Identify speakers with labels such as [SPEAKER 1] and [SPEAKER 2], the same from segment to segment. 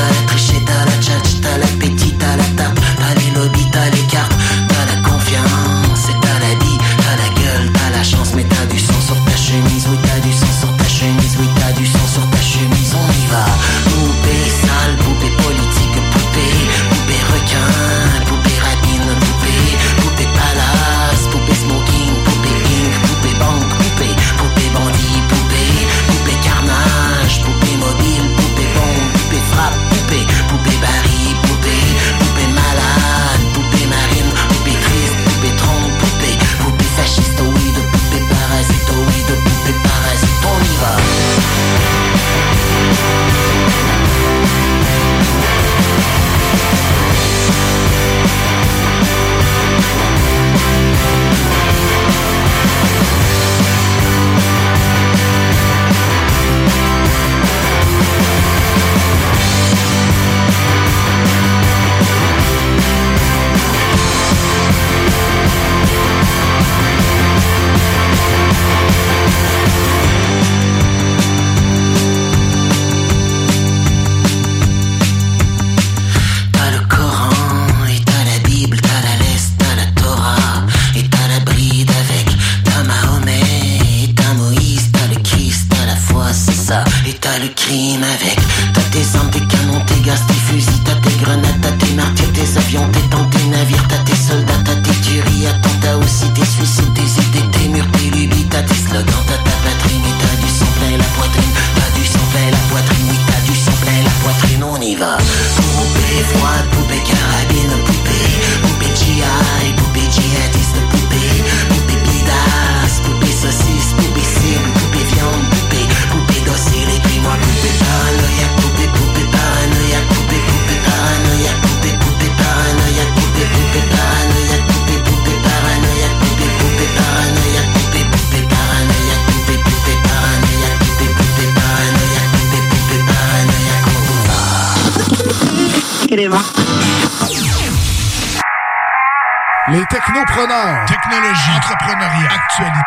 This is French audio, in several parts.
[SPEAKER 1] T'as la fuite, t'as la tricher, t'as la tchatch, t'as l'appétit, t'as la tape, t'as les lobbies, t'as les cartes, t'as la confiance, et t'as la vie, t'as la gueule, t'as la chance, mais t'as du sang sur ta chemise, oui t'as du sang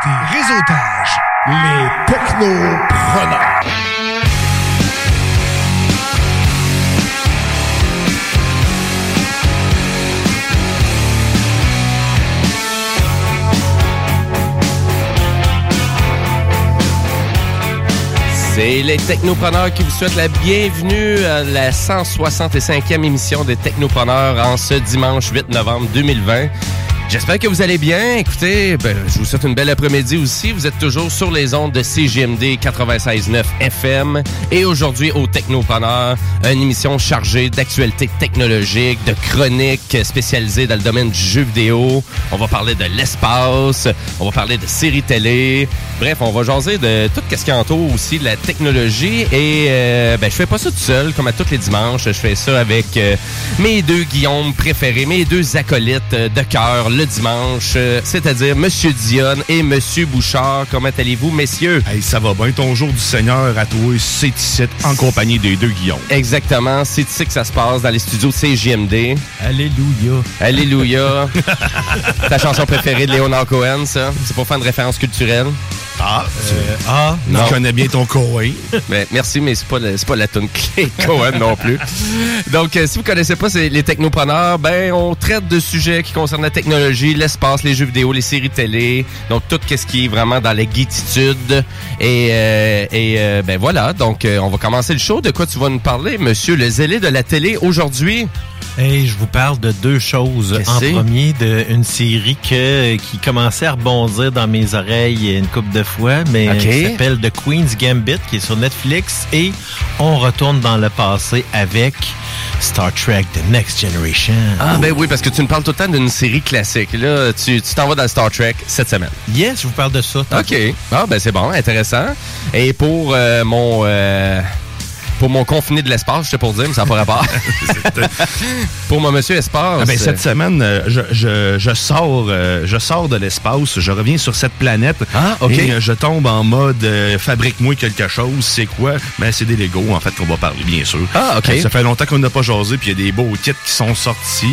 [SPEAKER 2] Réseautage. Les technopreneurs.
[SPEAKER 3] C'est les Technopreneurs qui vous souhaitent la bienvenue à la 165e émission des Technopreneurs en ce dimanche 8 novembre 2020. J'espère que vous allez bien. Écoutez, ben, je vous souhaite une belle après-midi aussi. Vous êtes toujours sur les ondes de CGMD 96.9 FM. Et aujourd'hui, au Technopreneur, une émission chargée d'actualités technologiques, de chroniques spécialisées dans le domaine du jeu vidéo. On va parler de l'espace. On va parler de séries télé. Bref, on va jaser de tout ce qui entoure aussi de la technologie. Et euh, ben, je fais pas ça tout seul, comme à tous les dimanches. Je fais ça avec euh, mes deux Guillaume préférés, mes deux acolytes de cœur le dimanche, euh, c'est-à-dire Monsieur Dionne et Monsieur Bouchard. Comment allez-vous, messieurs?
[SPEAKER 4] Hey, ça va bien, ton jour du Seigneur à toi, c'est ici, en compagnie des deux Guillaume.
[SPEAKER 3] Exactement, c'est ici que ça se passe, dans les studios CGMD.
[SPEAKER 4] Alléluia.
[SPEAKER 3] Alléluia. Ta chanson préférée de Léonard Cohen, ça? C'est pour faire une référence culturelle?
[SPEAKER 4] Ah,
[SPEAKER 5] ah,
[SPEAKER 4] tu connais bien ton Cohen.
[SPEAKER 3] Ben, merci, mais c'est pas, le- c'est pas la tune clé Cohen non plus. Donc, euh, si vous connaissez pas c'est les technopreneurs, ben, on traite de sujets qui concernent la technologie, l'espace, les jeux vidéo, les séries télé, donc tout ce qui est vraiment dans la geekitude. Et, euh, et euh, ben voilà, donc euh, on va commencer le show. De quoi tu vas nous parler, monsieur le zélé de la télé aujourd'hui?
[SPEAKER 5] Et je vous parle de deux choses. En premier, d'une série que, qui commençait à rebondir dans mes oreilles une couple de fois, mais qui s'appelle The Queen's Gambit, qui est sur Netflix. Et on retourne dans le passé avec Star Trek The Next Generation.
[SPEAKER 3] Ah ben oui, parce que tu nous parles tout le temps d'une série classique. Là, tu tu t'en vas dans Star Trek cette semaine.
[SPEAKER 5] Yes, je vous parle de ça.
[SPEAKER 3] OK. Ah, ben c'est bon, intéressant. Et pour euh, mon... euh, pour mon confiné de l'espace, je sais pour dire, mais ça n'a pas rapport. pour mon monsieur espace.
[SPEAKER 4] Ah ben, cette semaine, euh, je, je, je sors, euh, je sors de l'espace, je reviens sur cette planète.
[SPEAKER 3] Ah, ok.
[SPEAKER 4] Et euh, je tombe en mode euh, fabrique-moi quelque chose. C'est quoi? Ben, c'est des Legos, en fait, qu'on va parler, bien sûr.
[SPEAKER 3] Ah, ok.
[SPEAKER 4] Euh, Ça fait longtemps qu'on n'a pas jasé, puis il y a des beaux kits qui sont sortis.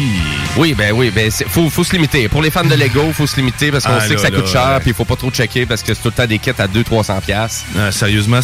[SPEAKER 3] Oui, ben oui, ben c'est- faut, faut se limiter. Pour les fans de Lego, faut se limiter parce qu'on
[SPEAKER 4] Ah,
[SPEAKER 3] sait que ça coûte
[SPEAKER 4] là,
[SPEAKER 3] cher,
[SPEAKER 4] ouais.
[SPEAKER 3] puis il faut pas trop checker parce que c'est tout le temps des kits à 200-300$. piastres.
[SPEAKER 4] Euh, sérieusement,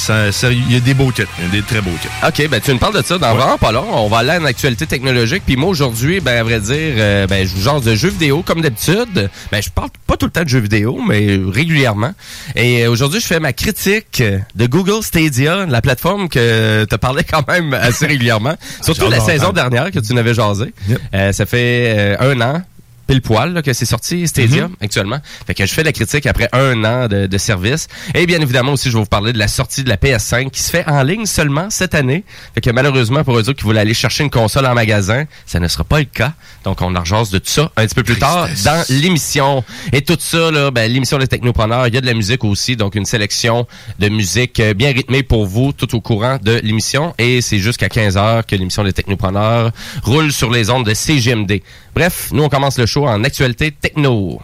[SPEAKER 4] il y a des beaux kits. Il y a des très beaux kits.
[SPEAKER 3] OK, ben tu me parles de ça dans vraiment pas long. On va aller à une actualité technologique. Puis moi, aujourd'hui, ben à vrai dire, euh, ben je vous jase de jeux vidéo comme d'habitude. Ben je parle pas tout le temps de jeux vidéo, mais régulièrement. Et euh, aujourd'hui, je fais ma critique de Google Stadia, la plateforme que tu parlais quand même assez régulièrement. Surtout la saison dernière que tu n'avais jasé.
[SPEAKER 4] Yep.
[SPEAKER 3] Euh, ça fait un an pile poil là, que c'est sorti Stadia
[SPEAKER 4] Mm-hmm.
[SPEAKER 3] actuellement. Fait que je fais la critique après un an de, de service. Et bien évidemment aussi, je vais vous parler de la sortie de la PS5 qui se fait en ligne seulement cette année. Fait que malheureusement, pour eux autres qui voulaient aller chercher une console en magasin, ça ne sera pas le cas. Donc on en rejase de tout ça un petit peu plus tard dans l'émission. Et tout ça, là, ben, l'émission des technopreneurs, il y a de la musique aussi. Donc une sélection de musique euh, bien rythmée pour vous tout au courant de l'émission. Et c'est jusqu'à 15h que l'émission des technopreneurs roule sur les ondes de CGMD. Bref, nous on commence le show en actualité techno.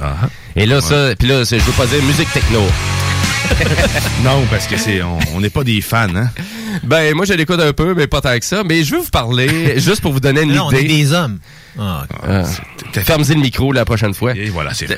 [SPEAKER 4] Ah.
[SPEAKER 3] Et là, ça, puis là, je veux pas dire musique techno.
[SPEAKER 4] Non, parce que c'est, on n'est pas des fans, hein?
[SPEAKER 3] Ben, moi, je l'écoute un peu, mais pas tant que ça. Mais je veux vous parler, juste pour vous donner une
[SPEAKER 5] Non, on est
[SPEAKER 3] idée.
[SPEAKER 5] des hommes. Ah,
[SPEAKER 3] Ah. Fermez le micro la prochaine fois.
[SPEAKER 4] Et voilà, c'est.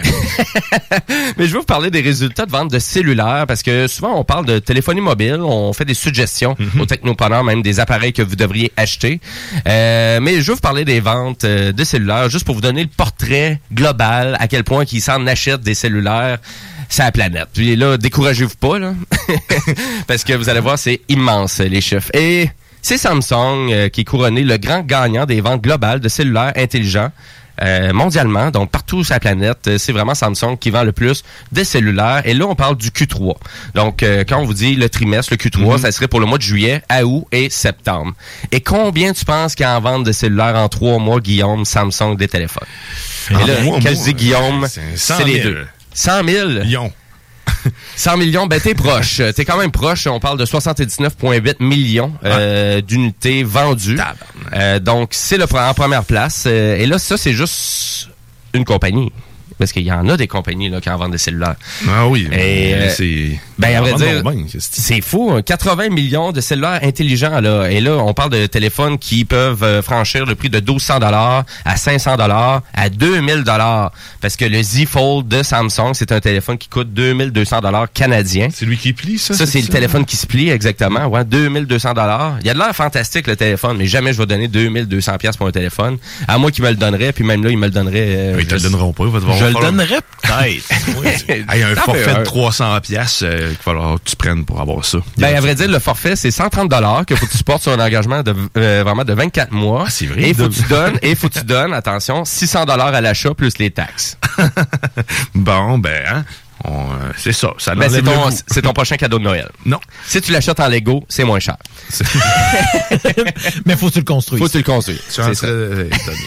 [SPEAKER 3] Mais je veux vous parler des résultats de vente de cellulaires parce que souvent on parle de téléphonie mobile, on fait des suggestions aux technopreneurs, même des appareils que vous devriez acheter. Euh, mais je veux vous parler des ventes euh, de cellulaires juste pour vous donner le portrait global à quel point qu'ils s'en achètent des cellulaires sur la planète. Puis là, découragez-vous pas là, parce que vous allez voir, c'est immense les chiffres. Et c'est Samsung euh, qui est couronné le grand gagnant des ventes globales de cellulaires intelligents euh, mondialement, donc partout sur la planète, euh, c'est vraiment Samsung qui vend le plus de cellulaires. Et là, on parle du Q3. Donc, euh, quand on vous dit le trimestre, le Q3, ça serait pour le mois de juillet, à août et septembre. Et combien tu penses qu'il y a en vente de cellulaires en trois mois, Guillaume, Samsung, des téléphones? Et là,
[SPEAKER 4] moi,
[SPEAKER 3] quand
[SPEAKER 4] moi,
[SPEAKER 3] je dis Guillaume,
[SPEAKER 4] c'est
[SPEAKER 3] c'est
[SPEAKER 4] 100
[SPEAKER 3] les
[SPEAKER 4] 000.
[SPEAKER 3] deux. 100 000?
[SPEAKER 4] Lyon.
[SPEAKER 3] 100 millions, ben t'es proche. T'es quand même proche. On parle de 79,8 millions euh, d'unités vendues. Euh, donc, c'est le en première place. Euh, et là, ça, c'est juste une compagnie. Parce qu'il y en a des compagnies là, qui en vendent des cellulaires.
[SPEAKER 4] Ah oui.
[SPEAKER 3] Et, euh,
[SPEAKER 4] c'est.
[SPEAKER 3] ben, à vrai dire,
[SPEAKER 4] ben, c'est-
[SPEAKER 3] fou, hein, 80 millions de cellulaires intelligents là. Et là, on parle de téléphones qui peuvent euh, franchir le prix de 1200 dollars à 500 dollars à 2000 dollars parce que le Z Fold de Samsung, c'est un téléphone qui coûte 2200 dollars canadiens.
[SPEAKER 4] C'est lui qui plie, ça?
[SPEAKER 3] Ça, c'est le téléphone qui se plie, exactement. Ouais, 2200 dollars. Il y a de l'air fantastique, le téléphone, mais jamais je vais donner 2200 pièces pour un téléphone. À moi qui me le donnerait, puis même là, il me le donnerait... euh,
[SPEAKER 4] Ils te le donneront pas.
[SPEAKER 5] Je le
[SPEAKER 4] falloir-
[SPEAKER 5] donnerais peut-être.
[SPEAKER 4] Un
[SPEAKER 3] T'en
[SPEAKER 4] forfait
[SPEAKER 3] fais un.
[SPEAKER 4] de 300 pièces qu'il va falloir que tu prennes pour avoir ça.
[SPEAKER 3] Ben, à vrai dire, le forfait, c'est 130 dollars que faut que tu supportes sur un engagement de euh, vraiment de 24 mois.
[SPEAKER 4] Ah, c'est vrai,
[SPEAKER 3] Et faut que tu donnes, et faut que tu donnes, attention, 600 dollars à l'achat plus les taxes.
[SPEAKER 4] Bon, ben, hein, euh, c'est ça. Ça
[SPEAKER 3] Ben, c'est ton, c'est ton prochain cadeau de Noël.
[SPEAKER 4] Non.
[SPEAKER 3] Si tu l'achètes en Lego, c'est moins cher.
[SPEAKER 5] Mais faut que tu le construises.
[SPEAKER 3] Faut que tu le construis.
[SPEAKER 4] Tu en
[SPEAKER 3] C'est ça.
[SPEAKER 4] serais euh, étonné.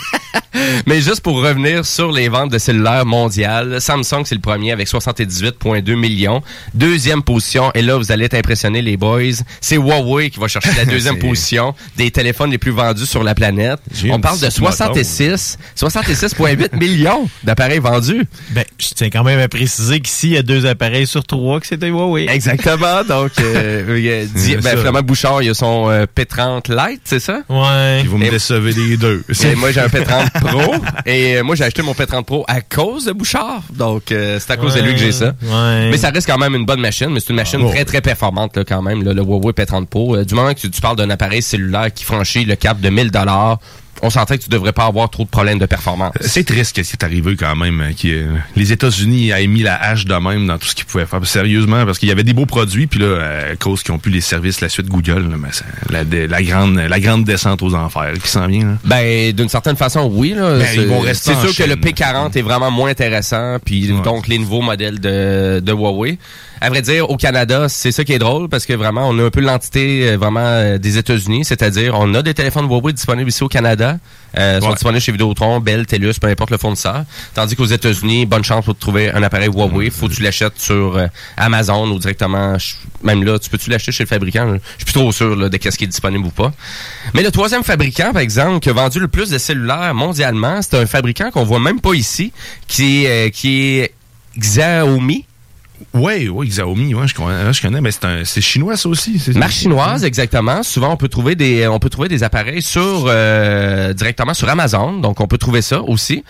[SPEAKER 3] Mais juste pour revenir sur les ventes de cellulaires mondiales, Samsung, c'est le premier avec 78,2 millions. Deuxième position, et là, vous allez être impressionnés, les boys, c'est Huawei qui va chercher la deuxième position des téléphones les plus vendus sur la planète. On parle de
[SPEAKER 4] petite moto.
[SPEAKER 3] 66, 66,8 millions d'appareils vendus.
[SPEAKER 5] Ben, je tiens quand même à préciser qu'ici, il y a deux appareils sur trois que c'était Huawei.
[SPEAKER 3] Exactement. Donc, euh, il y a dit- ben, Bouchard, il a son euh, P30 Lite, c'est ça?
[SPEAKER 5] Ouais.
[SPEAKER 4] Puis vous me
[SPEAKER 3] Et-
[SPEAKER 4] décevez les deux.
[SPEAKER 3] Et moi, j'ai un P30 P30 Pro. Et euh, moi, j'ai acheté mon P30 Pro à cause de Bouchard. Donc, euh, c'est à cause de lui que j'ai ça.
[SPEAKER 5] Ouais.
[SPEAKER 3] Mais ça reste quand même une bonne machine, mais c'est une machine très, très performante là, quand même, là, le Huawei P30 Pro. Du moment que tu, tu parles d'un appareil cellulaire qui franchit le cap de 1000 dollars, on s'entend que tu devrais pas avoir trop de problèmes de performance.
[SPEAKER 4] C'est triste que c'est arrivé quand même. euh, qui, euh, les États-Unis aient mis la hache de même dans tout ce qu'ils pouvaient faire. Sérieusement, parce qu'il y avait des beaux produits, puis là, euh, à cause qu'ils ont plus les services, la suite Google, là, ça- la, de- la grande, la grande descente aux enfers qui s'en vient. là.
[SPEAKER 3] Ben, d'une certaine façon, oui. Là,
[SPEAKER 4] Ben,
[SPEAKER 3] c'est
[SPEAKER 4] ils vont rester
[SPEAKER 3] c'est
[SPEAKER 4] en
[SPEAKER 3] sûr que le
[SPEAKER 4] Chine.
[SPEAKER 3] P40 est vraiment moins intéressant, puis
[SPEAKER 4] Ouais.
[SPEAKER 3] donc les nouveaux modèles de, de Huawei. À vrai dire, au Canada, c'est ça qui est drôle, parce que vraiment, on a un peu l'entité euh, vraiment euh, des États-Unis, c'est-à-dire on a des téléphones Huawei disponibles ici au Canada, euh, sont disponibles chez Vidéotron, Bell, TELUS, peu importe le fournisseur. Tandis qu'aux États-Unis, bonne chance pour trouver un appareil Huawei. Faut que tu l'achètes sur euh, Amazon ou directement, même là, tu peux-tu l'acheter chez le fabricant? Je suis plus trop sûr là, de qu'est-ce qui est disponible ou pas. Mais le troisième fabricant, par exemple, qui a vendu le plus de cellulaires mondialement, c'est un fabricant qu'on voit même pas ici, qui est, euh, qui est Xiaomi.
[SPEAKER 4] Ouais, ouais, Xiaomi, ouais, je connais, je connais mais c'est chinois ça aussi.
[SPEAKER 3] Marque chinoise, exactement. Souvent, on peut trouver des, on peut trouver des appareils sur euh, directement sur Amazon, donc on peut trouver ça aussi.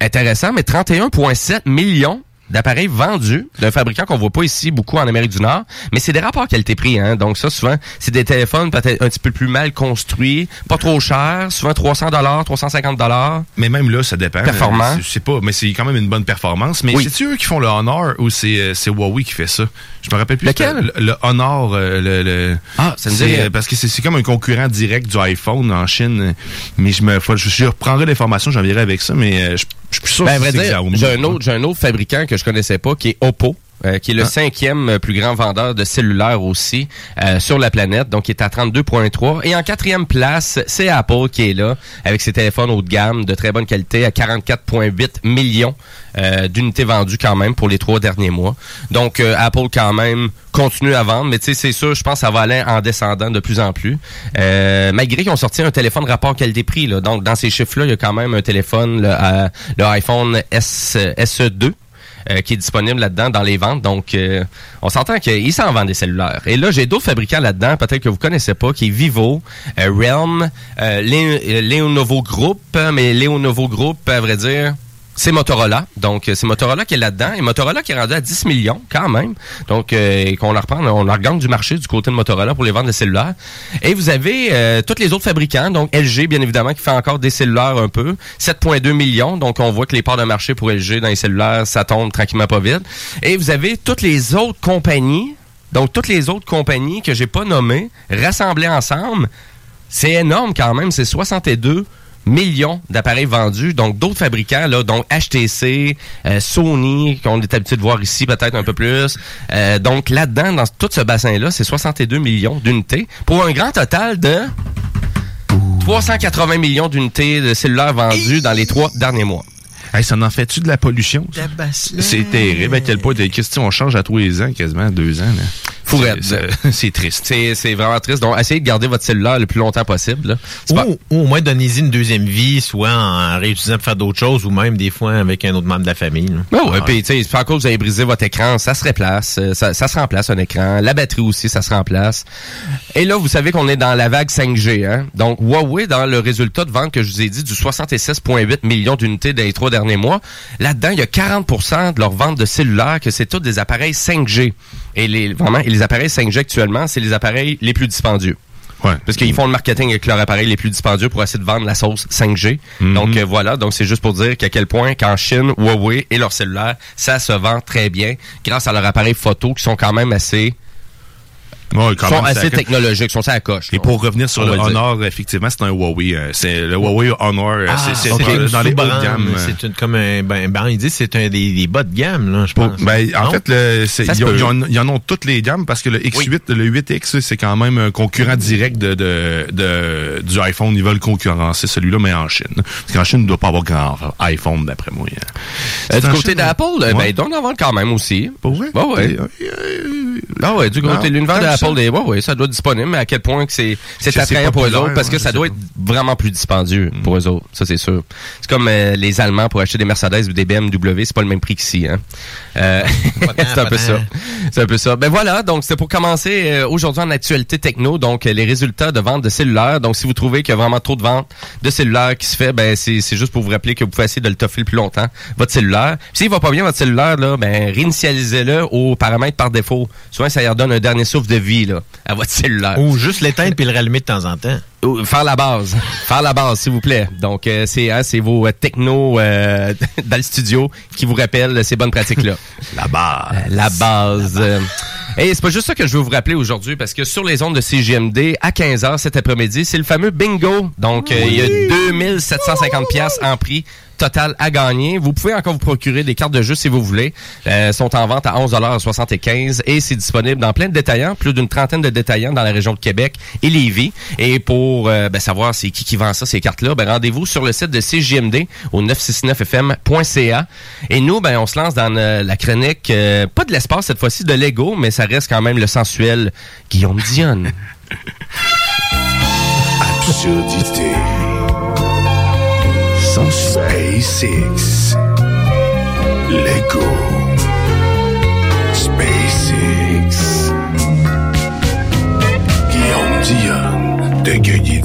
[SPEAKER 3] Intéressant, mais 31,7 millions d'appareils vendus d'un fabricant qu'on voit pas ici beaucoup en Amérique du Nord, mais c'est des rapports qualité-prix, hein. Donc ça, souvent, c'est des téléphones peut-être un petit peu plus mal construits, pas trop chers, souvent 300 dollars, 350 dollars.
[SPEAKER 4] Mais même là, ça dépend.
[SPEAKER 3] Performant.
[SPEAKER 4] Euh, C'est c'est pas, mais c'est quand même une bonne performance. Mais
[SPEAKER 3] Oui.
[SPEAKER 4] c'est-tu eux qui font le Honor ou c'est euh, c'est Huawei qui fait ça? Je me rappelle plus.
[SPEAKER 3] Lequel?
[SPEAKER 4] Le, le Honor, euh, le, le-
[SPEAKER 3] Ah, ça me dit
[SPEAKER 4] c'est,
[SPEAKER 3] rien.
[SPEAKER 4] Parce que c'est c'est comme un concurrent direct du iPhone en Chine. Mais je me, faut- je, je reprendrai l'information, j'en viendrai avec ça, mais je, je suis plus sûr
[SPEAKER 3] Ben,
[SPEAKER 4] que c'est Xiaomi.
[SPEAKER 3] j'ai un autre, j'ai un autre fabricant que je connaissais pas, qui est Oppo. Euh, qui est le cinquième euh, plus grand vendeur de cellulaires aussi euh, sur la planète, donc il est à 32.3. Et en quatrième place, c'est Apple qui est là, avec ses téléphones haut de gamme de très bonne qualité, à 44.8 millions euh, d'unités vendues quand même pour les trois derniers mois. Donc euh, Apple quand même continue à vendre, mais tu sais c'est sûr, je pense que ça va aller en descendant de plus en plus. Euh, malgré qu'ils ont sorti un téléphone rapport qualité-prix, là, donc dans ces chiffres-là, il y a quand même un téléphone, le, euh, le iPhone S, SE2 euh, qui est disponible là-dedans dans les ventes. Donc, euh, on s'entend qu'ils s'en vendent des cellulaires. Et là, j'ai d'autres fabricants là-dedans, peut-être que vous connaissez pas, qui est Vivo, euh, Realm, Lé- Lenovo Group, mais Lenovo Group, à vrai dire, c'est Motorola. Donc, euh, c'est Motorola qui est là-dedans. Et Motorola qui est rendu à 10 millions, quand même. Donc, euh, qu'on la reprend, on du marché du côté de Motorola pour les ventes de cellulaires. Et vous avez euh, tous les autres fabricants. Donc, LG, bien évidemment, qui fait encore des cellulaires un peu. 7,2 millions. Donc, on voit que les parts de marché pour LG dans les cellulaires, ça tombe tranquillement pas vite. Et vous avez toutes les autres compagnies. Donc, toutes les autres compagnies que j'ai pas nommées, rassemblées ensemble. C'est énorme quand même. C'est 62 millions d'appareils vendus, donc d'autres fabricants, là, donc HTC, euh, Sony, qu'on est habitué de voir ici peut-être un peu plus. Euh, donc là-dedans, dans tout ce bassin-là, c'est 62 millions d'unités pour un grand total de 380 millions d'unités de cellulaires vendus dans les trois derniers mois.
[SPEAKER 4] Hey, ça en fait-tu de la pollution? C'est terrible à quel point des questions on change à tous les ans, quasiment deux ans. là. C'est- triste.
[SPEAKER 3] C'est vraiment triste. Donc, essayez de garder votre cellulaire le plus longtemps possible. là. C'est pas-
[SPEAKER 5] Ou, au moins donnez-y une deuxième vie, soit en réutilisant pour faire d'autres choses, ou même des fois avec un autre membre de la famille. là.
[SPEAKER 3] Ben ouais, puis tu sais, cause vous avez brisé votre écran, ça se replace, euh, ça, ça se remplace un écran, la batterie aussi, ça se remplace. Et là, vous savez qu'on est dans la vague 5G, hein. Donc Huawei dans le résultat de vente que je vous ai dit du 66.8 millions d'unités dans les trois derniers mois, là-dedans, il y a 40% de leur vente de cellulaires que c'est tous des appareils 5G. Et les vraiment, et les appareils 5G actuellement, c'est les appareils les plus dispendieux.
[SPEAKER 4] Ouais.
[SPEAKER 3] Parce qu'ils font le marketing avec leurs appareils les plus dispendieux pour essayer de vendre la sauce 5G.
[SPEAKER 4] Mhm.
[SPEAKER 3] Donc euh, voilà, donc c'est juste pour dire qu'à quel point qu'en Chine, Huawei et leurs cellulaires, ça se vend très bien grâce à leurs appareils photo qui sont quand même assez
[SPEAKER 4] Ouais, quand
[SPEAKER 3] sont
[SPEAKER 4] même,
[SPEAKER 3] assez technologiques, sont ça à coche.
[SPEAKER 4] Et pour revenir sur le. Honor, effectivement, c'est un Huawei. euh, C'est le Huawei Honor. euh, c'est c'est dans, les hauts de gamme.
[SPEAKER 5] C'est comme un, ben, ben, il dit que c'est un des, des bas de gamme, là, je pense.
[SPEAKER 4] Ben, en
[SPEAKER 5] Non?
[SPEAKER 4] fait, le, ils, ils en, ont toutes les gammes parce que le X8, le 8X, c'est quand même un concurrent direct de, de, de- du iPhone. Ils veulent concurrencer celui-là, mais en Chine. Parce qu'en Chine, il ne doit pas avoir grand iPhone, d'après moi.
[SPEAKER 3] Euh, du côté
[SPEAKER 4] Chine,
[SPEAKER 3] d'Apple,
[SPEAKER 4] Ouais.
[SPEAKER 3] ben, ils doivent en vendre quand même aussi.
[SPEAKER 4] Pour vrai?
[SPEAKER 3] Ouais.
[SPEAKER 4] Euh,
[SPEAKER 3] Ah ouais, du côté
[SPEAKER 4] Ah,
[SPEAKER 3] de l'univers
[SPEAKER 4] ça.
[SPEAKER 3] Apple, des, ouais, ouais, ça doit être disponible, mais à quel point que c'est, c'est attrayant pour eux autres, parce que ça doit être vraiment plus dispendieux pour eux autres. Ça, c'est sûr. C'est comme euh, les Allemands pour acheter des Mercedes ou des BMW, c'est pas le même prix qu'ici, hein. Euh, c'est un peu ça. C'est un peu ça. Ben voilà, donc c'est pour commencer euh, aujourd'hui en actualité techno, donc euh, les résultats de vente de cellulaires. Donc si vous trouvez qu'il y a vraiment trop de ventes de cellulaires qui se fait, ben c'est c'est juste pour vous rappeler que vous pouvez essayer de le toffer le plus longtemps, votre cellulaire. Puis s'il va pas bien votre cellulaire, là, ben réinitialisez-le au paramètre par défaut. Souvent, ça leur donne un dernier souffle de vie là, à votre cellulaire.
[SPEAKER 5] Ou juste l'éteindre puis le rallumer de temps en temps.
[SPEAKER 3] Ou Faire la base. Faire la base, s'il vous plaît. Donc, euh, c'est hein, c'est vos euh, technos euh, dans le studio qui vous rappellent ces bonnes pratiques-là.
[SPEAKER 4] La base.
[SPEAKER 3] Euh, la base. Euh, Et c'est pas juste ça que je veux vous rappeler aujourd'hui, parce que sur les ondes de CGMD, à 15h cet après-midi, c'est le fameux bingo. Donc, euh, il y a 2750 pièces en prix Total à gagner. Vous pouvez encore vous procurer des cartes de jeu si vous voulez. Elles sont en vente à 11,75 et c'est disponible dans plein de détaillants, plus d'une trentaine de détaillants dans la région de Québec et Lévis. Et pour euh, ben, savoir c'est qui qui vend ça, ces cartes-là, ben, rendez-vous sur le site de CGMD au 969fm.ca. Et nous, ben, on se lance dans euh, la chronique, euh, pas de l'espace cette fois-ci, de l'ego, mais ça reste quand même le sensuel Guillaume Dionne.
[SPEAKER 6] Absurdité. Sensuel. 86. Lego. SpaceX. Guillaume Dion de Gueugui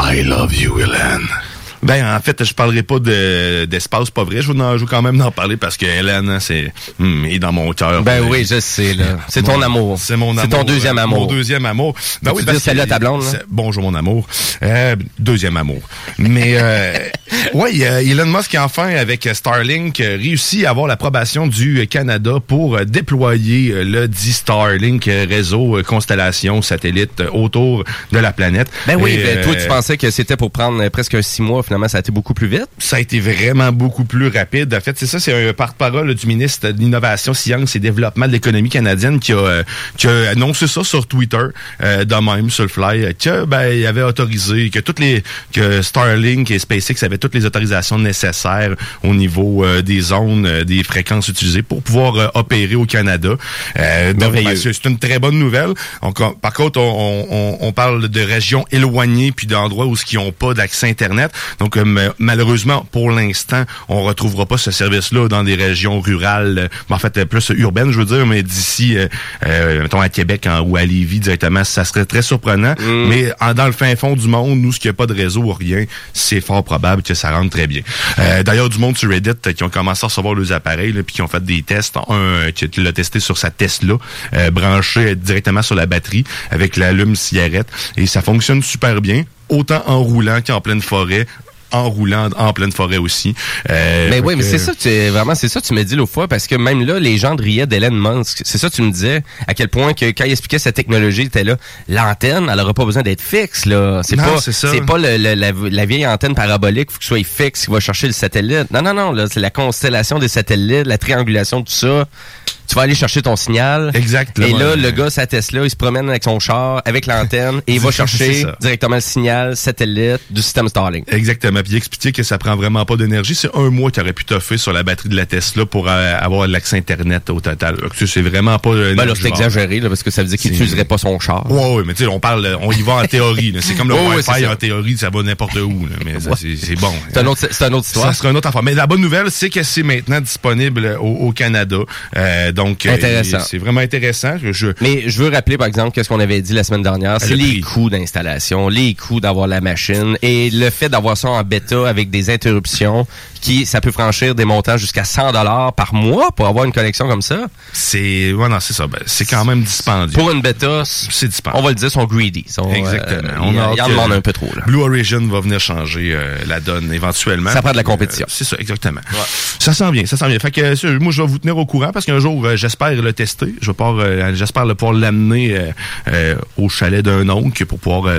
[SPEAKER 6] I love you, Hélène.
[SPEAKER 4] Ben, en fait, je parlerai pas de- d'espace, pas vrai. Je veux, en- je veux quand même en parler parce que Hélène, c'est, hum, est dans mon cœur.
[SPEAKER 3] Ben
[SPEAKER 4] Euh,
[SPEAKER 3] oui, je sais, là. C'est ton
[SPEAKER 4] Mon-
[SPEAKER 3] amour.
[SPEAKER 4] C'est mon amour.
[SPEAKER 3] C'est ton deuxième
[SPEAKER 4] euh,
[SPEAKER 3] amour.
[SPEAKER 4] Mon deuxième amour. Ben oui, parce
[SPEAKER 3] salut
[SPEAKER 4] que-
[SPEAKER 3] à ta blonde, là?
[SPEAKER 4] Bonjour, mon amour. Euh, deuxième amour. Mais, euh, ouais, a Elon Musk, enfin, avec Starlink, euh, réussit à avoir l'approbation du Canada pour euh, déployer euh, le dit Starlink euh, réseau euh, constellation satellite euh, autour de la planète.
[SPEAKER 3] Ben oui,
[SPEAKER 4] Et,
[SPEAKER 3] ben, toi,
[SPEAKER 4] euh,
[SPEAKER 3] tu pensais que c'était pour prendre euh, presque six mois. Finalement, ça a été beaucoup plus vite.
[SPEAKER 4] ça a été vraiment beaucoup plus rapide. En fait, c'est ça, c'est un porte-parole du ministre de l'Innovation, Science et Développement de l'économie canadienne qui a, euh, qui a annoncé ça sur Twitter, euh, de même, sur le fly, que ben, il avait autorisé, que toutes les que Starlink et SpaceX avaient toutes les autorisations nécessaires au niveau euh, des zones, euh, des fréquences utilisées pour pouvoir euh, opérer au Canada. Euh, donc, ben, c'est une très bonne nouvelle. On- par contre, on, on- on parle de régions éloignées puis d'endroits où ils n'ont pas d'accès Internet. Donc, euh, ma- malheureusement, pour l'instant, on retrouvera pas ce service-là dans des régions rurales, euh, en fait, euh, plus urbaines, je veux dire, mais d'ici, euh, euh, mettons, à Québec en- ou à Lévis directement, ça serait très surprenant. Mais en- dans le fin fond du monde, nous, ce qui a pas de réseau ou rien, c'est fort probable que ça rentre très bien. Euh, D'ailleurs, du monde sur Reddit euh, qui ont commencé à recevoir leurs appareils, là, puis qui ont fait des tests. Un euh, qui l'a testé sur sa Tesla, euh, branché euh, directement sur la batterie avec l'allume cigarette. Et ça fonctionne super bien, autant en roulant qu'en pleine forêt en roulant en pleine forêt aussi. Euh,
[SPEAKER 3] Mais oui, mais c'est ça, tu, vraiment, c'est ça tu m'as dit l'autre fois, parce que même là, les gens riaient d'Elon Musk. C'est ça tu me disais, à quel point que quand il expliquait sa technologie, était là, l'antenne, elle aura pas besoin d'être fixe, là. C'est pas,
[SPEAKER 4] c'est
[SPEAKER 3] pas le- le- la, la vieille antenne parabolique, faut que soit fixe, qui va chercher le satellite. Non, non, non, là, c'est la constellation des satellites, la triangulation, tout ça. Tu vas aller chercher ton signal.
[SPEAKER 4] Exactement.
[SPEAKER 3] Et là, le gars, sa Tesla, il se promène avec son char, avec l'antenne, et il va chercher directement le signal satellite du système Starlink.
[SPEAKER 4] Exactement. Puis il expliquait que ça prend vraiment pas d'énergie. C'est un mois qu'il aurait pu toffer sur la batterie de la Tesla pour euh, avoir l'accès Internet au total. Donc, tu sais, C'est vraiment pas... euh,
[SPEAKER 3] Ben là, c'est exagéré, là, parce que ça veut dire qu'il n'utiliserait pas son char.
[SPEAKER 4] Ouais, ouais, mais tu sais, on parle, on y va en théorie. C'est comme le Wi-Fi en théorie, ça va n'importe où. là. Mais c'est bon.
[SPEAKER 3] C'est un autre, c'est une autre histoire.
[SPEAKER 4] Ça sera une autre affaire. Mais la bonne nouvelle, c'est que c'est maintenant disponible au, au Canada. Euh, donc, euh,
[SPEAKER 3] Intéressant.
[SPEAKER 4] c'est vraiment intéressant. Je, je-
[SPEAKER 3] Mais je veux rappeler, par exemple, qu'est-ce qu'on avait dit la semaine dernière, c'est
[SPEAKER 4] Le
[SPEAKER 3] les
[SPEAKER 4] prix.
[SPEAKER 3] coûts d'installation, les coûts d'avoir la machine et le fait d'avoir ça en bêta avec des interruptions qui, ça peut franchir des montants jusqu'à 100 dollars par mois pour avoir une connexion comme ça?
[SPEAKER 4] c'est, ouais, non, c'est ça. Ben, c'est quand même dispendieux.
[SPEAKER 3] Pour une bêta,
[SPEAKER 4] C'est dispendieux.
[SPEAKER 3] on va le dire, sont greedy. Sont,
[SPEAKER 4] Exactement.
[SPEAKER 3] euh,
[SPEAKER 4] On
[SPEAKER 3] en
[SPEAKER 4] que
[SPEAKER 3] demandent un peu trop, là.
[SPEAKER 4] Blue Origin va venir changer euh, la donne éventuellement.
[SPEAKER 3] Ça prend de la compétition.
[SPEAKER 4] Euh, c'est ça, exactement. Ça sent bien, ça sent bien. Fait que moi, je vais vous tenir au courant parce qu'un jour, j'espère le tester. Je vais pouvoir, j'espère le pouvoir l'amener au chalet d'un oncle pour pouvoir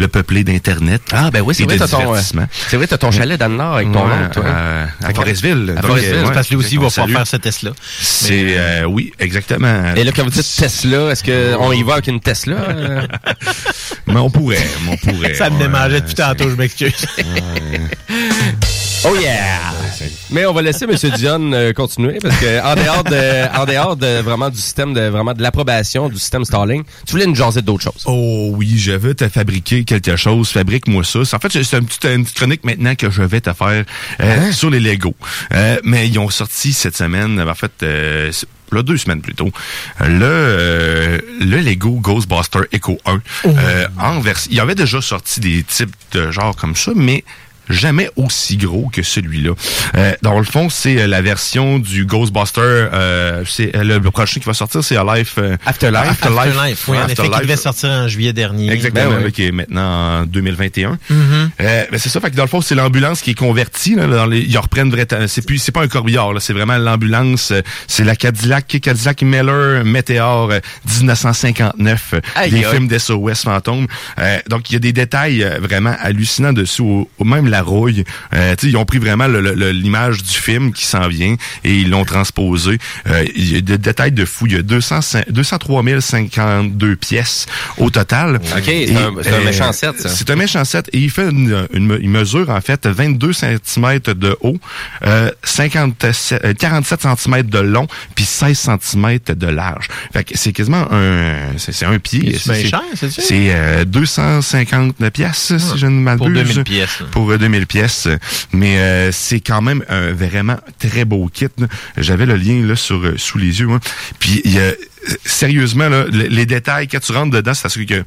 [SPEAKER 4] le peupler d'internet.
[SPEAKER 3] Ah, ben oui, c'est vrai, t'as ton, euh, c'est vrai, t'as ton chalet dans le Nord avec ton
[SPEAKER 4] Ouais,
[SPEAKER 3] oncle, toi.
[SPEAKER 4] euh, à Forestville.
[SPEAKER 3] À Forestville,
[SPEAKER 5] Parce que lui aussi, il va pouvoir faire ce test-là.
[SPEAKER 4] C'est, euh, oui, exactement.
[SPEAKER 3] Et là, quand vous dites Tesla, est-ce que on y va avec une Tesla?
[SPEAKER 4] Mais on pourrait, mais on pourrait.
[SPEAKER 5] Ça me démangeait depuis tantôt, je m'excuse.
[SPEAKER 3] Oh yeah! Mais on va laisser M. Dion euh, continuer parce que en dehors de, en dehors de vraiment du système de vraiment de l'approbation du système Starling, tu voulais nous jaser d'autres choses.
[SPEAKER 4] Oh oui, je veux te fabriquer quelque chose. Fabrique-moi ça. En fait, c'est une petite, une petite chronique maintenant que je vais te faire euh, sur les Lego. Euh, mais ils ont sorti cette semaine, en fait, euh, là, deux semaines plus tôt, le, euh, le Lego Ghostbuster Echo 1. euh, en. Il y avait déjà sorti des types de genre comme ça, mais jamais aussi gros que celui-là. Euh, dans le fond, c'est euh, la version du Ghostbuster. Euh, c'est euh, le, prochain qui va sortir, c'est Alive. euh,
[SPEAKER 3] Afterlife.
[SPEAKER 5] Afterlife, oui, en effet, qui
[SPEAKER 4] Afterlife.
[SPEAKER 5] devait sortir en juillet dernier.
[SPEAKER 4] Exactement,
[SPEAKER 3] Ben oui.
[SPEAKER 4] qui est maintenant en 2021.
[SPEAKER 5] Mhm.
[SPEAKER 4] Euh, ben c'est ça, fait que dans le fond, c'est l'ambulance qui est convertie. Là, dans les, ils reprennent vrai, c'est plus, c'est pas un corbillard, c'est vraiment l'ambulance. euh, c'est la Cadillac, Cadillac Miller Meteor euh, 1959, euh,
[SPEAKER 3] Aïe,
[SPEAKER 4] des
[SPEAKER 3] aïe.
[SPEAKER 4] films d'SOS fantôme. Euh, donc il y a des détails euh, vraiment hallucinants dessus, au, au- même la rouille. Euh, tu sais, ils ont pris vraiment le- le- le- l'image du film qui s'en vient et ils l'ont transposé. Euh, il y a des détails de fou. Il y a 200, 203 052 pièces au total.
[SPEAKER 3] OK, c'est un, un
[SPEAKER 4] euh,
[SPEAKER 3] méchant set, ça.
[SPEAKER 4] C'est un méchant set et il fait une, une- il mesure en fait 22 cm de haut, euh, 57, euh, 47 cm de long, puis 16 cm de large. Fait que c'est quasiment un, c'est un pied.
[SPEAKER 5] C'est bien cher, c'est ça?
[SPEAKER 4] C'est euh, 250 pièces si je ne m'abuse.
[SPEAKER 5] Pour 2000 pièces. là.
[SPEAKER 4] Pour euh, 2000 pièces. Mais euh, c'est quand même un vraiment très beau kit. J'avais le lien là sur euh, sous les yeux. hein. Puis euh, sérieusement les détails quand tu rentres dedans, c'est parce que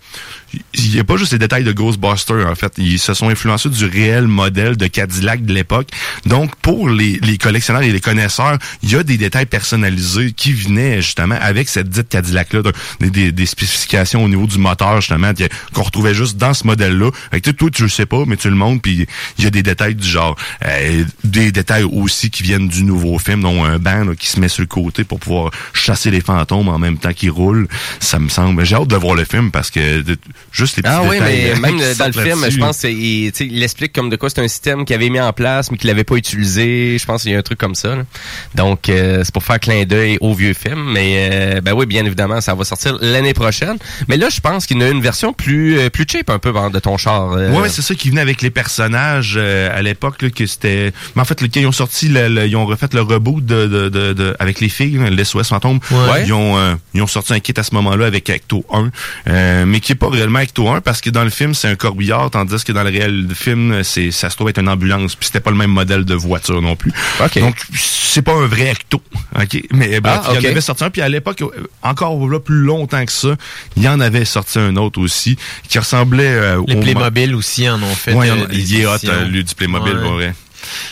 [SPEAKER 4] il n'y a pas juste les détails de Ghostbusters en fait. Ils se sont influencés du réel modèle de Cadillac de l'époque. Donc pour les, les collectionneurs et les connaisseurs, il y a des détails personnalisés qui venaient justement avec cette dite Cadillac là, des, des, des spécifications au niveau du moteur justement qu'on retrouvait juste dans ce modèle là. Fait que toi tu le sais pas, mais tu le montres puis il y a des détails du genre, Euh, des détails aussi qui viennent du nouveau film, dont un banc là, qui se met sur le côté pour pouvoir chasser les fantômes en même temps qu'ils roulent. Ça me semble. J'ai hâte de voir le film parce que juste les petits
[SPEAKER 3] Ah oui, mais même dans le film, je pense il explique comme de quoi c'est un système qu'il avait mis en place, mais qu'il n'avait pas utilisé. Je pense qu'il y a un truc comme ça. là. Donc, euh, c'est pour faire clin d'œil au vieux film. Mais euh, ben oui, bien évidemment, ça va sortir l'année prochaine. Mais là, je pense qu'il y a une version plus euh, plus cheap un peu hein, de ton char. euh.
[SPEAKER 4] Ouais, ouais, c'est ça qui venait avec les personnages euh, à l'époque que c'était. Mais en fait, le, quand ils ont sorti, le, le- ils ont refait le reboot de, de, de, de- avec les filles, là, le SOS fantôme.
[SPEAKER 3] Ouais.
[SPEAKER 4] Ils ont euh, ils ont sorti un kit à ce moment-là avec Acto 1, euh, mais qui est pas réellement Acto 1 parce que dans le film c'est un corbillard, tandis que dans le réel film c'est ça se trouve être une ambulance, puis c'était pas le même modèle de voiture non plus.
[SPEAKER 3] Ok.
[SPEAKER 4] Donc c'est pas un vrai Acto, ok? Mais bref,
[SPEAKER 3] Ah,
[SPEAKER 4] il y en avait sorti un, puis à l'époque euh, encore là plus longtemps que ça, il y en avait sorti un autre aussi qui ressemblait euh,
[SPEAKER 5] Les
[SPEAKER 4] au
[SPEAKER 5] Playmobil aussi en ont fait.
[SPEAKER 4] Ouais,
[SPEAKER 5] euh,
[SPEAKER 4] il est hot, euh, lui, du Playmobil,
[SPEAKER 5] Ouais.
[SPEAKER 4] pour vrai.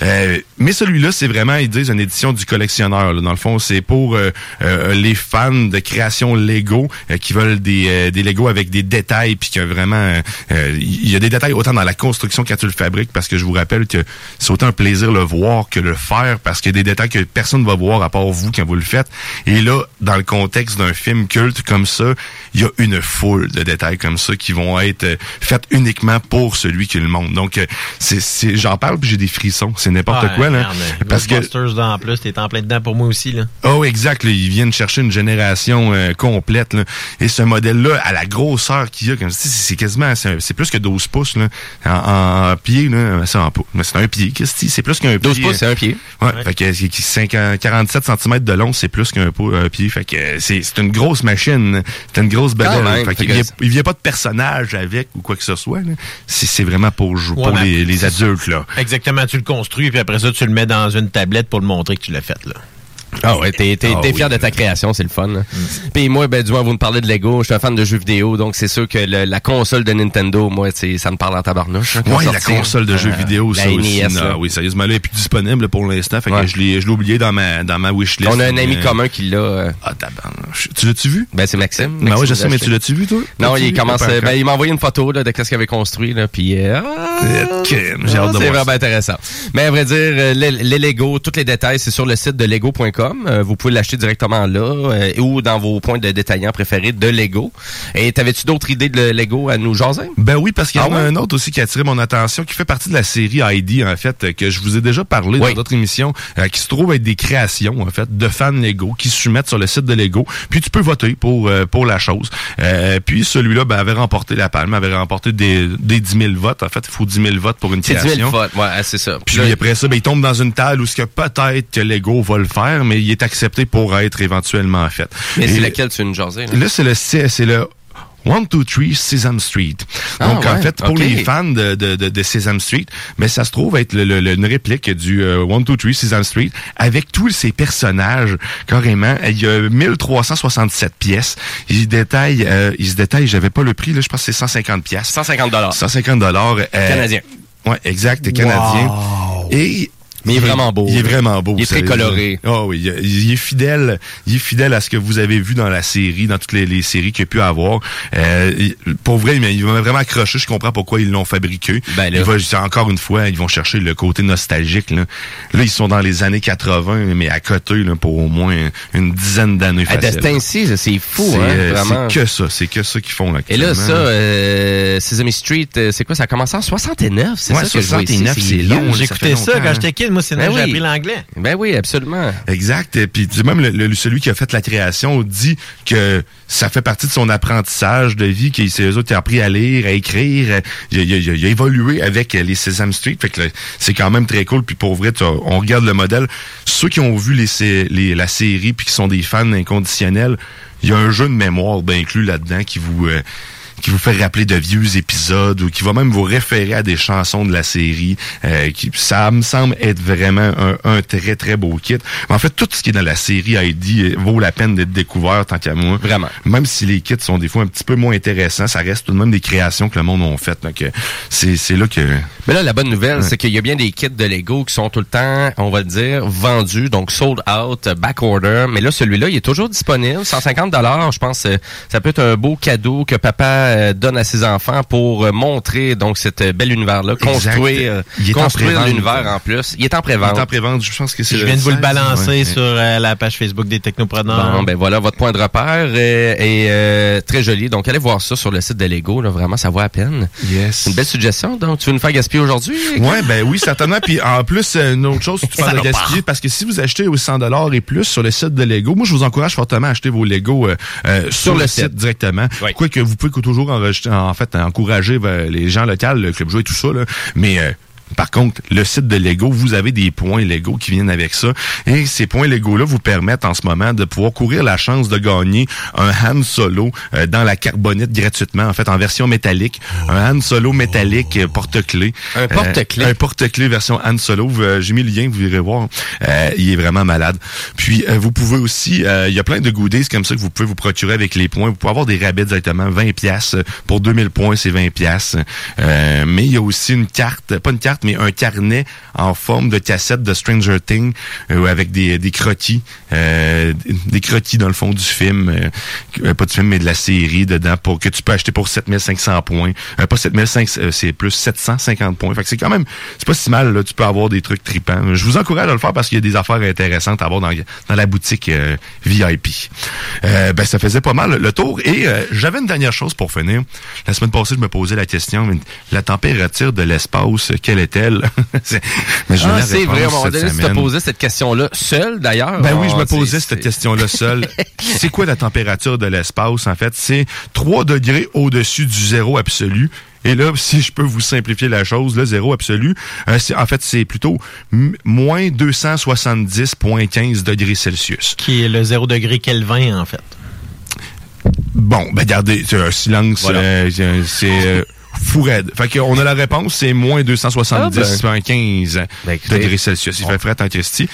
[SPEAKER 4] Euh, mais celui-là, c'est vraiment, ils disent, une édition du collectionneur. là. Dans le fond, c'est pour euh, euh, les fans de création Lego euh, qui veulent des, euh, des Lego avec des détails, puis que vraiment, il y a des détails autant dans la construction quand tu le fabriques, parce que je vous rappelle que c'est autant un plaisir le voir que le faire, parce qu'il y a des détails que personne ne va voir à part vous quand vous le faites. Et là, dans le contexte d'un film culte comme ça, il y a une foule de détails comme ça qui vont être faits uniquement pour celui qui le montre. Donc, c'est, j'en parle puis j'ai des frissons. C'est n'importe
[SPEAKER 5] Ouais,
[SPEAKER 4] quoi, là.
[SPEAKER 5] merde,
[SPEAKER 4] Parce que,
[SPEAKER 5] en plus, t'es en plein dedans pour moi aussi. Là.
[SPEAKER 4] oh, exact, là, ils viennent chercher une génération euh, complète, là. Et ce modèle-là, à la grosseur qu'il y a, comme c'est, quasiment, c'est, plus que 12 pouces, là. En, en pied, là. C'est en pouce. Mais c'est un pied, c'est? C'est plus qu'un
[SPEAKER 3] 12
[SPEAKER 4] pied.
[SPEAKER 3] pouces, c'est un pied.
[SPEAKER 4] Ouais, fait que c'est- qui- 50 47 cm de long, c'est plus qu'un pied. Fait que c'est c'est une grosse machine, c'est une grosse
[SPEAKER 3] même,
[SPEAKER 4] Fait
[SPEAKER 3] fait
[SPEAKER 4] qu'il
[SPEAKER 3] que
[SPEAKER 4] il vient pas de personnage avec ou quoi que ce soit. là. C'est c'est vraiment pour
[SPEAKER 5] Ouais,
[SPEAKER 4] pour les, les adultes là.
[SPEAKER 5] Exactement, tu le puis après ça, tu le mets dans une tablette pour le montrer que tu l'as fait. Là.
[SPEAKER 3] Ah ouais, t'es, t'es,
[SPEAKER 4] Ah
[SPEAKER 3] t'es
[SPEAKER 4] oui.
[SPEAKER 3] fier de ta création, c'est le fun. là. Puis moi, ben du moins, vous me parlez de Lego, je suis un fan de jeux vidéo, donc c'est sûr que le- la console de Nintendo, moi, ça me parle en tabarnouche. hein,
[SPEAKER 4] Ouais, la console de jeux
[SPEAKER 3] Euh,
[SPEAKER 4] vidéo, ça aussi.
[SPEAKER 3] NES,
[SPEAKER 4] non, oui, sérieusement, là, elle est plus disponible pour l'instant. Fait
[SPEAKER 3] Ouais.
[SPEAKER 4] que je l'ai je l'ai oublié dans ma dans ma wishlist.
[SPEAKER 3] On a un ami
[SPEAKER 4] mais-
[SPEAKER 3] commun qui l'a. euh,
[SPEAKER 4] Ah, tabarnouche. Tu l'as-tu vu?
[SPEAKER 3] ben c'est Maxime.
[SPEAKER 4] Ben
[SPEAKER 3] Maxime
[SPEAKER 4] oui, je sais, mais tu l'as-tu vu, toi?
[SPEAKER 3] Non, il
[SPEAKER 4] vu?
[SPEAKER 3] commence.
[SPEAKER 4] Pas
[SPEAKER 3] euh. Ben, il m'a envoyé une photo là, de ce qu'il avait construit, là, puis euh, ah,
[SPEAKER 4] crème, J'ai hâte de
[SPEAKER 3] c'est vraiment intéressant. Mais à vrai dire, les Lego, tous les détails, c'est sur le site de lego.com. lego.com. Euh, vous pouvez l'acheter directement là euh, ou dans vos points de détaillants préférés de Lego. Et t'avais-tu d'autres idées de Lego à nous jaser?
[SPEAKER 4] Ben oui, parce qu'il y en
[SPEAKER 3] Ah
[SPEAKER 4] a
[SPEAKER 3] ouais?
[SPEAKER 4] un autre aussi qui a attiré mon attention, qui fait partie de la série ID, en fait, euh, que je vous ai déjà parlé
[SPEAKER 3] Oui.
[SPEAKER 4] dans d'autres émissions, euh, qui se trouve être des créations, en fait, de fans Lego, qui se soumettent sur le site de Lego. Puis tu peux voter pour euh, pour la chose. Euh, puis celui-là ben, avait remporté la palme, avait remporté des, des 10 000 votes. En fait, il faut 10 000 votes pour une
[SPEAKER 3] C'est 10
[SPEAKER 4] création.
[SPEAKER 3] 000 votes. Ouais, c'est ça.
[SPEAKER 4] Puis
[SPEAKER 3] là,
[SPEAKER 4] après ça, ben, il tombe dans une table où ce que peut-être que Lego va le faire, mais il est accepté pour être éventuellement fait.
[SPEAKER 3] mais
[SPEAKER 4] Et-
[SPEAKER 3] c'est laquelle tu veux nous jaser? là?
[SPEAKER 4] Là, c'est le C- c'est le 123 Sesame Street.
[SPEAKER 3] Ah,
[SPEAKER 4] Donc, en fait, pour les fans de, de, de, de Sesame Street, mais ça se trouve être le, le- le- une réplique du euh, 123 Sesame Street avec tous ces personnages, carrément. Il y a 1367 pièces. Il se détaille, euh, il se détaille, j'avais pas le prix, là, je pense que c'est 150 pièces.
[SPEAKER 3] 150 dollars.
[SPEAKER 4] 150 dollars. euh,
[SPEAKER 3] Canadien.
[SPEAKER 4] Ouais, exact, canadien. Et
[SPEAKER 3] Mais il est vraiment beau,
[SPEAKER 4] Il est vraiment beau.
[SPEAKER 3] Il est très coloré.
[SPEAKER 4] Ah oui, il, est fidèle. Il est fidèle à ce que vous avez vu dans la série, dans toutes les, les séries qu'il a pu avoir. Euh, pour vrai, mais il m'a vraiment accroché. Je comprends pourquoi ils l'ont fabriqué.
[SPEAKER 3] Ben là.
[SPEAKER 4] il va, encore une fois, ils vont chercher le côté nostalgique. Là, là ils sont dans les années 80, mais à côté là, pour au moins une dizaine d'années.
[SPEAKER 3] À. Destin c'est fou,
[SPEAKER 4] C'est
[SPEAKER 3] hein,
[SPEAKER 4] euh,
[SPEAKER 3] vraiment.
[SPEAKER 4] c'est que ça, c'est que ça qu'ils font là.
[SPEAKER 3] Et là, ça, euh, Sesame Street, euh, c'est quoi? Ça a commencé en 69, c'est
[SPEAKER 4] Ouais,
[SPEAKER 3] ça que je vois ici?
[SPEAKER 4] 69, c'est long, ça
[SPEAKER 5] J'écoutais ça,
[SPEAKER 4] longtemps,
[SPEAKER 5] quand j'étais kid. Moi, c'est là
[SPEAKER 3] Ben
[SPEAKER 5] j'ai
[SPEAKER 3] oui.
[SPEAKER 5] appris l'anglais.
[SPEAKER 3] Ben oui, absolument.
[SPEAKER 4] Exact. Et puis même le, le- celui qui a fait la création dit que ça fait partie de son apprentissage de vie, qu'il s'est eux autres qui a appris à lire, à écrire. Il a, il a- il a- il a évolué avec les Sesame Street. Fait que là, c'est quand même très cool. Puis pour vrai, on regarde le modèle. Ceux qui ont vu les, les- la série puis qui sont des fans inconditionnels, il y a un jeu de mémoire bien inclus là-dedans qui vous euh, qui vous fait rappeler de vieux épisodes ou qui va même vous référer à des chansons de la série. Euh, qui, ça me semble être vraiment un, un très, très beau kit. En fait, tout ce qui est dans la série Heidi euh, vaut la peine d'être découvert tant qu'à moi.
[SPEAKER 3] Vraiment.
[SPEAKER 4] Même si les kits sont des fois un petit peu moins intéressants, ça reste tout de même des créations que le monde a faites. Donc, euh, c'est c'est là que...
[SPEAKER 3] Mais là, la bonne nouvelle, c'est qu'il y a bien des kits de Lego qui sont tout le temps, on va le dire, vendus, donc sold out, back order. Mais là, celui-là, il est toujours disponible. 150 dollars, je pense, euh, ça peut être un beau cadeau que papa euh, donne à ses enfants pour euh, montrer donc cet euh, bel univers-là, construire,
[SPEAKER 4] Il est en
[SPEAKER 3] construire
[SPEAKER 4] pré-vente.
[SPEAKER 3] l'univers en plus. Il est en
[SPEAKER 4] Il est
[SPEAKER 3] pré-vente.
[SPEAKER 4] en pré-vente, je pense que c'est
[SPEAKER 5] Je viens de vous le
[SPEAKER 4] 16,
[SPEAKER 5] balancer
[SPEAKER 4] ouais.
[SPEAKER 5] sur euh, la page Facebook des Technopreneurs.
[SPEAKER 3] Bon, ben voilà, votre point de repère est, est, euh, très joli. Donc, allez voir ça sur le site de Lego. Là, vraiment, ça vaut à peine.
[SPEAKER 4] Yes.
[SPEAKER 3] Une belle suggestion. Donc, tu veux nous faire gaspiller aujourd'hui?
[SPEAKER 4] Ouais, ben oui, certainement. Puis en plus, une autre chose, tu parles de gaspiller, parce que si vous achetez aux 100 dollars et plus sur le site de Lego, moi je vous encourage fortement à acheter vos Lego euh, sur, le site, directement.
[SPEAKER 3] Oui.
[SPEAKER 4] Quoique vous pouvez toujours en fait encourager euh, les gens locaux, le club joué et tout ça, là. mais euh, par contre, le site de Lego, vous avez des points Lego qui viennent avec ça. Et ces points Lego-là vous permettent en ce moment de pouvoir courir la chance de gagner un Han Solo euh, dans la carbonite gratuitement, en fait, en version métallique. Un Han Solo métallique euh, porte-clés.
[SPEAKER 3] Un porte-clés.
[SPEAKER 4] Euh, un porte-clés version Han Solo. Euh, J'ai mis le lien, vous irez voir. Euh, il est vraiment malade. Puis, euh, vous pouvez aussi, euh, il y a plein de goodies comme ça que vous pouvez vous procurer avec les points. Vous pouvez avoir des rabais directement, 20 pièces Pour 2000 points, c'est 20 pièces euh, Mais il y a aussi une carte, pas une carte, mais un carnet en forme de cassette de Stranger Things euh, avec des, des croquis, euh, des croquis dans le fond du film, euh, euh, pas du film, mais de la série dedans, pour que tu peux acheter pour 7500 points. Euh, pas 7500, euh, c'est plus 750 points. Fait que c'est quand même, c'est pas si mal, là, tu peux avoir des trucs tripants. Je vous encourage à le faire parce qu'il y a des affaires intéressantes à avoir dans, dans la boutique VIP. Ben, ça faisait pas mal le tour. Et j'avais une dernière chose pour finir. La semaine passée, je me posais la question, la température de l'espace, quelle est-elle? C'est- mais eu
[SPEAKER 3] Ah, c'est vrai, à un moment
[SPEAKER 4] cette
[SPEAKER 3] donné, tu te posais cette question-là seul, d'ailleurs.
[SPEAKER 4] Ben oui, je
[SPEAKER 3] Ah,
[SPEAKER 4] me posais cette question-là seule. c'est quoi la température de l'espace, en fait? C'est 3 degrés au-dessus du zéro absolu. Et là, si je peux vous simplifier la chose, le zéro absolu, euh, en fait, c'est plutôt moins 270,15 degrés Celsius.
[SPEAKER 5] Qui est le 0 degré Kelvin, en fait.
[SPEAKER 4] Bon, ben regardez, c'est un silence,
[SPEAKER 3] Voilà.
[SPEAKER 4] euh, c'est- c'est euh, fou raide. Fait qu'on a la réponse, c'est moins 270,15
[SPEAKER 3] Ben, écoutez.
[SPEAKER 4] degrés Celsius. Il fait frais en Christie.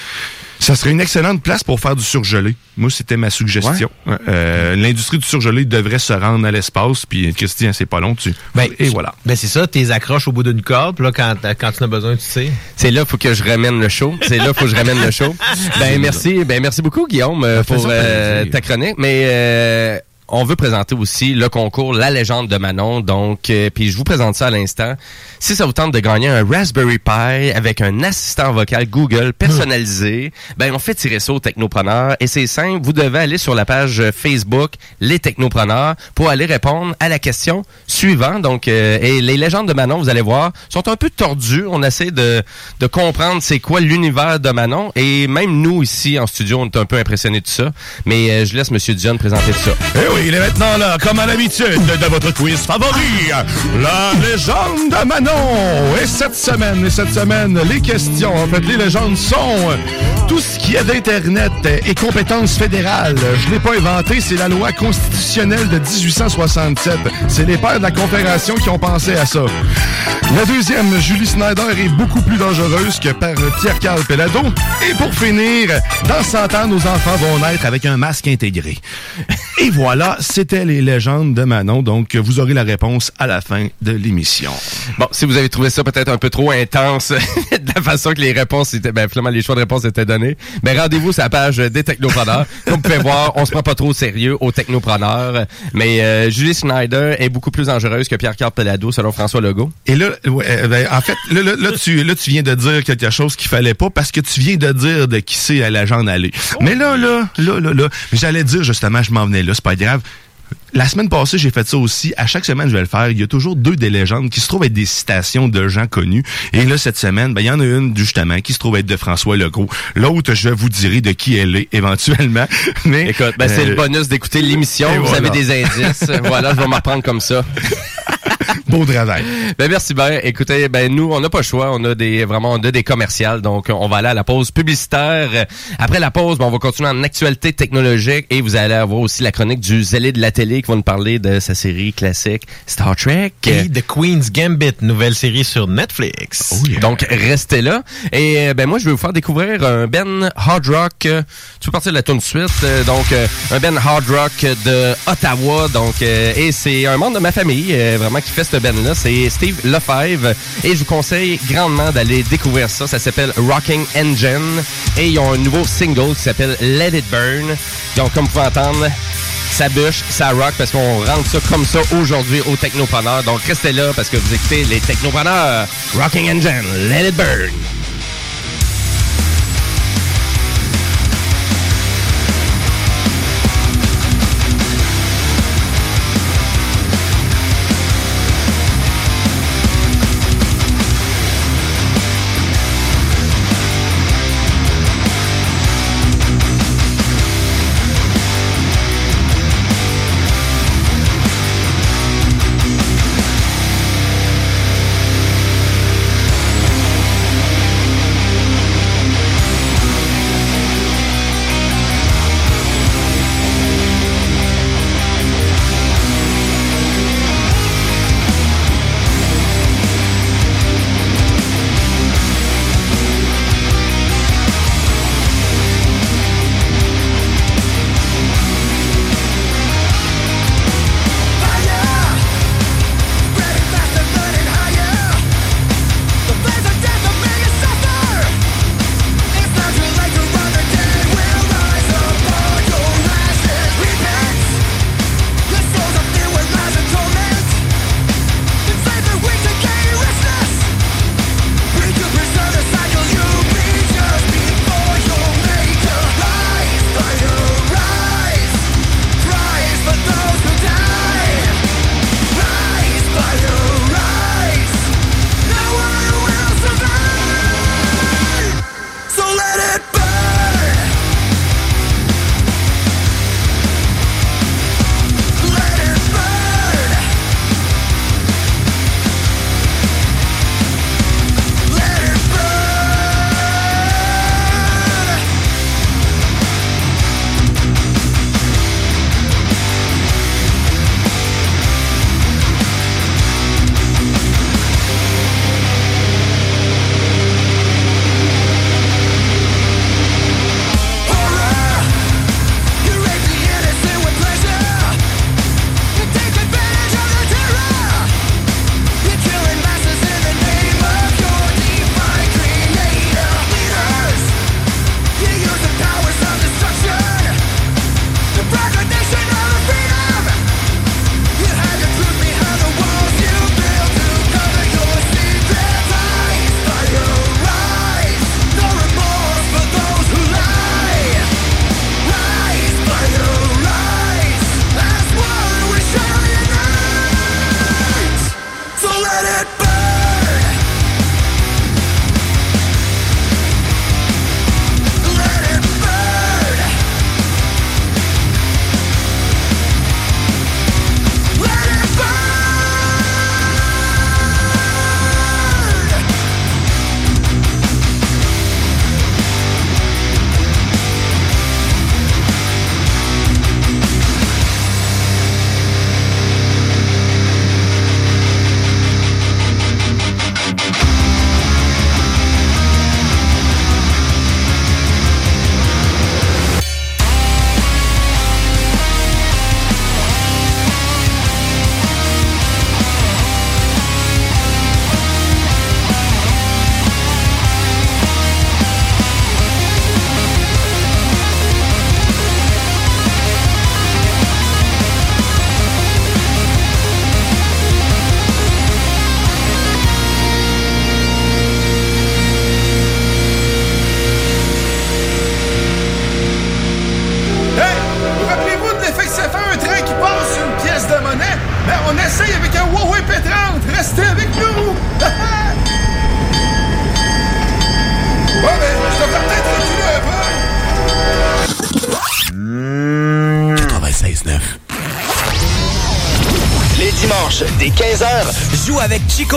[SPEAKER 4] Ça serait une excellente place pour faire du surgelé. Moi, c'était ma suggestion. Euh, L'industrie du surgelé devrait se rendre à l'espace. Puis, Christian, c'est pas long. Tu...
[SPEAKER 5] Ben,
[SPEAKER 4] Et voilà.
[SPEAKER 5] Ben, c'est ça, t'es accroches au bout d'une corde, puis là, quand, quand tu en as besoin, tu sais.
[SPEAKER 3] C'est là, faut que je ramène le show. C'est là, faut que je ramène le show. Ben merci, ben merci beaucoup Guillaume pour euh, ta chronique. Mais euh, on veut présenter aussi le concours La légende de Manon. Donc, euh, puis je vous présente ça à l'instant. Si ça vous tente de gagner un Raspberry Pi avec un assistant vocal Google personnalisé, ben on fait tirer ça aux technopreneurs. Et c'est simple, vous devez aller sur la page Facebook Les Technopreneurs pour aller répondre à la question suivante. Donc, euh, et les légendes de Manon, vous allez voir, sont un peu tordues. On essaie de, de comprendre c'est quoi l'univers de Manon. Et même nous, ici, en studio, on est un peu impressionnés de ça. Mais euh, je laisse Monsieur Dion présenter ça.
[SPEAKER 4] Eh il est maintenant là, comme à l'habitude, de votre quiz favori, la légende de Manon. Et cette semaine, et cette semaine, les questions, en fait, les légendes sont tout ce qui est d'Internet et compétences fédérales. Je l'ai pas inventé, c'est la loi constitutionnelle de 1867. C'est les pères de la Confédération qui ont pensé à ça. La deuxième, Julie Snyder est beaucoup plus dangereuse que par Pierre-Carl Pelado. Et pour finir, dans 100 ans, nos enfants vont naître avec un masque intégré. Et voilà, c'était les légendes de Manon. Donc, vous aurez la réponse à la fin de l'émission.
[SPEAKER 3] Bon, si vous avez trouvé ça peut-être un peu trop intense, de la façon que les réponses étaient, ben, finalement, les choix de réponses étaient donnés, ben, rendez-vous sur la page des technopreneurs. Comme vous pouvez voir, on se prend pas trop au sérieux aux technopreneurs. Mais euh, Julie Snyder est beaucoup plus dangereuse que Pierre-Carl Pelado, selon François Legault.
[SPEAKER 4] Et là, ouais, euh, ben, en fait, là, là, là, tu, là, tu viens de dire quelque chose qu'il fallait pas parce que tu viens de dire de qui c'est à la légende aller. Mais là, là, là, là, là, j'allais dire justement, je m'en venais là, c'est pas grave. La semaine passée, j'ai fait ça aussi. À chaque semaine, je vais le faire. Il y a toujours deux des légendes qui se trouvent être des citations de gens connus. Et là, cette semaine, ben, il y en a une, justement, qui se trouve être de François Legault. L'autre, je vous dirai de qui elle est, éventuellement. Mais,
[SPEAKER 3] Écoute, ben, c'est
[SPEAKER 4] euh,
[SPEAKER 3] le bonus d'écouter l'émission. Vous
[SPEAKER 4] voilà.
[SPEAKER 3] avez des indices. voilà, je vais m'en reprendre comme ça.
[SPEAKER 4] beau travail.
[SPEAKER 3] Ben merci bien. Écoutez, ben nous, on n'a pas le choix. On a des vraiment on a des commerciales, donc on va aller à la pause publicitaire. Après la pause, ben, on va continuer en actualité technologique et vous allez avoir aussi la chronique du zélé de la télé qui va nous parler de sa série classique Star Trek.
[SPEAKER 5] Et The Queen's Gambit, nouvelle série sur Netflix.
[SPEAKER 3] Donc restez là. Et euh, ben moi je vais vous faire découvrir un Ben Hard Rock. euh, tu peux partir de la tune de suite. euh, donc un Ben Hard Rock de Ottawa. Donc euh, et c'est un membre de ma famille euh, qui fait ce Ben là. C'est Steve Lefebvre. Et je vous conseille grandement d'aller découvrir ça. Ça s'appelle Rocking Engine. Et ils ont un nouveau single qui s'appelle Let It Burn. Donc comme vous pouvez entendre. Ça bûche, ça rock parce qu'on rentre ça comme ça aujourd'hui au Technopreneur. Donc restez là parce que vous écoutez les Technopreneurs. Rocking Engine, let it burn.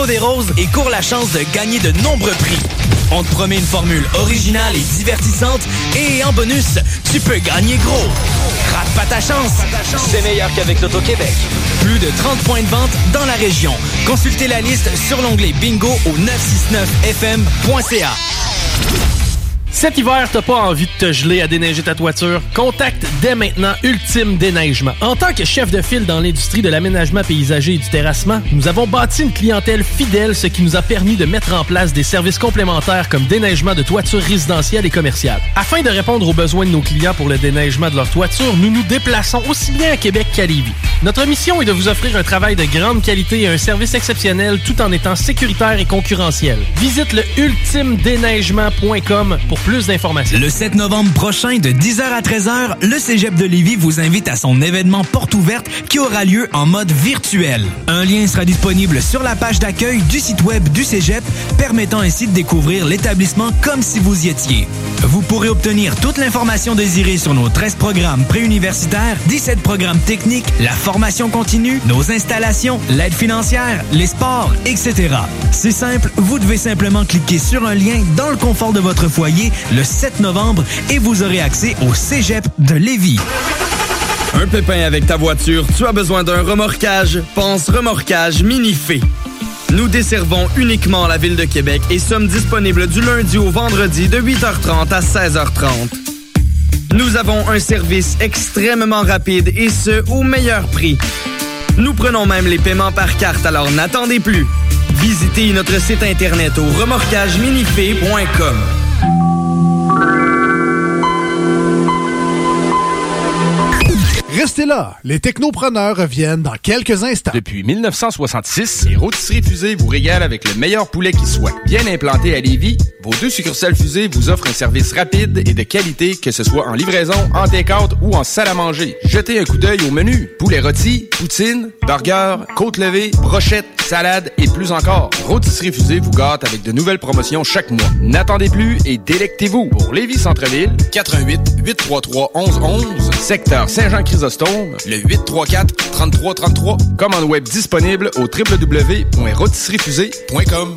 [SPEAKER 7] Des Roses et cours la chance de gagner de nombreux prix. On te promet une formule originale et divertissante et en bonus, tu peux gagner gros. Rate pas ta chance. C'est meilleur qu'avec l'Auto-Québec. Plus de 30 points de vente dans la région. Consultez la liste sur l'onglet bingo au 969fm.ca.
[SPEAKER 8] Cet hiver, t'as pas envie de te geler à déneiger ta toiture? Contacte dès maintenant Ultime Déneigement. En tant que chef de file dans l'industrie de l'aménagement paysager et du terrassement, nous avons bâti une clientèle fidèle, ce qui nous a permis de mettre en place des services complémentaires comme déneigement de toitures résidentielles et commerciales. Afin de répondre aux besoins de nos clients pour le déneigement de leur toiture, nous nous déplaçons aussi bien à Québec qu'à Lévis. Notre mission est de vous offrir un travail de grande qualité et un service exceptionnel tout en étant sécuritaire et concurrentiel. Visite le ultimedéneigement.com pour plus d'informations.
[SPEAKER 7] Le 7 novembre prochain, de 10h à 13h, le Cégep de Lévis vous invite à son événement porte ouverte qui aura lieu en mode virtuel. Un lien sera disponible sur la page d'accueil du site web du Cégep, permettant ainsi de découvrir l'établissement comme si vous y étiez. Vous pourrez obtenir toute l'information désirée sur nos 13 programmes préuniversitaires, 17 programmes techniques, la formation continue, nos installations, l'aide financière, les sports, etc. C'est simple, vous devez simplement cliquer sur un lien dans le confort de votre foyer le 7 novembre et vous aurez accès au Cégep de Lévis.
[SPEAKER 9] Un pépin avec ta voiture, tu as besoin d'un remorquage? Pense remorquage Minifé. Nous desservons uniquement la ville de Québec et sommes disponibles du lundi au vendredi de 8h30 à 16h30. Nous avons un service extrêmement rapide et ce, au meilleur prix. Nous prenons même les paiements par carte, alors n'attendez plus. Visitez notre site internet au remorquageminifé.com.
[SPEAKER 10] Restez là, les technopreneurs reviennent dans quelques instants.
[SPEAKER 11] Depuis 1966, les rôtisseries fusées vous régalent avec le meilleur poulet qui soit. Bien implanté à Lévis, vos deux succursales fusées vous offrent un service rapide et de qualité, que ce soit en livraison, en take-out ou en salle à manger. Jetez un coup d'œil au menu. Poulet rôti, poutine, burger, côte levée, brochette, salade et plus encore. Rôtisserie fusée vous gâte avec de nouvelles promotions chaque mois. N'attendez plus et délectez-vous. Pour Lévis Centre-Ville, 88 833 1111, secteur Saint-Jean-Chrysostome, le 834 3333. Commande web disponible au www.rôtisseriefusée.com.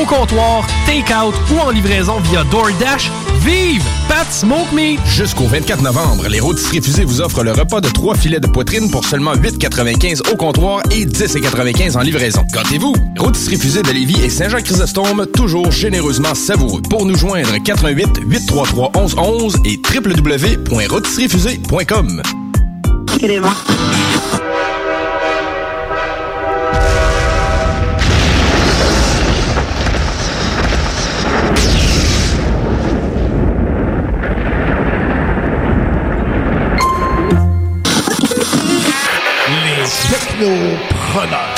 [SPEAKER 8] au comptoir, take-out ou en livraison via DoorDash. Vive Pat Smoke Meat!
[SPEAKER 11] Jusqu'au 24 novembre, les rôtisseries fusées vous offrent le repas de trois filets de poitrine pour seulement 8,95 au comptoir et 10,95 en livraison. Gâtez-vous! Rôtisserie fusée de Lévis et Saint-Jean-Chrysostome, toujours généreusement savoureux. Pour nous joindre, 88 833 1111 et www.rôtisseriefusée.com.
[SPEAKER 10] Les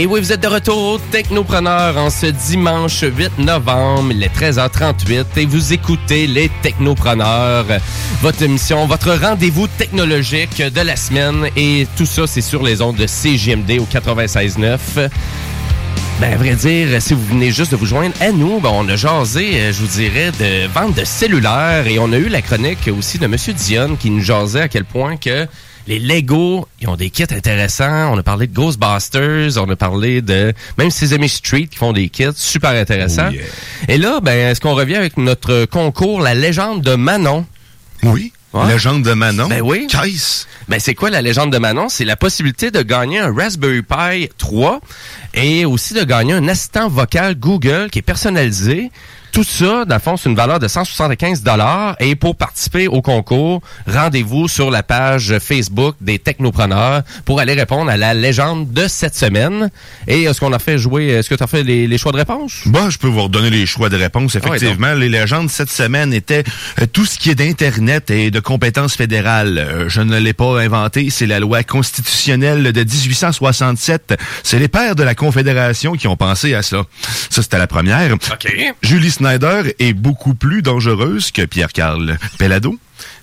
[SPEAKER 3] Et oui, vous êtes de retour, Technopreneur, en ce dimanche 8 novembre, il est 13h38, et vous écoutez les Technopreneurs, votre émission, votre rendez-vous technologique de la semaine, et tout ça, c'est sur les ondes de CGMD au 96.9. Ben, à vrai dire, si vous venez juste de vous joindre à nous, ben, on a jasé, euh, je vous dirais, de vente de cellulaires et on a eu la chronique aussi de Monsieur Dion qui nous jasait à quel point que les Lego, ils ont des kits intéressants. On a parlé de Ghostbusters, on a parlé de même Sesame Street qui font des kits super intéressants.
[SPEAKER 4] Oh yeah.
[SPEAKER 3] Et là, ben, est-ce qu'on revient avec notre concours La légende de Manon?
[SPEAKER 4] Oui.
[SPEAKER 3] Ouais.
[SPEAKER 4] Légende de Manon.
[SPEAKER 3] Ben oui.
[SPEAKER 4] Qu'est-ce?
[SPEAKER 3] Ben c'est quoi la légende de Manon? C'est la possibilité de gagner un Raspberry Pi 3 et aussi de gagner un assistant vocal Google qui est personnalisé. Tout ça, dans le fond, c'est une valeur de 175 dollars. Et pour participer au concours, rendez-vous sur la page Facebook des Technopreneurs pour aller répondre à la légende de cette semaine. Et est-ce qu'on a fait jouer, est-ce que tu as fait les, les choix de réponse?
[SPEAKER 4] Bon, je peux vous redonner les choix de réponse. Effectivement, les légendes cette semaine étaient euh, tout ce qui est d'Internet et de compétences fédérales. Euh, je ne l'ai pas inventé. C'est la loi constitutionnelle de 1867. C'est les pères de la Confédération qui ont pensé à ça. Ça, c'était la première.
[SPEAKER 3] OK.
[SPEAKER 4] Julie Snyder est beaucoup plus dangereuse que Pierre-Carl Pellado.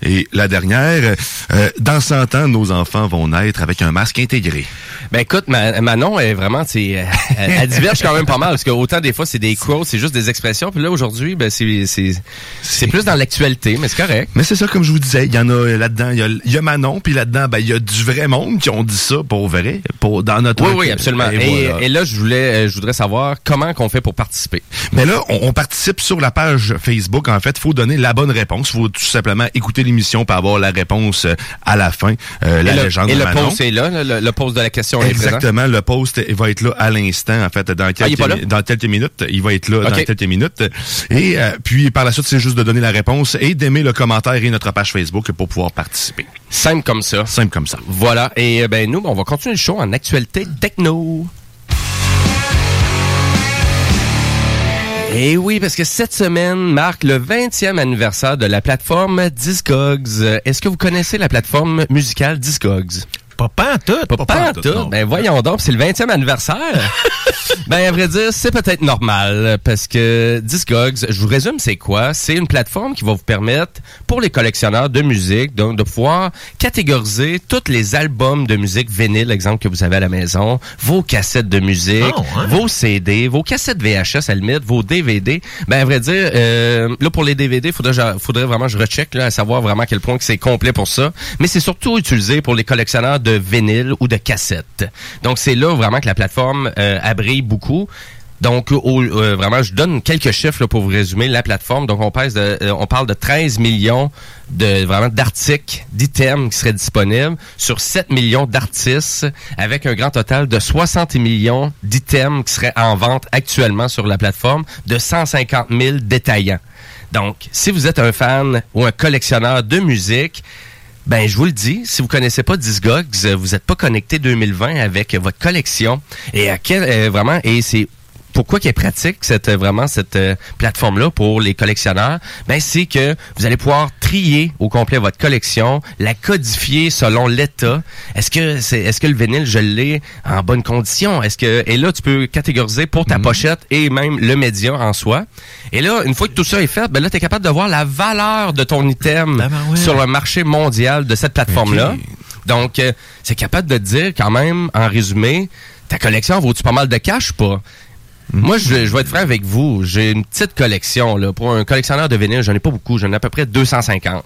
[SPEAKER 4] Et la dernière, euh, dans 100 ans, nos enfants vont naître avec un masque intégré.
[SPEAKER 3] Ben écoute, Ma- Manon est vraiment, elle, elle diverge quand même pas mal parce que autant des fois c'est des quotes, c'est juste des expressions, puis là aujourd'hui, ben c'est plus dans l'actualité, mais c'est correct.
[SPEAKER 4] Mais c'est ça, comme je vous disais, il y en a là-dedans, il y a, il y a Manon, puis là-dedans, ben, il y a du vrai monde qui ont dit ça pour vrai, pour, dans notre...
[SPEAKER 3] Oui, oui, absolument.
[SPEAKER 4] Et
[SPEAKER 3] Et,
[SPEAKER 4] voilà.
[SPEAKER 3] et là, je voulais, euh, je voudrais savoir comment qu'on fait pour participer.
[SPEAKER 4] Mais là, on, on participe sur la page Facebook. En fait, il faut donner la bonne réponse. Il faut tout simplement écouter l'émission pour avoir la réponse euh, à la fin. Euh, la
[SPEAKER 3] et le,
[SPEAKER 4] légende
[SPEAKER 3] et
[SPEAKER 4] de
[SPEAKER 3] le
[SPEAKER 4] Manon.
[SPEAKER 3] post est là, le, le- le post de la question est.
[SPEAKER 4] Exactement, le post il va être là à l'instant, en fait, dans
[SPEAKER 3] Ah,
[SPEAKER 4] quelques, mi- dans quelques minutes. Il va être là dans quelques minutes. Et euh, puis, par la suite, c'est juste de donner la réponse et d'aimer le commentaire et notre page Facebook pour pouvoir participer.
[SPEAKER 3] Simple comme ça.
[SPEAKER 4] Simple comme ça.
[SPEAKER 3] Voilà. Et ben nous, on va continuer le show en actualité techno. Et oui, parce que cette semaine marque le 20e anniversaire de la plateforme Discogs. Est-ce que vous connaissez la plateforme musicale Discogs?
[SPEAKER 5] Pas tout.
[SPEAKER 3] Pas, pas. Ben voyons donc, c'est le 20e anniversaire. ben à vrai dire, c'est peut-être normal parce que Discogs, je vous résume c'est quoi? C'est une plateforme qui va vous permettre pour les collectionneurs de musique donc de pouvoir catégoriser tous les albums de musique vinyle exemple que vous avez à la maison, vos cassettes de musique,
[SPEAKER 5] Ah,
[SPEAKER 3] vos CD, vos cassettes VHS à la limite, vos DVD. Ben à vrai dire, euh, là pour les DVD, faudrait faudrait vraiment je recheck là à savoir vraiment à quel point que c'est complet pour ça, mais c'est surtout utilisé pour les collectionneurs de vinyle ou de cassettes. Donc c'est là vraiment que la plateforme euh, abrille beaucoup. Donc, au- euh, vraiment, je donne quelques chiffres pour vous résumer la plateforme. Donc, on, euh, parle de 13 millions d'articles, d'items qui seraient disponibles sur 7 millions d'artistes, avec un grand total de 60 millions d'items qui seraient en vente actuellement sur la plateforme, de 150 000 détaillants. Donc, si vous êtes un fan ou un collectionneur de musique, ben, je vous le dis, si vous connaissez pas Discogs, euh, vous n'êtes pas connecté 2020 avec votre collection. Et à quel, euh, vraiment, et c'est pourquoi qui est pratique cette euh, vraiment cette euh, plateforme là pour les collectionneurs? Ben c'est que vous allez pouvoir trier au complet votre collection la codifier selon l'état. Est-ce que c'est est-ce que le vinyle je l'ai en bonne condition? Est-ce que et là tu peux catégoriser pour ta pochette et même le média en soi. Et là une fois que tout ça est fait ben là tu es capable de voir la valeur de ton item
[SPEAKER 5] Tabarouette.
[SPEAKER 3] sur le marché mondial de cette plateforme là donc euh, c'est capable de te dire quand même en résumé ta collection vaut-tu pas mal de cash ou pas? Moi, je, je vais être franc avec vous. J'ai une petite collection. Pour un collectionneur de vinyle, j'en ai pas beaucoup. J'en ai à peu près 250.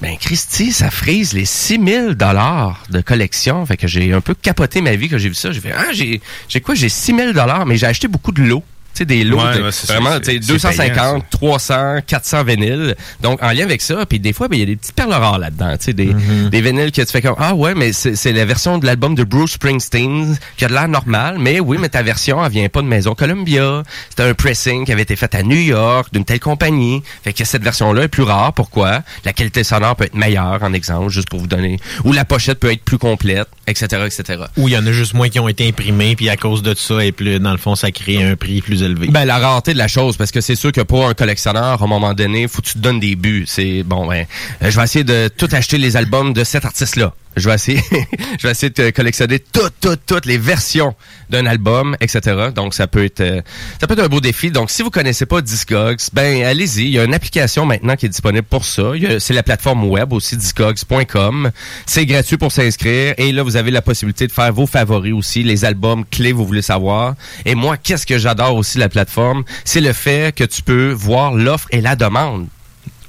[SPEAKER 3] Ben, Christy, ça frise les 6000 dollars de collection. Fait que j'ai un peu capoté ma vie quand j'ai vu ça. J'ai fait, ah, j'ai, j'ai quoi? J'ai 6000 dollars, mais j'ai acheté beaucoup de lots. Tu sais, des lots,
[SPEAKER 4] Ouais,
[SPEAKER 3] de- vraiment,
[SPEAKER 4] c'est-
[SPEAKER 3] tu sais,
[SPEAKER 4] c'est
[SPEAKER 3] 250,
[SPEAKER 4] payant, ça.
[SPEAKER 3] 300, 400 vinyles. Donc, en lien avec ça, puis des fois, ben, il y a des petites perles rares là-dedans. Tu sais, des,
[SPEAKER 4] Mm-hmm.
[SPEAKER 3] des vinyles que tu fais comme, ah ouais, mais c'est c'est la version de l'album de Bruce Springsteen qui a de l'air normal, mais oui, mais ta version, elle vient pas de Maison Columbia. C'était un pressing qui avait été fait à New York d'une telle compagnie. Fait que cette version-là est plus rare. Pourquoi? La qualité sonore peut être meilleure, en exemple, juste pour vous donner. Ou la pochette peut être plus complète, etc., etc.
[SPEAKER 5] Ou il y en a juste moins qui ont été imprimés, puis à cause de ça, et plus, dans le fond, ça crée un prix plus
[SPEAKER 3] Ben, la rareté de la chose, parce que c'est sûr que pour un collectionneur, à un moment donné, faut que tu te donnes des buts. C'est, bon, ben, euh, je vais essayer de tout acheter les albums de cet artiste-là. Je vais essayer, je vais essayer de collectionner toutes, toutes, toutes les versions d'un album, etc. Donc, ça peut être, euh, ça peut être un beau défi. Donc, si vous connaissez pas Discogs, ben, allez-y. Il y a une application maintenant qui est disponible pour ça. C'est la plateforme web aussi, discogs.com. C'est gratuit pour s'inscrire. Et là, vous avez la possibilité de faire vos favoris aussi, les albums clés, vous voulez savoir. Et moi, qu'est-ce que j'adore aussi de la plateforme? C'est le fait que tu peux voir l'offre et la demande.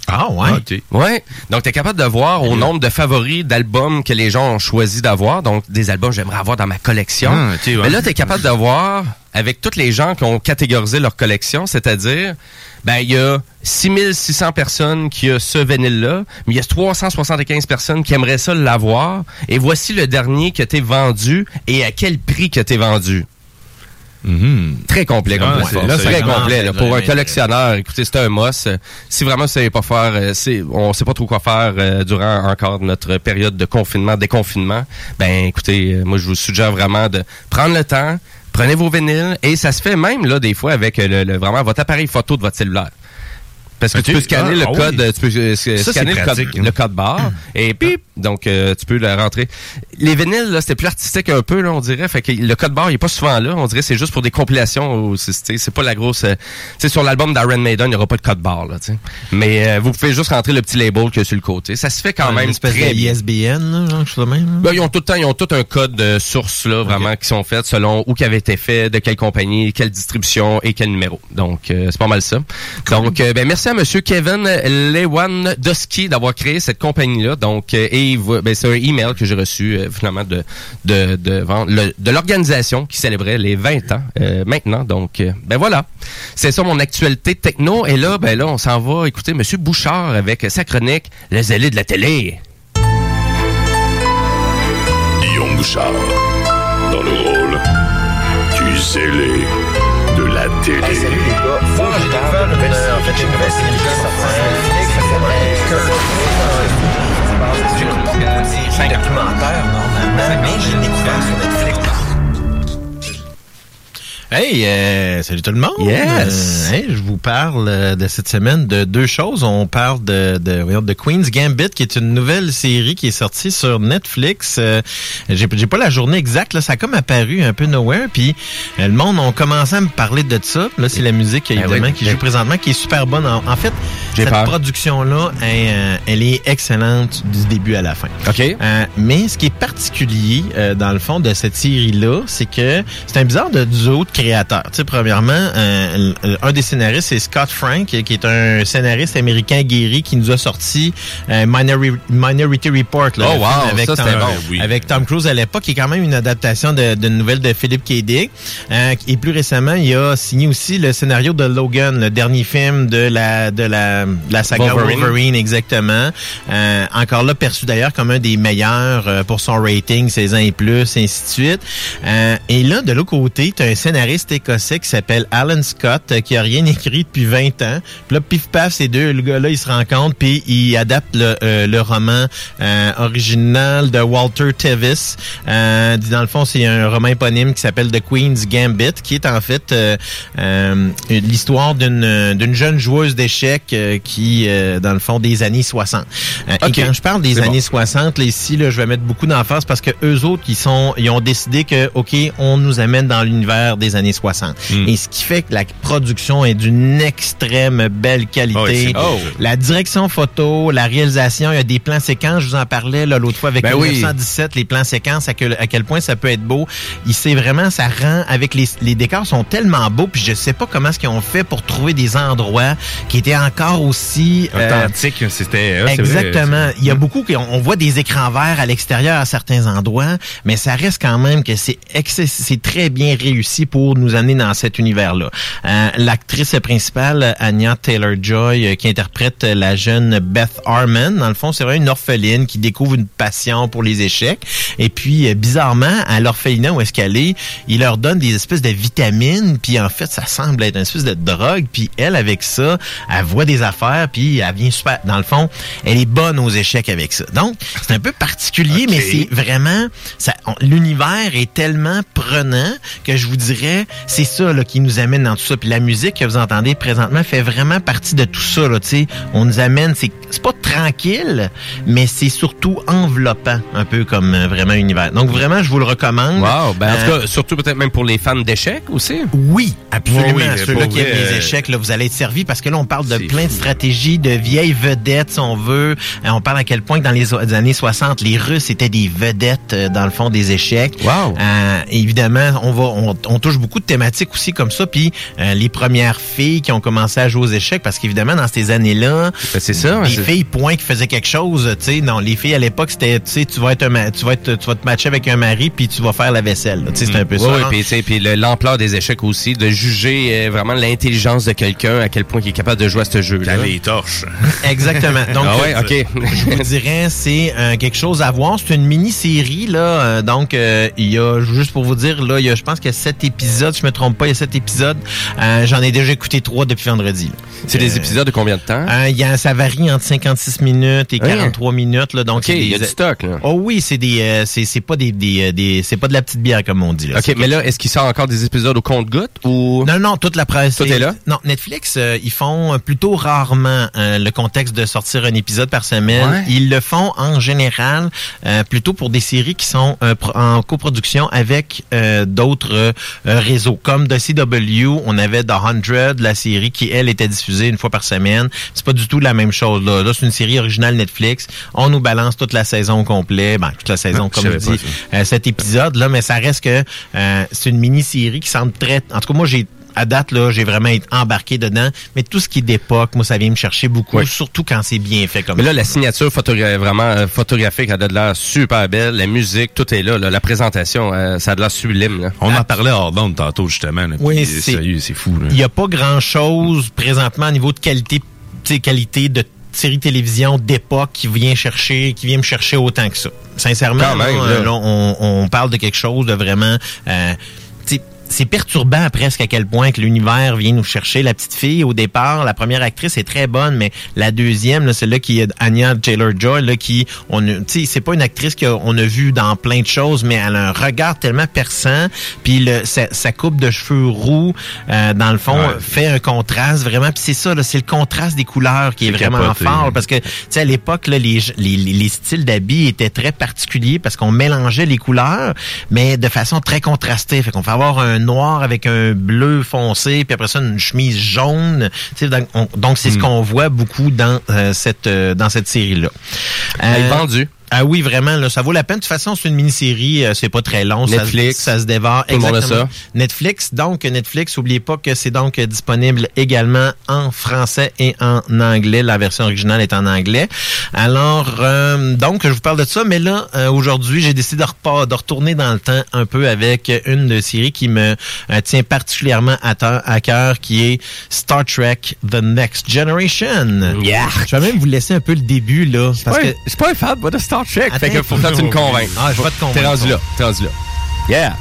[SPEAKER 5] Ah ouais?
[SPEAKER 3] Ouais. Donc, tu es capable de voir au nombre de favoris d'albums que les gens ont choisi d'avoir. Donc, des albums que j'aimerais avoir dans ma collection.
[SPEAKER 4] Ah, ouais.
[SPEAKER 3] Mais là, tu es capable de voir avec tous les gens qui ont catégorisé leur collection, c'est-à-dire, ben, il y a 6600 personnes qui ont ce vinyle-là, mais il y a 375 personnes qui aimeraient ça l'avoir. Et voici le dernier a été vendu et à quel prix qui a vendu. Très complet comme
[SPEAKER 4] Ah, là,
[SPEAKER 3] très complet. là. Pour un collectionneur, écoutez, c'est un must. Si vraiment vous savez pas faire, euh, c'est, on sait pas trop quoi faire euh, durant encore notre période de confinement, déconfinement, ben écoutez, euh, moi je vous suggère vraiment de prendre le temps, prenez vos vinyles et ça se fait même là des fois avec le, le- vraiment votre appareil photo de votre cellulaire. Parce que tu peux scanner
[SPEAKER 4] Ah,
[SPEAKER 3] le
[SPEAKER 4] ah oui.
[SPEAKER 3] code, tu peux euh,
[SPEAKER 4] Ça,
[SPEAKER 3] scanner le code,
[SPEAKER 4] hein.
[SPEAKER 3] le code barre et pip, donc euh, tu peux le rentrer. Les vinyles là, c'était plus artistique un peu là, on dirait, fait que le code barre il est pas souvent là, on dirait que c'est juste pour des compilations, c'est- pas la grosse. euh, c'est sur l'album d'Iron Maiden, il y aura pas de code barre là. Mais euh, vous pouvez juste rentrer le petit label que sur le côté. Ça se fait quand
[SPEAKER 5] Une
[SPEAKER 3] même
[SPEAKER 5] espèce
[SPEAKER 3] très
[SPEAKER 5] de
[SPEAKER 3] bien.
[SPEAKER 5] ISBN, là, genre, quelque chose de même. là.
[SPEAKER 3] Ben, ils ont tout le temps, ils ont tout un code de source là, vraiment qui sont faits selon où qui avait été fait, de quelle compagnie, quelle distribution et quel numéro. Donc euh, c'est pas mal ça. Donc euh, ben merci à monsieur Kevin Lewandowski d'avoir créé cette compagnie là. Donc euh, et ben, c'est un email que j'ai reçu euh, finalement de de de, l'organisation qui célébrait les 20 ans euh, maintenant. Donc ben voilà. C'est ça mon actualité techno et là ben là on s'en va écouter monsieur Bouchard avec sa chronique Les zélés de la télé.
[SPEAKER 12] Guillaume Bouchard, dans le rôle du zélé de la télé.
[SPEAKER 13] salut les gars, formidable. En fait, une sortie. C'est un documentaire, normalement, mais.
[SPEAKER 5] Hey, euh, salut tout le monde.
[SPEAKER 3] Yes.
[SPEAKER 5] Euh, hey, je vous parle euh, de cette semaine de deux choses. On parle de, de, de Queen's Gambit, qui est une nouvelle série qui est sortie sur Netflix. J'ai, j'ai pas la journée exacte, là, ça a comme apparu un peu nowhere. Puis le monde ont commencé à me parler de ça. Là, c'est la musique
[SPEAKER 3] Ben
[SPEAKER 5] évidemment
[SPEAKER 3] oui.
[SPEAKER 5] qui joue présentement, qui est super bonne. En, en fait, cette
[SPEAKER 3] peur.
[SPEAKER 5] production-là, elle, elle est excellente du début à la fin.
[SPEAKER 3] OK.
[SPEAKER 5] Mais ce qui est particulier dans le fond de cette série-là, c'est que c'est un bizarre de duo de créateurs. Tu sais, premièrement, euh, un des scénaristes, c'est Scott Frank, qui est un scénariste américain guéri qui nous a sorti euh, Minori- Minority Report. Là,
[SPEAKER 3] Oh, wow,
[SPEAKER 5] avec,
[SPEAKER 3] ça,
[SPEAKER 5] Tom,
[SPEAKER 3] c'était bon.
[SPEAKER 4] Oui.
[SPEAKER 5] avec Tom Cruise à l'époque, qui est quand même une adaptation de- d'une nouvelle de Philip K. Dick. Euh, et plus récemment, il a signé aussi le scénario de Logan, le dernier film de la de la, de la saga
[SPEAKER 3] Wolverine.
[SPEAKER 5] Wolverine, exactement. Euh, encore là, perçu d'ailleurs comme un des meilleurs pour son rating, 16 ans et plus, et ainsi de suite. Et là, de l'autre côté, tu as un scénariste écossais qui s'appelle Alan Scott, euh, qui a rien écrit depuis 20 ans. Puis là, pif paf, ces deux gars-là, ils se rencontrent, puis ils adaptent le, euh, le roman euh, original de Walter Tevis. Euh, dans le fond, c'est un roman éponyme qui s'appelle The Queen's Gambit, qui est en fait l'histoire d'une d'une jeune joueuse d'échecs qui, dans le fond, des années 60. Euh,
[SPEAKER 3] Ok.
[SPEAKER 5] Et quand je parle des
[SPEAKER 3] C'est
[SPEAKER 5] années
[SPEAKER 3] bon.
[SPEAKER 5] 60, là, ici, là, je vais mettre beaucoup d'emphase parce que eux autres, ils sont, ils ont décidé que, ok, on nous amène dans l'univers des années 60.
[SPEAKER 3] Hmm.
[SPEAKER 5] Et ce qui fait que la production est d'une extrême belle qualité.
[SPEAKER 4] Oh,
[SPEAKER 3] Oh.
[SPEAKER 5] La direction photo, la réalisation, il y a des plans séquences, je vous en parlais l'autre fois avec
[SPEAKER 3] Ben oui.
[SPEAKER 5] 1917, les plans séquences, à quel, à quel point ça peut être beau. Il sait vraiment, ça rend avec les, les décors sont tellement beaux, puis je sais pas comment est-ce qu'ils ont fait pour trouver des endroits qui étaient encore aussi euh,
[SPEAKER 4] Authentique, c'était. ah, vrai,
[SPEAKER 5] Exactement. Il y a beaucoup qu'on on voit des écrans verts à l'extérieur à certains endroits, mais ça reste quand même que c'est c'est très bien réussi pour nous amener dans cet univers-là. Euh, L'actrice principale, Anya Taylor-Joy, euh, qui interprète la jeune Beth Harmon, dans le fond, c'est vraiment une orpheline qui découvre une passion pour les échecs. Et puis, euh, bizarrement, à l'orphelinat où est-ce qu'elle est, il leur donne des espèces de vitamines, puis en fait, ça semble être une espèce de drogue, puis elle, avec ça, elle voit des affaires, puis elle vient super... Dans le fond, elle est bonne aux échecs avec ça. Donc, c'est un peu particulier, mais c'est vraiment... ça- L'univers est tellement prenant que je vous dirais, c'est ça qui nous amène dans tout ça. Puis la musique que vous entendez présentement fait vraiment partie de tout ça. Là, on nous amène, c'est c'est pas tranquille, mais c'est surtout enveloppant, un peu comme euh, vraiment univers. Donc vraiment, je vous le recommande.
[SPEAKER 3] Wow, ben en
[SPEAKER 5] Euh,
[SPEAKER 3] tout cas, surtout peut-être même pour les fans d'échecs aussi.
[SPEAKER 5] oui, absolument.
[SPEAKER 3] Oui, oui,
[SPEAKER 5] Ceux-là qui aiment les échecs, là, vous allez être servis parce que là, on parle de plein de stratégies, de vieilles vedettes, si on veut. Euh, on parle à quel point que dans les, années 60, les Russes étaient des vedettes euh, dans le fond des échecs.
[SPEAKER 3] Wow.
[SPEAKER 5] Euh, évidemment, on va, on, on touche beaucoup de thématiques aussi comme ça. Puis euh, les premières filles qui ont commencé à jouer aux échecs, parce qu'évidemment, dans ces années-là,
[SPEAKER 3] Ben, c'est ça. c'est-
[SPEAKER 5] filles point qui faisaient quelque chose, tu sais, non, les filles à l'époque c'était, tu sais, tu vas être un, ma- tu vas être, tu vas te matcher avec un mari puis tu vas faire la vaisselle, là. tu sais, c'est un peu
[SPEAKER 3] Oui,
[SPEAKER 5] ça.
[SPEAKER 3] oui,
[SPEAKER 5] hein.
[SPEAKER 3] puis, l'ampleur des échecs aussi, de juger euh, vraiment l'intelligence de quelqu'un, à quel point il est capable de jouer à ce jeu-là.
[SPEAKER 4] les torches.
[SPEAKER 5] Exactement. Donc,
[SPEAKER 3] ah ouais, ok.
[SPEAKER 5] je vous dirais, c'est euh, quelque chose à voir. C'est une mini-série, là. euh, donc, euh, il y a, juste pour vous dire, là, il y a, je pense qu'il y a sept épisodes. Je me trompe pas, il y a sept épisodes. Euh, J'en ai déjà écouté trois depuis vendredi.
[SPEAKER 3] C'est des épisodes de combien de temps?
[SPEAKER 5] euh, il y a, ça varie entre 56 minutes et
[SPEAKER 3] Ouais.
[SPEAKER 5] 43 minutes. Là, donc
[SPEAKER 3] il y a du stock, là.
[SPEAKER 5] Oh oui, c'est des, euh, c'est c'est pas des, des, euh, des- c'est pas de la petite bière comme on dit. Là.
[SPEAKER 3] OK, mais là, est-ce qu'il sort encore des épisodes au compte-goutte ou...
[SPEAKER 5] non, non, toute la presse.
[SPEAKER 3] Tout est là?
[SPEAKER 5] Non, Netflix, euh, ils font plutôt rarement euh, le contexte de sortir un épisode par semaine.
[SPEAKER 3] Ouais.
[SPEAKER 5] Ils le font en général euh, plutôt pour des séries qui sont euh, en coproduction avec euh, d'autres réseaux. Comme The CW, on avait The 100, la série qui, elle, était diffusée une fois par semaine. C'est pas du tout la même chose. Là, là c'est une série originale Netflix. On nous balance toute la saison au complet. Ben, toute la saison,
[SPEAKER 4] Ah,
[SPEAKER 5] comme
[SPEAKER 4] je
[SPEAKER 5] dis, euh, cet épisode-là. Mais ça reste que euh, c'est une mini-série qui semble très... En tout cas, moi, j'ai à date, là, j'ai vraiment été embarqué dedans. Mais tout ce qui est d'époque, moi, ça vient me chercher beaucoup,
[SPEAKER 3] Oui.
[SPEAKER 5] surtout quand c'est bien fait comme
[SPEAKER 3] Mais là,
[SPEAKER 5] ça.
[SPEAKER 3] la signature photogra- vraiment euh, photographique, elle a de l'air super belle. La musique, tout est là. là. La présentation, euh, ça a de l'air sublime. Là.
[SPEAKER 4] On en parlait hors d'onde tantôt, justement. là,
[SPEAKER 5] Oui, c'est-
[SPEAKER 4] fou.
[SPEAKER 5] Il n'y a pas grand-chose présentement au niveau de qualité, tu sais, qualité de série télévision d'époque qui vient chercher, qui vient me chercher autant que ça. Sincèrement,
[SPEAKER 3] Quand même,
[SPEAKER 5] là,
[SPEAKER 3] là.
[SPEAKER 5] là, on, on parle de quelque chose de vraiment. euh, c'est perturbant presque à quel point que l'univers vient nous chercher. La petite fille, au départ, la première actrice est très bonne, mais la deuxième, là, celle-là qui est Anya Taylor-Joy, là, qui, on, tu sais, c'est pas une actrice qu'on a vue dans plein de choses, mais elle a un regard tellement perçant, puis le, sa, sa coupe de cheveux roux, euh, dans le fond,
[SPEAKER 4] Ouais.
[SPEAKER 5] fait un contraste vraiment. Puis c'est ça, là, c'est le contraste des couleurs qui est, vraiment
[SPEAKER 4] capoté.
[SPEAKER 5] fort, parce que, tu sais, à l'époque, là, les, les, les- les styles d'habits étaient très particuliers parce qu'on mélangeait les couleurs, mais de façon très contrastée. Fait qu'on fait avoir un noir avec un bleu foncé, puis après ça, une chemise jaune. Donc, on- donc c'est ce qu'on voit beaucoup dans euh, cette euh, dans cette série-là.
[SPEAKER 3] Elle est
[SPEAKER 5] Euh,
[SPEAKER 3] vendue.
[SPEAKER 5] Ah oui, vraiment, là, ça vaut la peine. De toute façon, c'est une mini-série, euh, c'est pas très long.
[SPEAKER 3] Netflix.
[SPEAKER 5] Ça, se dévore.
[SPEAKER 3] Tout le monde a
[SPEAKER 5] Exactement.
[SPEAKER 3] ça.
[SPEAKER 5] Netflix, donc Netflix, oubliez pas que c'est donc disponible également en français et en anglais. La version originale est en anglais. Alors, euh, donc, je vous parle de ça, mais là, euh, aujourd'hui, j'ai décidé de, repas, de retourner dans le temps un peu avec une de séries qui me euh, tient particulièrement à, cœur, qui est Star Trek The Next Generation.
[SPEAKER 3] Yeah.
[SPEAKER 5] Je vais même vous laisser un peu le début, là, parce
[SPEAKER 3] Ouais,
[SPEAKER 5] que
[SPEAKER 3] Je suis pas un fan, moi, de Star Trek.
[SPEAKER 5] Attends
[SPEAKER 3] fait que faut que tu me convainques.
[SPEAKER 5] Ah, je vais te convaincre.
[SPEAKER 3] T'es rendu là. T'es rendu là. Yeah.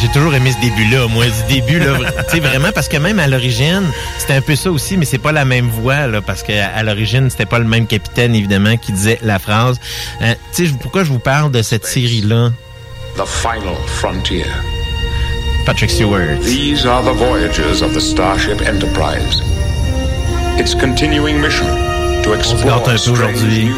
[SPEAKER 5] J'ai toujours aimé ce début-là, moi, du début, là, tu sais, vraiment, parce que même à l'origine, c'était un peu ça aussi, mais c'est pas la même voix, là, parce que à l'origine, c'était pas le même capitaine, évidemment, qui disait la phrase. Euh, tu sais, pourquoi je vous parle de cette série-là?
[SPEAKER 12] The final frontier.
[SPEAKER 5] Patrick Stewart.
[SPEAKER 12] These are the voyages of the Starship Enterprise. Its continuing mission to
[SPEAKER 5] gâte un
[SPEAKER 12] explore
[SPEAKER 5] peu aujourd'hui.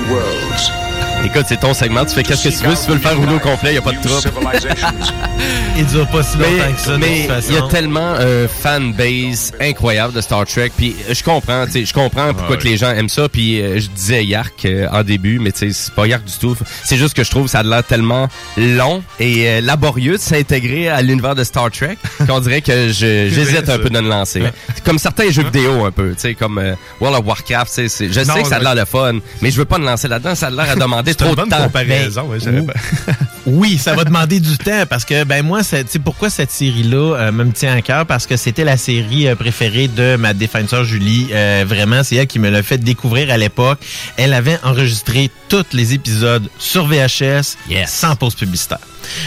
[SPEAKER 3] Écoute, c'est ton segment. Tu fais qu'est-ce que tu veux. Si tu veux le faire rouler au complet, y a pas de trouble.
[SPEAKER 5] Il dure pas si longtemps
[SPEAKER 3] Mais
[SPEAKER 5] que ça, de
[SPEAKER 3] mais
[SPEAKER 5] toute façon.
[SPEAKER 3] il y a tellement un fan base incroyable de Star Trek. Puis euh, je comprends, tu sais, je comprends pourquoi que les gens aiment ça. Puis euh, je disais Yark euh, en début, mais tu sais, c'est pas Yark du tout. C'est juste que je trouve que ça a l'air tellement long et euh, laborieux de s'intégrer à l'univers de Star Trek qu'on dirait que je- j'hésite un peu de me lancer. Comme certains jeux vidéo un peu, tu sais, comme euh, World of Warcraft. tu sais, c'est- Je
[SPEAKER 4] Non,
[SPEAKER 3] sais que ça a l'air de fun, mais je veux pas me lancer là-dedans. Ça a l'air à demander
[SPEAKER 4] Une
[SPEAKER 3] trop de
[SPEAKER 4] bonne
[SPEAKER 3] temps.
[SPEAKER 4] comparaison. pas-
[SPEAKER 5] Oui, ça va demander du temps parce que ben moi, tu sais pourquoi cette série-là euh, me tient à cœur? Parce que c'était la série euh, préférée de ma défenseur Julie. Euh, vraiment, c'est elle qui me l'a fait découvrir à l'époque. Elle avait enregistré tous les épisodes sur VHS
[SPEAKER 3] Yes.
[SPEAKER 5] sans pause publicitaire.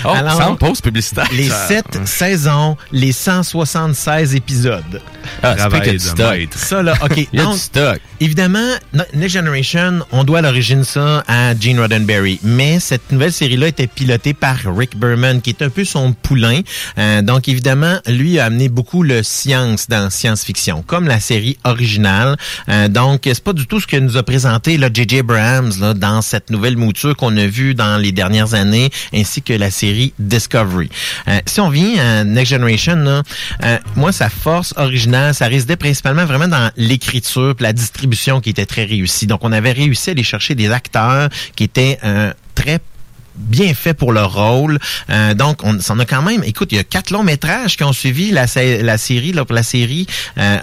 [SPEAKER 3] Oh,
[SPEAKER 5] Alors,
[SPEAKER 3] sans pause publicitaire.
[SPEAKER 5] Les
[SPEAKER 4] Ça-
[SPEAKER 5] sept saisons, les 176 épisodes.
[SPEAKER 3] Ah, c'est du stock.
[SPEAKER 5] Ça là, ok.
[SPEAKER 3] Il y a
[SPEAKER 5] donc,
[SPEAKER 3] du stock.
[SPEAKER 5] évidemment, Next Generation, on doit à l'origine ça à Gene Roddenberry. Mais cette nouvelle série-là était pilotée par Rick Berman, qui est un peu son poulain. Euh, donc, évidemment, lui a amené beaucoup le science dans science-fiction, comme la série originale. Euh, donc, c'est pas du tout ce que nous a présenté là, J.J. Abrams là, dans cette nouvelle mouture qu'on a vue dans les dernières années, ainsi que la série Discovery. Euh, si on vient à Next Generation, là, euh, moi, sa force originale, ça résidait principalement vraiment dans l'écriture, la distribution qui était très réussie. Donc, on avait réussi à aller chercher des acteurs qui étaient euh, très bien fait pour le rôle. Euh, donc, on s'en a quand même. Écoute, il y a quatre longs métrages qui ont suivi la, sé- la série. Là, pour la série, euh,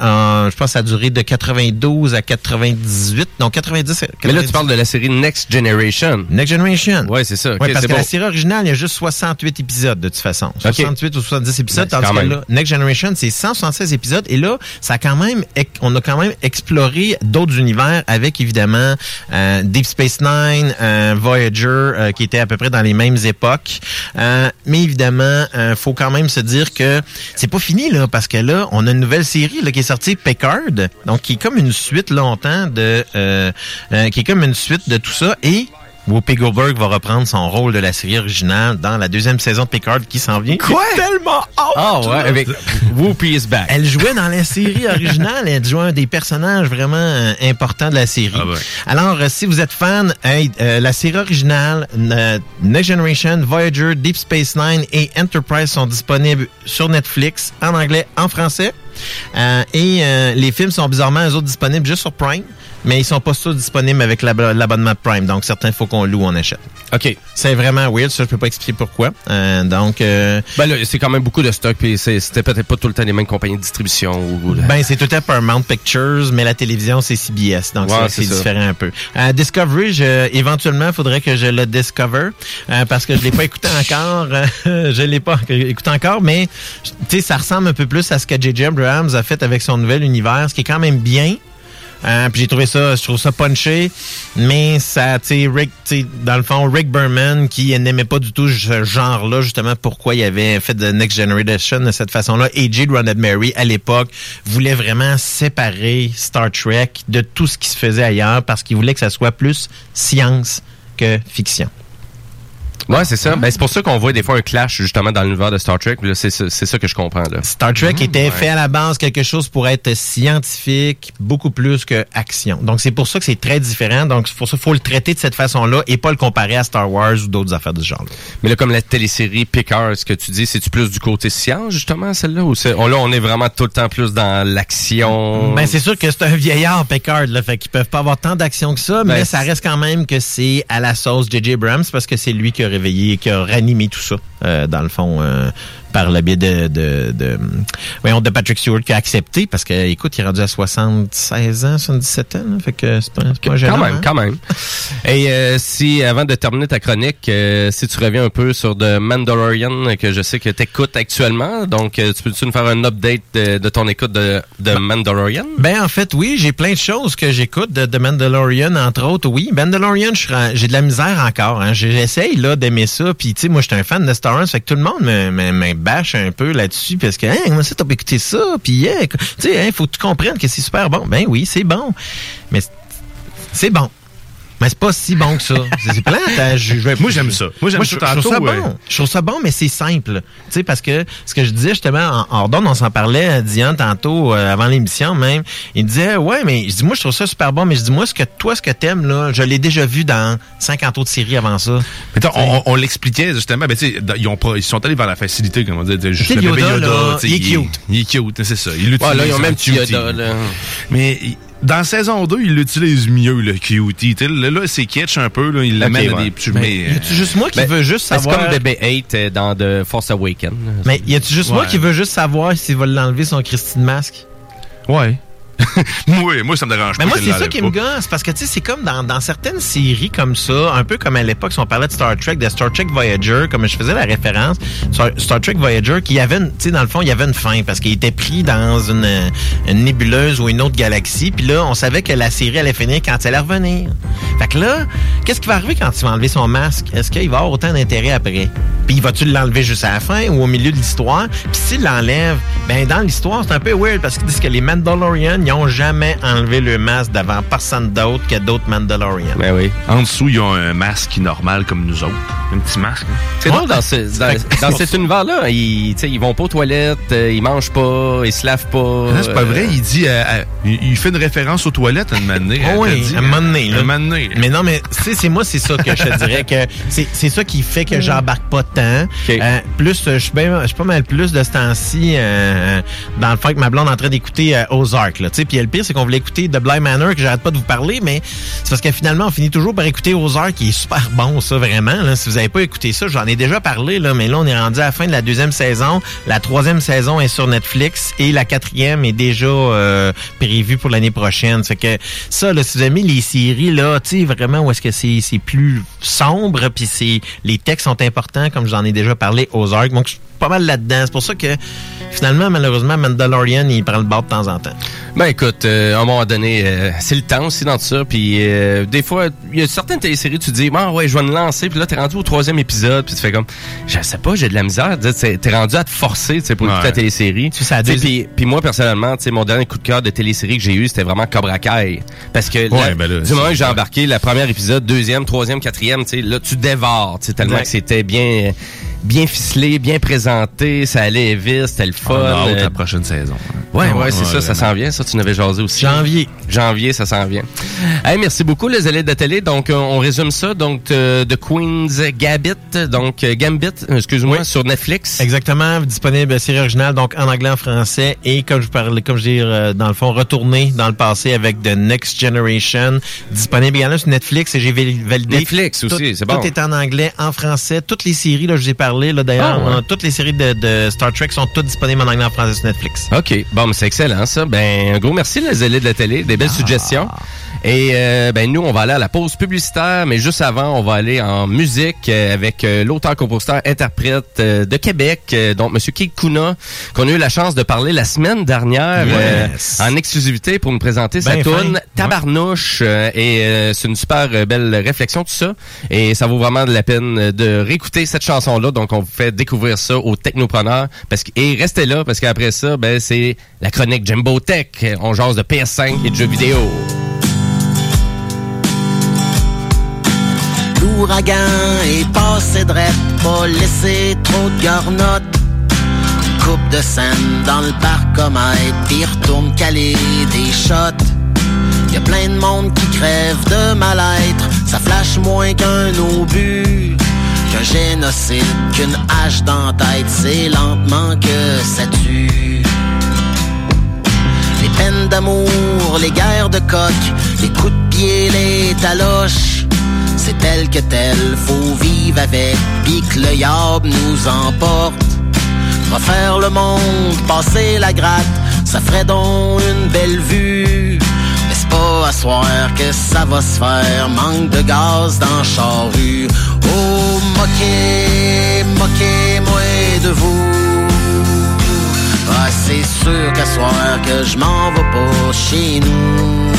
[SPEAKER 5] en- je pense ça a duré de 92 à 98. Donc, 90. à
[SPEAKER 3] Mais là, tu
[SPEAKER 5] 98.
[SPEAKER 3] parles de la série Next Generation.
[SPEAKER 5] Next Generation.
[SPEAKER 3] Ouais, c'est ça. Ok,
[SPEAKER 5] Oui, parce que
[SPEAKER 3] bon.
[SPEAKER 5] la série originale, il y a juste 68 épisodes de toute façon. 68 ou 70 épisodes,
[SPEAKER 3] Ben,
[SPEAKER 5] tandis que
[SPEAKER 3] même.
[SPEAKER 5] là, Next Generation, c'est 176 épisodes. Et là, ça a quand même, on a quand même exploré d'autres univers avec évidemment euh, Deep Space Nine, euh, Voyager, euh, qui étaient à peu près dans les mêmes époques. Euh, mais évidemment, euh, faut quand même se dire que c'est pas fini là, parce que là, on a une nouvelle série qui est sortie, Picard, donc qui est comme une suite longtemps de, euh, euh, qui est comme une suite de tout ça et Whoopi Goldberg va reprendre son rôle de la série originale dans la deuxième saison de Picard qui s'en vient.
[SPEAKER 3] Quoi?
[SPEAKER 5] Tellement!
[SPEAKER 3] Ah ouais, avec Whoopi is back.
[SPEAKER 5] Elle jouait dans la série originale, elle jouait un des personnages vraiment euh, importants de la série. Alors, euh, si vous êtes fan, hey, euh, la série originale, euh, Next Generation, Voyager, Deep Space Nine et Enterprise sont disponibles sur Netflix en anglais, en français. Euh, et euh, les films sont bizarrement, eux autres, disponibles juste sur Prime, mais ils sont pas tous disponibles avec l'ab- l'abonnement Prime. Donc, certains, il faut qu'on loue ou on achète.
[SPEAKER 3] OK.
[SPEAKER 5] C'est vraiment weird, ça, je peux pas expliquer pourquoi. Euh, donc... euh,
[SPEAKER 3] Ben là, c'est quand même beaucoup de stock, puis c'était peut-être pas tout le temps les mêmes compagnies de distribution. Ou,
[SPEAKER 5] Ben, c'est tout à Paramount Pictures, mais la télévision, c'est CBS. Donc, c'est- différent un peu. Euh, Discovery, je, éventuellement, faudrait que je le discover euh, parce que je l'ai pas écouté encore. euh, je l'ai pas écouté encore, mais tu sais, ça ressemble un peu plus à ce que J.J. Abrams a fait avec son nouvel univers, ce qui est quand même bien. Euh, puis j'ai trouvé ça, je trouve ça punché, mais ça, tu sais, Rick, tu sais, dans le fond, Rick Berman, qui n'aimait pas du tout ce genre-là, justement, pourquoi il avait fait de Next Generation de cette façon-là, et J. Roddenberry, à l'époque, voulait vraiment séparer Star Trek de tout ce qui se faisait ailleurs, parce qu'il voulait que ça soit plus science que fiction.
[SPEAKER 3] Ouais, c'est ça. Ben, c'est pour ça qu'on voit des fois un clash, justement, dans l'univers de Star Trek. C'est ça c'est ça que je comprends, là.
[SPEAKER 5] Star Trek était fait à la base quelque chose pour être scientifique, beaucoup plus que action. Donc c'est pour ça que c'est très différent. Donc c'est pour ça qu'il faut le traiter de cette façon-là et pas le comparer à Star Wars ou d'autres affaires de ce genre-là.
[SPEAKER 3] Mais là, comme la télésérie Picard, ce que tu dis, c'est-tu plus du côté science, justement, celle-là? Ou on, là, on est vraiment tout le temps plus dans l'action?
[SPEAKER 5] Ben c'est sûr que c'est un vieillard Picard, là, fait qu'ils peuvent pas avoir tant d'action que ça, mais
[SPEAKER 3] Ben,
[SPEAKER 5] ça reste quand même que c'est à la sauce J.J. Abrams parce que c'est lui qui a réveillé, qui a ranimé tout ça, euh, dans le fond, euh, par le biais de, de, de, voyons, de Patrick Stewart qui a accepté parce que, écoute, il est rendu à 76 ans, 77 ans, là, fait que c'est pas, pas
[SPEAKER 3] Quand
[SPEAKER 5] gênant,
[SPEAKER 3] même,
[SPEAKER 5] hein.
[SPEAKER 3] quand même. Et euh, si, avant de terminer ta chronique, euh, si tu reviens un peu sur The Mandalorian, que je sais que tu écoutes actuellement, donc euh, tu peux-tu nous faire un update de, de ton écoute de, de Mandalorian?
[SPEAKER 5] Ben en fait oui, j'ai plein de choses que j'écoute de, de Mandalorian entre autres. Oui, Mandalorian, j'ai de la misère encore. Hein. J'essaye là d'aimer ça. Puis tu sais, moi j'étais un fan de Star Wars, fait que tout le monde me, me, me un peu là-dessus parce que hein, comment ça t'as écouté ça? Puis hein, tu sais, hein, faut que tu comprennes que c'est super bon. Ben oui, c'est bon, mais c'est bon. Mais c'est pas si bon que ça. C'est plate. hein? Je- je vais-
[SPEAKER 4] Moi, j'aime ça. Moi, j'aime ça
[SPEAKER 5] je, je trouve ça bon. Je trouve ça bon, mais c'est simple. Tu sais, parce que ce que je disais justement en hors d'onde, on s'en parlait à Diane tantôt, euh, avant l'émission même. Il disait, ouais, mais je dis, moi, je trouve ça super bon, mais je dis, moi, ce que toi, ce que t'aimes, là, je l'ai déjà vu dans 50 autres séries avant ça.
[SPEAKER 4] Mais attends, on, on l'expliquait justement, ben, tu sais, ils, ont pas, ils sont allés vers la facilité, comme on dit. Juste le bébé
[SPEAKER 5] Yoda, là, il est cute.
[SPEAKER 4] Il est cute, c'est ça. Il l'utilise.
[SPEAKER 3] Ouais, là, ils ont même. Yoda, là.
[SPEAKER 4] Mais il- dans saison 2, ils l'utilisent mieux, le cutie. Là, là c'est kitsch un peu. Là, il l'amène
[SPEAKER 3] Ok,
[SPEAKER 4] à des petits... Mais,
[SPEAKER 5] Y a-tu juste moi qui
[SPEAKER 3] Ben,
[SPEAKER 5] veux juste
[SPEAKER 3] ben, C'est
[SPEAKER 5] savoir...
[SPEAKER 3] comme Bébé 8 euh, dans The Force Awakens?
[SPEAKER 5] Mais y a-tu juste moi qui veux juste savoir s'il va l'enlever son Christine masque?
[SPEAKER 4] Ouais. moi, moi, ça me dérange
[SPEAKER 5] Mais
[SPEAKER 4] pas.
[SPEAKER 5] moi, c'est ça qui me gosse, parce que, tu sais, c'est comme dans, dans certaines séries comme ça, un peu comme à l'époque, si on parlait de Star Trek, de Star Trek Voyager, comme je faisais la référence, Star, Star Trek Voyager, qui avait, tu sais, dans le fond, il y avait une fin, parce qu'il était pris dans une, une nébuleuse ou une autre galaxie, puis là, on savait que la série allait finir quand elle allait revenir. Fait que là, qu'est-ce qui va arriver quand il va enlever son masque? Est-ce qu'il va avoir autant d'intérêt après? Puis va-tu l'enlever juste à la fin ou au milieu de l'histoire? Puis s'il l'enlève, ben dans l'histoire, c'est un peu weird parce qu'ils disent que les Mandalorians, ils ont jamais enlevé le masque devant personne d'autre que d'autres Mandalorians.
[SPEAKER 3] Ben oui.
[SPEAKER 4] En dessous, ils ont un masque normal comme nous autres. Un petit masque. hein.
[SPEAKER 3] C'est drôle dans, ce, dans, dans cet univers-là. Ils, tu sais, ils vont pas aux toilettes, euh, ils mangent pas, ils se lavent pas.
[SPEAKER 4] Non, c'est pas
[SPEAKER 3] euh,
[SPEAKER 4] vrai. Il dit, euh, euh, il fait une référence aux toilettes à un moment donné.
[SPEAKER 5] Oh oui,
[SPEAKER 4] dit,
[SPEAKER 5] un moment donné, là.
[SPEAKER 4] Un moment donné.
[SPEAKER 5] Mais non, mais tu sais, c'est moi, c'est ça que je te dirais que c'est c'est ça qui fait que j'embarque pas tant. Euh, plus, euh, je suis bien- je suis pas mal plus de ce temps-ci euh, dans le fait que ma blonde est en train d'écouter euh, Ozark. Là, tu sais. puis le pire, c'est qu'on voulait écouter The Blind Manor, que j'arrête pas de vous parler, mais c'est parce que finalement, on finit toujours par écouter Ozark, qui est super bon, ça, vraiment. Si vous avez pas écouté ça, j'en ai déjà parlé, là, mais là, on est rendu à la fin de la deuxième saison. La troisième saison est sur Netflix et la quatrième est déjà euh, prévue pour l'année prochaine. C'est que ça, là, si vous aimez les séries, là, tu sais, vraiment, où est-ce que c'est plus sombre, puis les textes sont importants, comme j'en ai déjà parlé, Ozark. Donc, je suis pas mal là-dedans. C'est pour ça que, finalement, malheureusement, Mandalorian, il prend le bord de temps en temps.
[SPEAKER 3] Ben écoute, euh, à un moment donné, euh, c'est le temps aussi dans tout ça. Puis euh, des fois, il y a certaines téléséries, tu te dis, ah ouais, je vais me lancer. Puis là, t'es rendu au troisième épisode, puis tu fais comme, je sais pas, j'ai de la misère. T'es rendu à te forcer, tu sais, pour écouter
[SPEAKER 4] Ouais.
[SPEAKER 3] la télésérie.
[SPEAKER 5] Tu sais,
[SPEAKER 3] Puis puis moi personnellement, tu sais, mon dernier coup de cœur de télésérie que j'ai eu, c'était vraiment Cobra Kai, parce que
[SPEAKER 4] Ouais,
[SPEAKER 3] la-
[SPEAKER 4] ben là,
[SPEAKER 3] du moment que j'ai embarqué, le premier épisode, deuxième, troisième, quatrième, tu sais, là, tu dévores, tu sais, tellement que c'était bien, bien ficelé, bien présenté, ça allait vite, c'était le fun.
[SPEAKER 4] On a la prochaine saison.
[SPEAKER 3] Ouais, ouais, c'est ça, ça
[SPEAKER 4] vraiment.
[SPEAKER 3] s'en vient, ça, tu n'avais jasé aussi.
[SPEAKER 5] Janvier.
[SPEAKER 3] Janvier, ça s'en vient. Hey, merci beaucoup, les élèves de télé. Donc, euh, on résume ça. Donc, euh, The Queen's Gambit, donc euh, Gambit, excuse-moi, sur Netflix.
[SPEAKER 5] Exactement, disponible série originale, donc en anglais, en français, et comme je parlais, comme je dis, dans le fond, retourner dans le passé avec The Next Generation, disponible également sur Netflix, et j'ai val- validé.
[SPEAKER 3] Netflix aussi, c'est bon.
[SPEAKER 5] Tout est en anglais, en français, toutes les séries, là, je vous ai parlé, d'ailleurs,
[SPEAKER 3] Ah, ouais.
[SPEAKER 5] toutes les séries de, de Star Trek sont toutes disponibles en anglais, en français sur Netflix.
[SPEAKER 3] OK. Bon, mais c'est excellent, ça. Ben, un gros merci, les élèves de la télé. Des
[SPEAKER 5] Ah.
[SPEAKER 3] belles suggestions. Et euh, ben nous, on va aller à la pause publicitaire, mais juste avant, on va aller en musique euh, avec euh, l'auteur, compositeur, interprète euh, de Québec, donc Monsieur Kid Kuna, qu'on a eu la chance de parler la semaine dernière euh, en exclusivité pour nous présenter sa
[SPEAKER 5] Ben
[SPEAKER 3] tune. Tabarnouche. et euh, c'est une super belle réflexion, tout ça. Et ça vaut vraiment de la peine de réécouter cette chanson-là. Donc, on vous fait découvrir ça aux technopreneurs. Parce et restez là, parce qu'après ça, ben, c'est la chronique Jimbo Tech. On jase de PS5 et de jeux vidéo.
[SPEAKER 14] L'ouragan est passé drette, pas laissé trop de garnottes. Coupe de scène dans le parcomètre, puis retourne caler des shots. Y a plein de monde qui crève de mal-être, ça flash moins qu'un obus. Qu'un génocide, qu'une hache dans tête, c'est lentement que ça tue. Les peines d'amour, les guerres de coq, les coups de pied, les taloches. C'est tel que tel, faut vivre avec, pis que le diable nous emporte. Refaire le monde, passer la gratte, ça ferait donc une belle vue. Pas à soir que ça va se faire, manque de gaz dans charrue. Oh, moquez, moquez-moi de vous. Ah, c'est sûr qu'à soir que je m'en vais pas chez nous.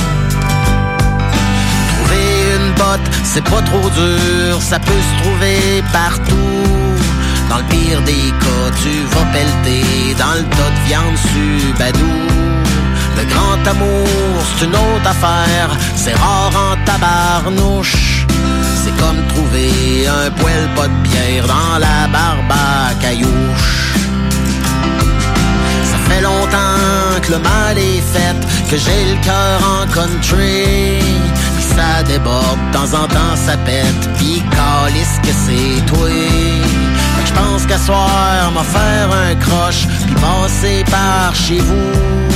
[SPEAKER 14] Trouver une botte, c'est pas trop dur, ça peut se trouver partout. Dans le pire des cas, tu vas pelleter dans le tas de viande subadou. Le grand amour, c'est une autre affaire, c'est rare en tabarnouche. C'est comme trouver un poêle pas de bière dans la barbe à caillouche. Ça fait longtemps que le mal est fait, que j'ai le cœur en country. Pis ça déborde, de temps en temps ça pète, pis calisse que c'est toi. Je pense qu'à soir, m'a faire un croche, pis passer par chez vous.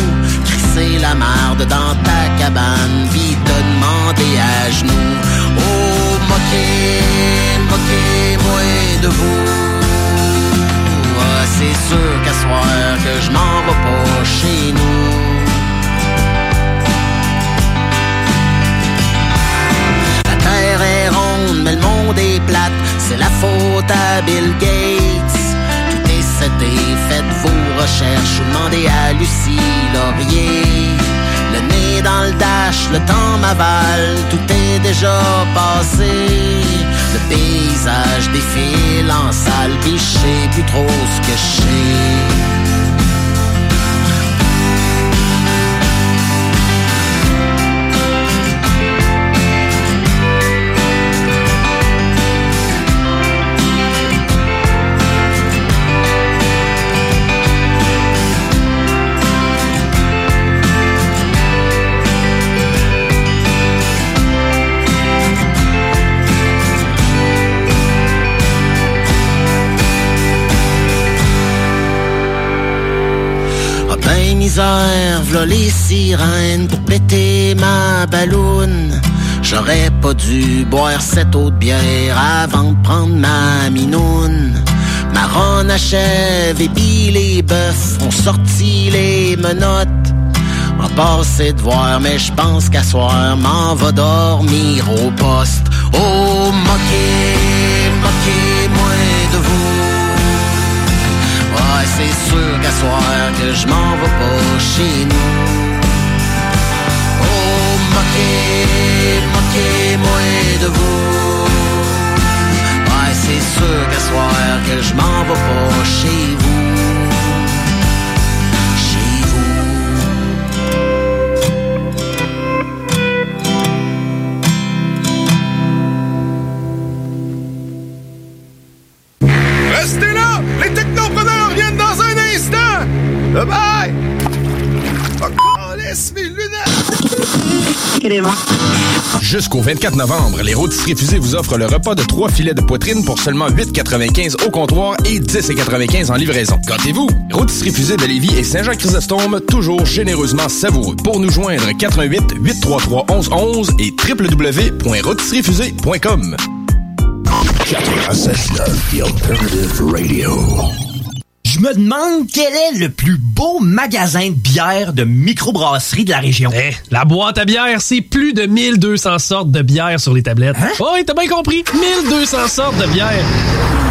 [SPEAKER 14] Crisser la marde dans ta cabane, pis te demander à genoux. Oh, moquez, moquez-moi de vous. Ah, c'est sûr qu'à soir que je m'en vais pas chez nous. La terre est ronde, mais le monde est plate. C'est la faute à Bill Gates. Faites vos recherches ou demandez à Lucie Laurier. Le nez dans le dash, le temps m'avale, tout est déjà passé. Le paysage défile en salle, sais plus trop ce que je. V'là les sirènes pour péter ma balloune. J'aurais pas dû boire cette eau de bière avant de prendre ma minoune. Ma ronde achève et puis les bœufs ont sorti les menottes. En passé de voir, mais je pense qu'à soir, m'en va dormir au poste. Oh, moquez, moquez-moi c'est sûr qu'à soir que je m'en vais pas chez nous. Oh, moquez, moquez-moi de vous. Ouais, c'est sûr qu'à soir que je m'en vais pas chez vous.
[SPEAKER 6] Bye bye! Oh, laisse mes lunettes!
[SPEAKER 11] Jusqu'au 24 novembre, les rôtisseries fusées vous offrent le repas de trois filets de poitrine pour seulement 8,95 au comptoir et 10,95 en livraison. Gâtez-vous! Rôtisserie fusée de Lévis et Saint-Jean-Chrysostome, toujours généreusement savoureux. Pour nous joindre, 88 833 1111 et www.rôtisseriefusée.com.
[SPEAKER 12] 96.9 The Alternative Radio.
[SPEAKER 15] Je me demande quel est le plus beau magasin de bière de microbrasserie de la région.
[SPEAKER 8] Eh, la boîte à bière, c'est plus de 1200 sortes de bière sur les tablettes.
[SPEAKER 15] Hein?
[SPEAKER 8] Oh, oui, t'as bien compris. 1200 sortes de bière.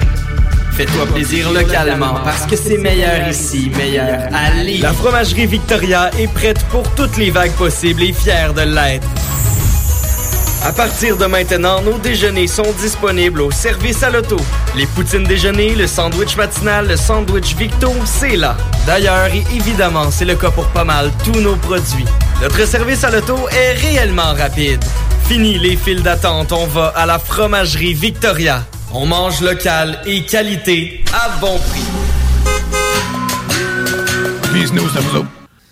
[SPEAKER 9] Fais-toi plaisir localement parce que c'est meilleur ici, meilleur à. La fromagerie Victoria est prête pour toutes les vagues possibles et fière de l'être. À partir de maintenant, nos déjeuners sont disponibles au service à l'auto. Les poutines déjeuner, le sandwich matinal, le sandwich Victo, c'est là. D'ailleurs, évidemment, c'est le cas pour pas mal tous nos produits. Notre service à l'auto est réellement rapide. Fini les files d'attente, on va à la fromagerie Victoria. On mange local et qualité à bon prix.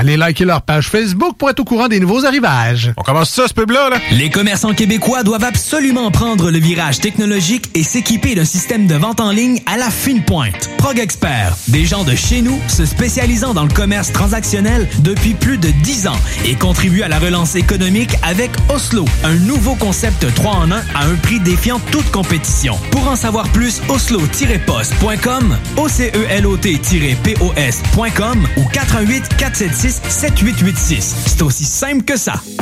[SPEAKER 10] Allez liker leur page Facebook pour être au courant des nouveaux arrivages.
[SPEAKER 16] On commence ça, ce pub-là, là?
[SPEAKER 7] Les commerçants québécois doivent absolument prendre le virage technologique et s'équiper d'un système de vente en ligne à la fine pointe. Prog Expert, des gens de chez nous se spécialisant dans le commerce transactionnel depuis plus de 10 ans et contribuent à la relance économique avec Oslo, un nouveau concept 3 en 1 à un prix défiant toute compétition. Pour en savoir plus, oslo-post.com, OCELOT-POS.com ou 418 476 7886. C'est aussi simple que ça.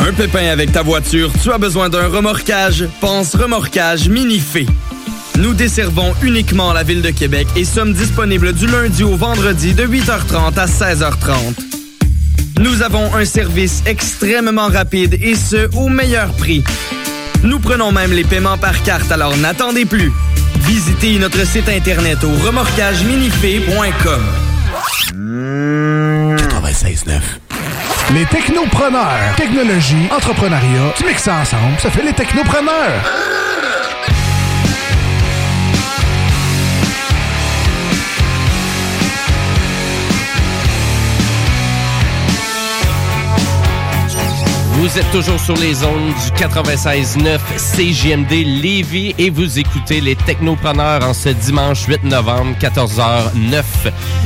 [SPEAKER 9] Un pépin avec ta voiture, tu as besoin d'un remorquage? Pense remorquage Minifé. Nous desservons uniquement la ville de Québec et sommes disponibles du lundi au vendredi de 8h30 à 16h30. Nous avons un service extrêmement rapide et ce, au meilleur prix. Nous prenons même les paiements par carte, alors n'attendez plus. Visitez notre site internet au remorquageminifé.com.
[SPEAKER 2] 96.9.
[SPEAKER 10] Les technopreneurs. Technologie, entrepreneuriat, tu mixes ça ensemble, ça fait les technopreneurs.
[SPEAKER 3] Vous êtes toujours sur les ondes du 96.9 CJMD Lévis et vous écoutez les Technopreneurs en ce dimanche 8 novembre, 14h09.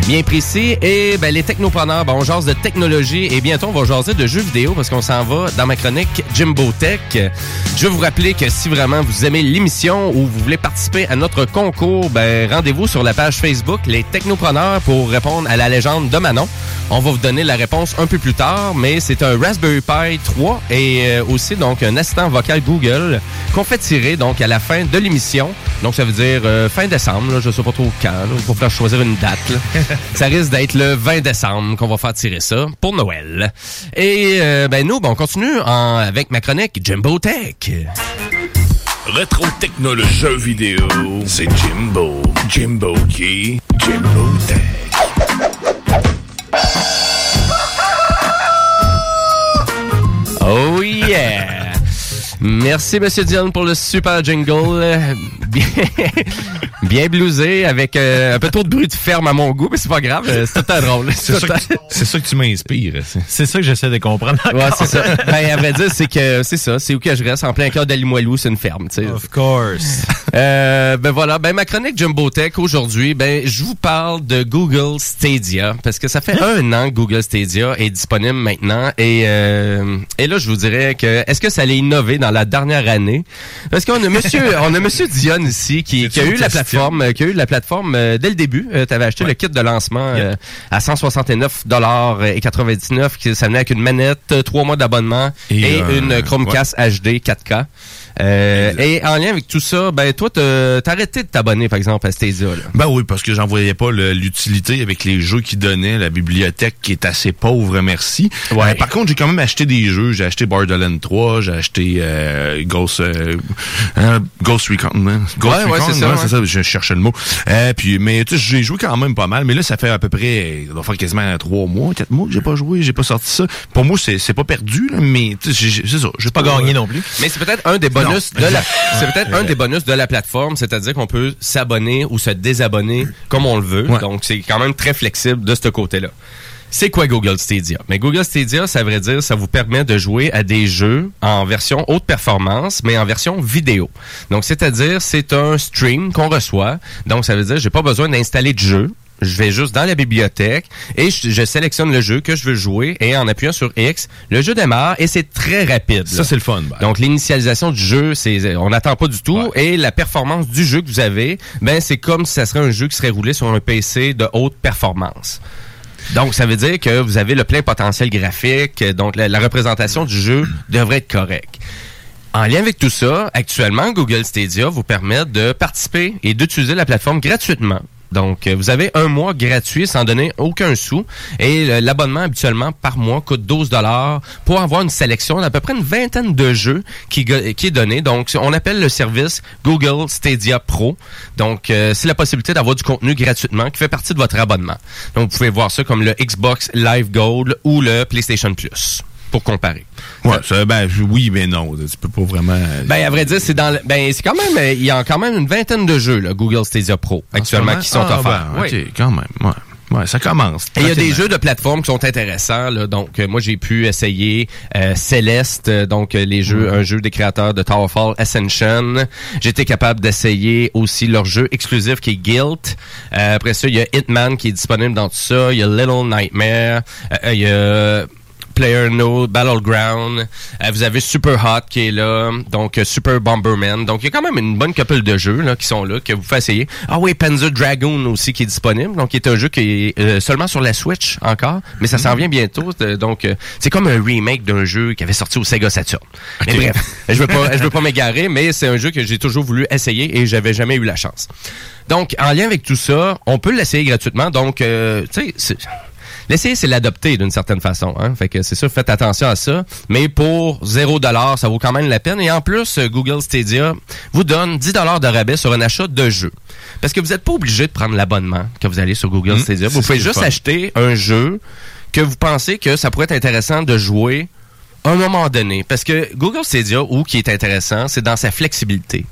[SPEAKER 3] Bien précis. Et ben, les Technopreneurs, ben, on jase de technologie et bientôt on va jaser de jeux vidéo parce qu'on s'en va dans ma chronique Jimbo Tech. Je veux vous rappeler que si vraiment vous aimez l'émission ou vous voulez participer à notre concours, ben, rendez-vous sur la page Facebook Les Technopreneurs pour répondre à la légende de Manon. On va vous donner la réponse un peu plus tard, mais c'est un Raspberry Pi 3 et euh, aussi donc un assistant vocal Google qu'on fait tirer donc à la fin de l'émission. Donc ça veut dire euh, fin décembre, là, je sais pas trop quand, là, il va falloir choisir une date. là. ça risque d'être le 20 décembre qu'on va faire tirer ça pour Noël. Et euh, ben nous, ben, on continue en- avec ma chronique Jimbo Tech.
[SPEAKER 12] Rétro technologie jeux vidéo, c'est Jimbo. Jimbo qui? Jimbo Tech.
[SPEAKER 3] Yeah! Merci, Monsieur Dion, pour le super jingle. Bien, bien blusé, avec euh, un peu trop de bruit de ferme à mon goût, mais c'est pas grave, euh, c'est tout drôle.
[SPEAKER 4] C'est ça, que- c'est ça que tu m'inspires.
[SPEAKER 5] C'est ça que j'essaie de comprendre.
[SPEAKER 3] Ouais, c'est ça. Ben, à vrai dire, c'est que c'est ça. C'est où que je reste, en plein cœur d'Alimoilou, c'est une ferme, tu sais.
[SPEAKER 5] Of course.
[SPEAKER 3] Euh, ben voilà, ben ma chronique Jumbo Tech aujourd'hui, ben je vous parle de Google Stadia parce que ça fait un an que Google Stadia est disponible maintenant et euh, et là je vous dirais que est-ce que ça allait innover dans la dernière année. Parce qu'on a monsieur on a monsieur Dion ici qui, qui a
[SPEAKER 4] une
[SPEAKER 3] eu la plateforme euh, qui a eu la plateforme euh, dès le début. tu avais acheté le kit de lancement euh, à 169 dollars et 99 qui ça venait avec une manette, euh, trois mois d'abonnement et,
[SPEAKER 4] Et, euh,
[SPEAKER 3] une Chromecast HD 4K. Euh, et en lien avec tout ça, ben toi, t'as arrêté de t'abonner, par exemple, à Stadia. Là.
[SPEAKER 4] Ben oui, parce que j'en voyais pas l'utilité avec les jeux qu'ils donnaient, la bibliothèque qui est assez pauvre, merci.
[SPEAKER 3] Ouais.
[SPEAKER 4] Euh, par contre, j'ai quand même acheté des jeux. J'ai acheté Borderlands 3, j'ai acheté euh, Ghost, euh, hein, Ghost Recon. hein? Ghost
[SPEAKER 3] Ouais, ouais,
[SPEAKER 4] Recon,
[SPEAKER 3] c'est ça, ouais.
[SPEAKER 4] ça, je cherchais le mot. Euh, puis, mais tu sais, j'ai joué quand même pas mal. Mais là, ça fait à peu près, ça doit faire quasiment trois mois, quatre mois que j'ai pas joué, j'ai pas sorti ça. Pour moi, c'est pas perdu, là, mais c'est ça. J'ai pas
[SPEAKER 5] gagné non plus.
[SPEAKER 3] Mais c'est peut-être un des bonus
[SPEAKER 4] Non,
[SPEAKER 3] de la
[SPEAKER 4] exact.
[SPEAKER 3] c'est peut-être un des bonus de la plateforme, c'est-à-dire qu'on peut s'abonner ou se désabonner comme on le veut.
[SPEAKER 4] Ouais.
[SPEAKER 3] Donc c'est quand même très flexible de ce côté-là. C'est quoi Google Stadia? Mais Google Stadia, ça veut dire, ça vous permet de jouer à des jeux en version haute performance, mais en version vidéo. Donc, c'est-à-dire, c'est un stream qu'on reçoit. Donc, ça veut dire, j'ai pas besoin d'installer de jeu. Je vais juste dans la bibliothèque et je, je sélectionne le jeu que je veux jouer et en appuyant sur X, le jeu démarre et c'est très rapide.
[SPEAKER 4] Ça, c'est le fun. ben.
[SPEAKER 3] Donc l'initialisation du jeu, c'est on n'attend pas du tout et la performance du jeu que vous avez, ben c'est comme si ça serait un jeu qui serait roulé sur un PC de haute performance. Donc ça veut dire que vous avez le plein potentiel graphique, donc la, la représentation du jeu devrait être correcte. En lien avec tout ça, actuellement, Google Stadia vous permet de participer et d'utiliser la plateforme gratuitement. Donc, euh, vous avez un mois gratuit sans donner aucun sou. Et euh, l'abonnement, habituellement, par mois, coûte 12 dollars pour avoir une sélection d'à peu près une vingtaine de jeux qui, est donné. Donc, on appelle le service Google Stadia Pro. Donc, euh, c'est la possibilité d'avoir du contenu gratuitement qui fait partie de votre abonnement. Donc, vous pouvez voir ça comme le Xbox Live Gold ou le PlayStation Plus pour comparer.
[SPEAKER 4] Ouais, ça, ben, oui, mais non. Tu peux pas vraiment.
[SPEAKER 3] Ben, à vrai dire, c'est dans le- ben, c'est quand même, euh, il y a quand même une vingtaine de jeux, là, Google Stadia Pro, actuellement, qui sont
[SPEAKER 4] Ah,
[SPEAKER 3] offerts.
[SPEAKER 4] ben,
[SPEAKER 3] Oui.
[SPEAKER 4] OK, quand même. Ouais. Ouais, ça commence.
[SPEAKER 3] Et il y a des jeux de plateforme qui sont intéressants. Là. Donc, euh, moi, j'ai pu essayer euh, Celeste, euh, donc euh, les jeux, un jeu des créateurs de Towerfall Ascension. J'ai été capable d'essayer aussi leur jeu exclusif qui est Guilt. Euh, après ça, il y a Hitman qui est disponible dans tout ça. Il y a Little Nightmare. Euh, il y a Player No, Battleground. Euh, vous avez Super Hot qui est là, donc euh, Super Bomberman. Donc il y a quand même une bonne couple de jeux là, qui sont là, que vous pouvez essayer. Ah oui, Panzer Dragoon aussi qui est disponible. Donc il est un jeu qui est euh, seulement sur la Switch encore, mais ça s'en vient bientôt. Euh, Donc c'est comme un remake d'un jeu qui avait sorti au Sega Saturn. Mais bref, je veux pas, je veux pas m'égarer, mais c'est un jeu que j'ai toujours voulu essayer et j'avais jamais eu la chance. Donc en lien avec tout ça, on peut l'essayer gratuitement. Donc tu sais, L'essayer, c'est l'adopter d'une certaine façon. Hein? Fait que c'est sûr, faites attention à ça. Mais pour 0 ça vaut quand même la peine. Et en plus, Google Stadia vous donne 10 de rabais sur un achat de jeu. Parce que vous n'êtes pas obligé de prendre l'abonnement quand vous allez sur Google
[SPEAKER 4] Mmh,
[SPEAKER 3] Stadia. Vous pouvez juste
[SPEAKER 4] fun.
[SPEAKER 3] acheter un jeu que vous pensez que ça pourrait être intéressant de jouer à un moment donné. Parce que Google Stadia, où qui est intéressant, c'est dans sa flexibilité.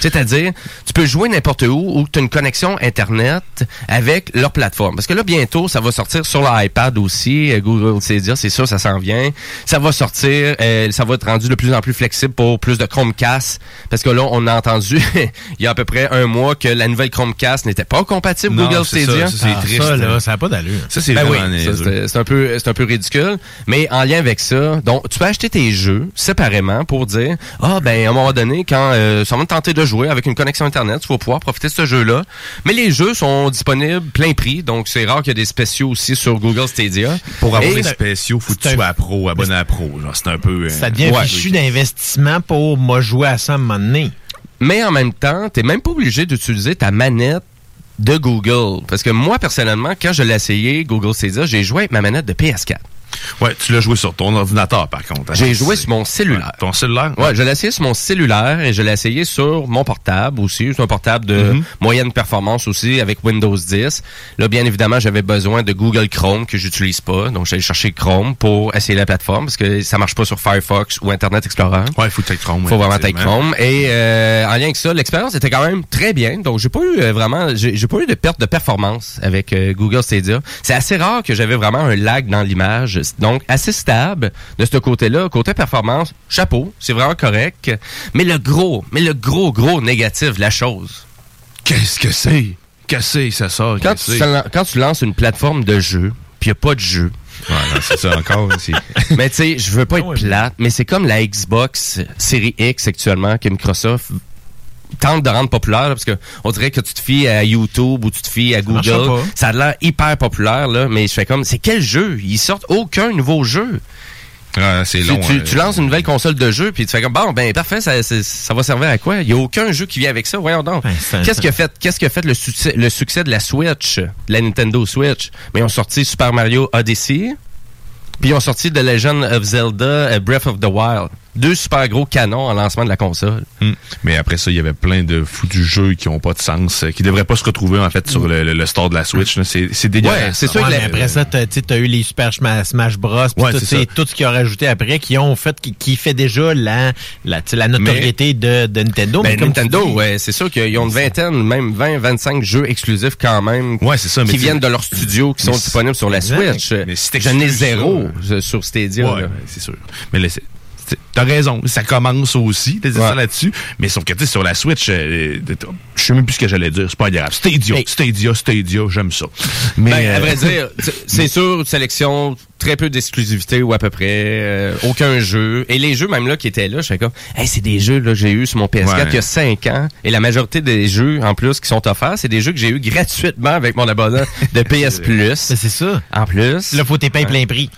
[SPEAKER 3] C'est-à-dire, tu peux jouer n'importe où où tu as une connexion Internet avec leur plateforme. Parce que là, bientôt, ça va sortir sur l'iPad aussi. euh, Google Stadia, c'est sûr, ça s'en vient. Ça va sortir, euh, ça va être rendu de plus en plus flexible pour plus de Chromecast. Parce que là, on a entendu, il y a à peu près un mois, que la nouvelle Chromecast n'était pas compatible
[SPEAKER 4] Non,
[SPEAKER 3] Google
[SPEAKER 4] ça,
[SPEAKER 3] Stadia.
[SPEAKER 4] ça, c'est Ah, triste. ça, là, ça a pas d'allure. Ça, c'est
[SPEAKER 3] Ben oui, c'est- un peu c'est un peu ridicule mais en lien avec ça donc tu peux acheter tes jeux séparément pour dire ah ben à un moment donné quand euh, ça va te tenter de jouer avec une connexion internet tu vas pouvoir profiter de ce jeu là mais les jeux sont disponibles plein prix donc c'est rare qu'il y ait des spéciaux aussi sur Google Stadia
[SPEAKER 4] Pour avoir
[SPEAKER 3] Et-
[SPEAKER 4] des spéciaux, faut que tu
[SPEAKER 5] un-
[SPEAKER 4] à pro, abonné à pro. Genre, c'est un peu... euh,
[SPEAKER 5] Ça devient
[SPEAKER 3] Ouais.
[SPEAKER 5] fichu d'investissement pour moi jouer à ça à un moment donné.
[SPEAKER 3] Mais en même temps, t'es même pas obligé d'utiliser ta manette de Google. Parce que moi, personnellement, quand je l'ai essayé, Google Stadia, j'ai joué avec ma manette de PS4.
[SPEAKER 4] Ouais, tu l'as joué sur ton ordinateur, par contre. hein.
[SPEAKER 3] J'ai joué sur mon cellulaire.
[SPEAKER 4] Ton cellulaire?
[SPEAKER 3] Ouais, je l'ai essayé sur mon cellulaire et je l'ai essayé sur mon portable aussi. C'est un portable de
[SPEAKER 4] Mhm.
[SPEAKER 3] moyenne performance aussi avec Windows 10. Là, bien évidemment, j'avais besoin de Google Chrome que j'utilise pas. Donc, j'allais chercher Chrome pour essayer la plateforme parce que ça marche pas sur Firefox ou Internet Explorer.
[SPEAKER 4] Ouais, il faut que Chrome.
[SPEAKER 3] Faut vraiment
[SPEAKER 4] effectivement.
[SPEAKER 3] Chrome. Et euh, en lien avec ça, l'expérience était quand même très bien. Donc, j'ai pas eu euh, vraiment, j'ai pas eu de perte de performance avec euh, Google Stadia. C'est assez rare que j'avais vraiment un lag dans l'image. Donc, assez stable de ce côté-là. Côté performance, chapeau, c'est vraiment correct. Mais le gros, mais le gros, gros négatif de la chose.
[SPEAKER 4] Qu'est-ce que c'est? Qu'est-ce que c'est, ça sort?
[SPEAKER 3] Quand tu,
[SPEAKER 4] c'est?
[SPEAKER 3] quand tu lances une plateforme de jeu, puis il a pas de jeu.
[SPEAKER 4] Voilà, c'est ça encore. c'est-
[SPEAKER 3] mais tu sais, je veux pas être plate, mais c'est comme la Xbox série X actuellement que Microsoft tente de rendre populaire là, parce que on dirait que tu te fies à YouTube ou tu te fies à Google. Ça a l'air hyper populaire là, mais je fais comme c'est quel jeu? Ils sortent aucun nouveau jeu.
[SPEAKER 4] Ouais, c'est
[SPEAKER 3] Tu,
[SPEAKER 4] long.
[SPEAKER 3] tu-
[SPEAKER 4] euh,
[SPEAKER 3] tu lances une nouvelle console de jeu puis tu fais comme bon ben parfait ça, ça va servir à quoi? Il y a aucun jeu qui vient avec ça. Voyons donc. Qu'est-ce a fait qu'est-ce qui a fait le succès le succès de la Switch, de la Nintendo Switch? Mais ils ont sorti Super Mario Odyssey. Puis ils ont sorti The Legend of Zelda euh, Breath of the Wild. Deux super gros canons en lancement de la console.
[SPEAKER 4] hum. Mais après ça, il y avait plein de foutus jeux qui ont pas de sens, euh, qui devraient pas se retrouver en fait sur le, le- le store de la Switch. C'est c'est dégueulasse.
[SPEAKER 3] Ouais, c'est sûr
[SPEAKER 5] Ouais,
[SPEAKER 3] que
[SPEAKER 5] mais
[SPEAKER 3] la-
[SPEAKER 5] après ça, t'as as eu les Super Sma- Smash Bros. puis
[SPEAKER 4] Ouais,
[SPEAKER 5] tout,
[SPEAKER 4] ça.
[SPEAKER 5] tout ce qu'ils ont rajouté après, qui ont fait, qui, qui fait déjà la, la, tu sais, la notoriété de, de Nintendo.
[SPEAKER 3] Ben,
[SPEAKER 5] mais comme tu
[SPEAKER 3] Nintendo,
[SPEAKER 5] dis,
[SPEAKER 3] ouais, c'est sûr qu'ils ont une vingtaine, même 20, 25 jeux exclusifs quand même.
[SPEAKER 4] Ouais, c'est ça, mais
[SPEAKER 3] Qui viennent de leur studio, qui sont disponibles sur la. Switch.
[SPEAKER 4] Mais si
[SPEAKER 3] J'en ai zéro sur Stadia.
[SPEAKER 4] Ouais, c'est sûr. Mais T'as raison, ça commence aussi, t'as dit ça là-dessus. Mais sauf que, tu sais, sur la Switch, euh, je sais même plus ce que j'allais dire, c'est pas grave. Stadia,
[SPEAKER 3] Hey.
[SPEAKER 4] Stadia, Stadia, j'aime ça. Mais,
[SPEAKER 3] Ben, à
[SPEAKER 4] euh,
[SPEAKER 3] vrai dire, c'est- sûr, sélection, très peu d'exclusivité ou à peu près, euh, aucun jeu. Et les jeux même là qui étaient là, je fais comme, hey, c'est des jeux là que j'ai eu sur mon PS4
[SPEAKER 4] Ouais.
[SPEAKER 3] il y a 5 ans. Et la majorité des jeux en plus qui sont offerts, c'est des jeux que j'ai eu gratuitement avec mon abonnement de PS Plus.
[SPEAKER 5] ben, c'est ça.
[SPEAKER 3] En plus.
[SPEAKER 5] Là, faut t'es payes plein prix.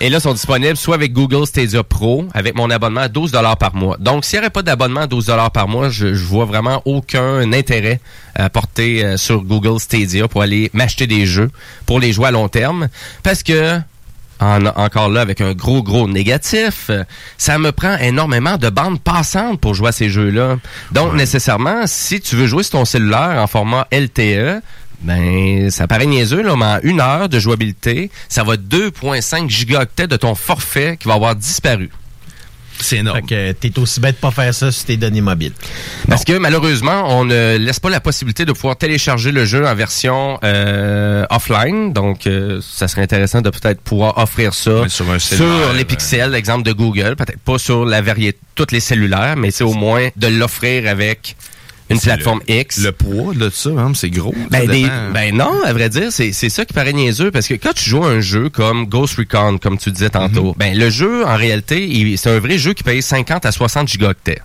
[SPEAKER 3] Et là, sont disponibles soit avec Google Stadia Pro, avec mon abonnement à 12 par mois. Donc, s'il n'y aurait pas d'abonnement à 12 par mois, je, je vois vraiment aucun intérêt à porter euh, sur Google Stadia pour aller m'acheter des jeux pour les jouer à long terme. Parce que, en- encore là, avec un gros, gros négatif, euh, ça me prend énormément de bandes passantes pour jouer à ces jeux-là. Donc, nécessairement, si tu veux jouer sur ton cellulaire en format LTE, ben, ça paraît niaiseux, là, mais en une heure de jouabilité, ça va être 2.5 gigaoctets de ton forfait qui va avoir disparu.
[SPEAKER 4] C'est énorme.
[SPEAKER 5] Fait que t'es aussi bête de pas faire ça sur tes données mobiles.
[SPEAKER 3] Parce que malheureusement, on ne laisse pas la possibilité de pouvoir télécharger le jeu en version euh, offline. Donc, euh, ça serait intéressant de peut-être pouvoir offrir ça
[SPEAKER 4] Mais sur
[SPEAKER 3] les pixels, exemple de Google. Peut-être pas sur la variété, toutes les cellulaires, mais c'est au moins de l'offrir avec une plateforme
[SPEAKER 4] le-
[SPEAKER 3] X.
[SPEAKER 4] Le poids de ça, hein, c'est gros.
[SPEAKER 3] Ben, des- ben non, à vrai dire, c'est c'est ça qui paraît niaiseux parce que quand tu joues à un jeu comme Ghost Recon, comme tu disais tantôt, ben le jeu en réalité, c'est un vrai jeu qui paye 50 à 60 gigaoctets.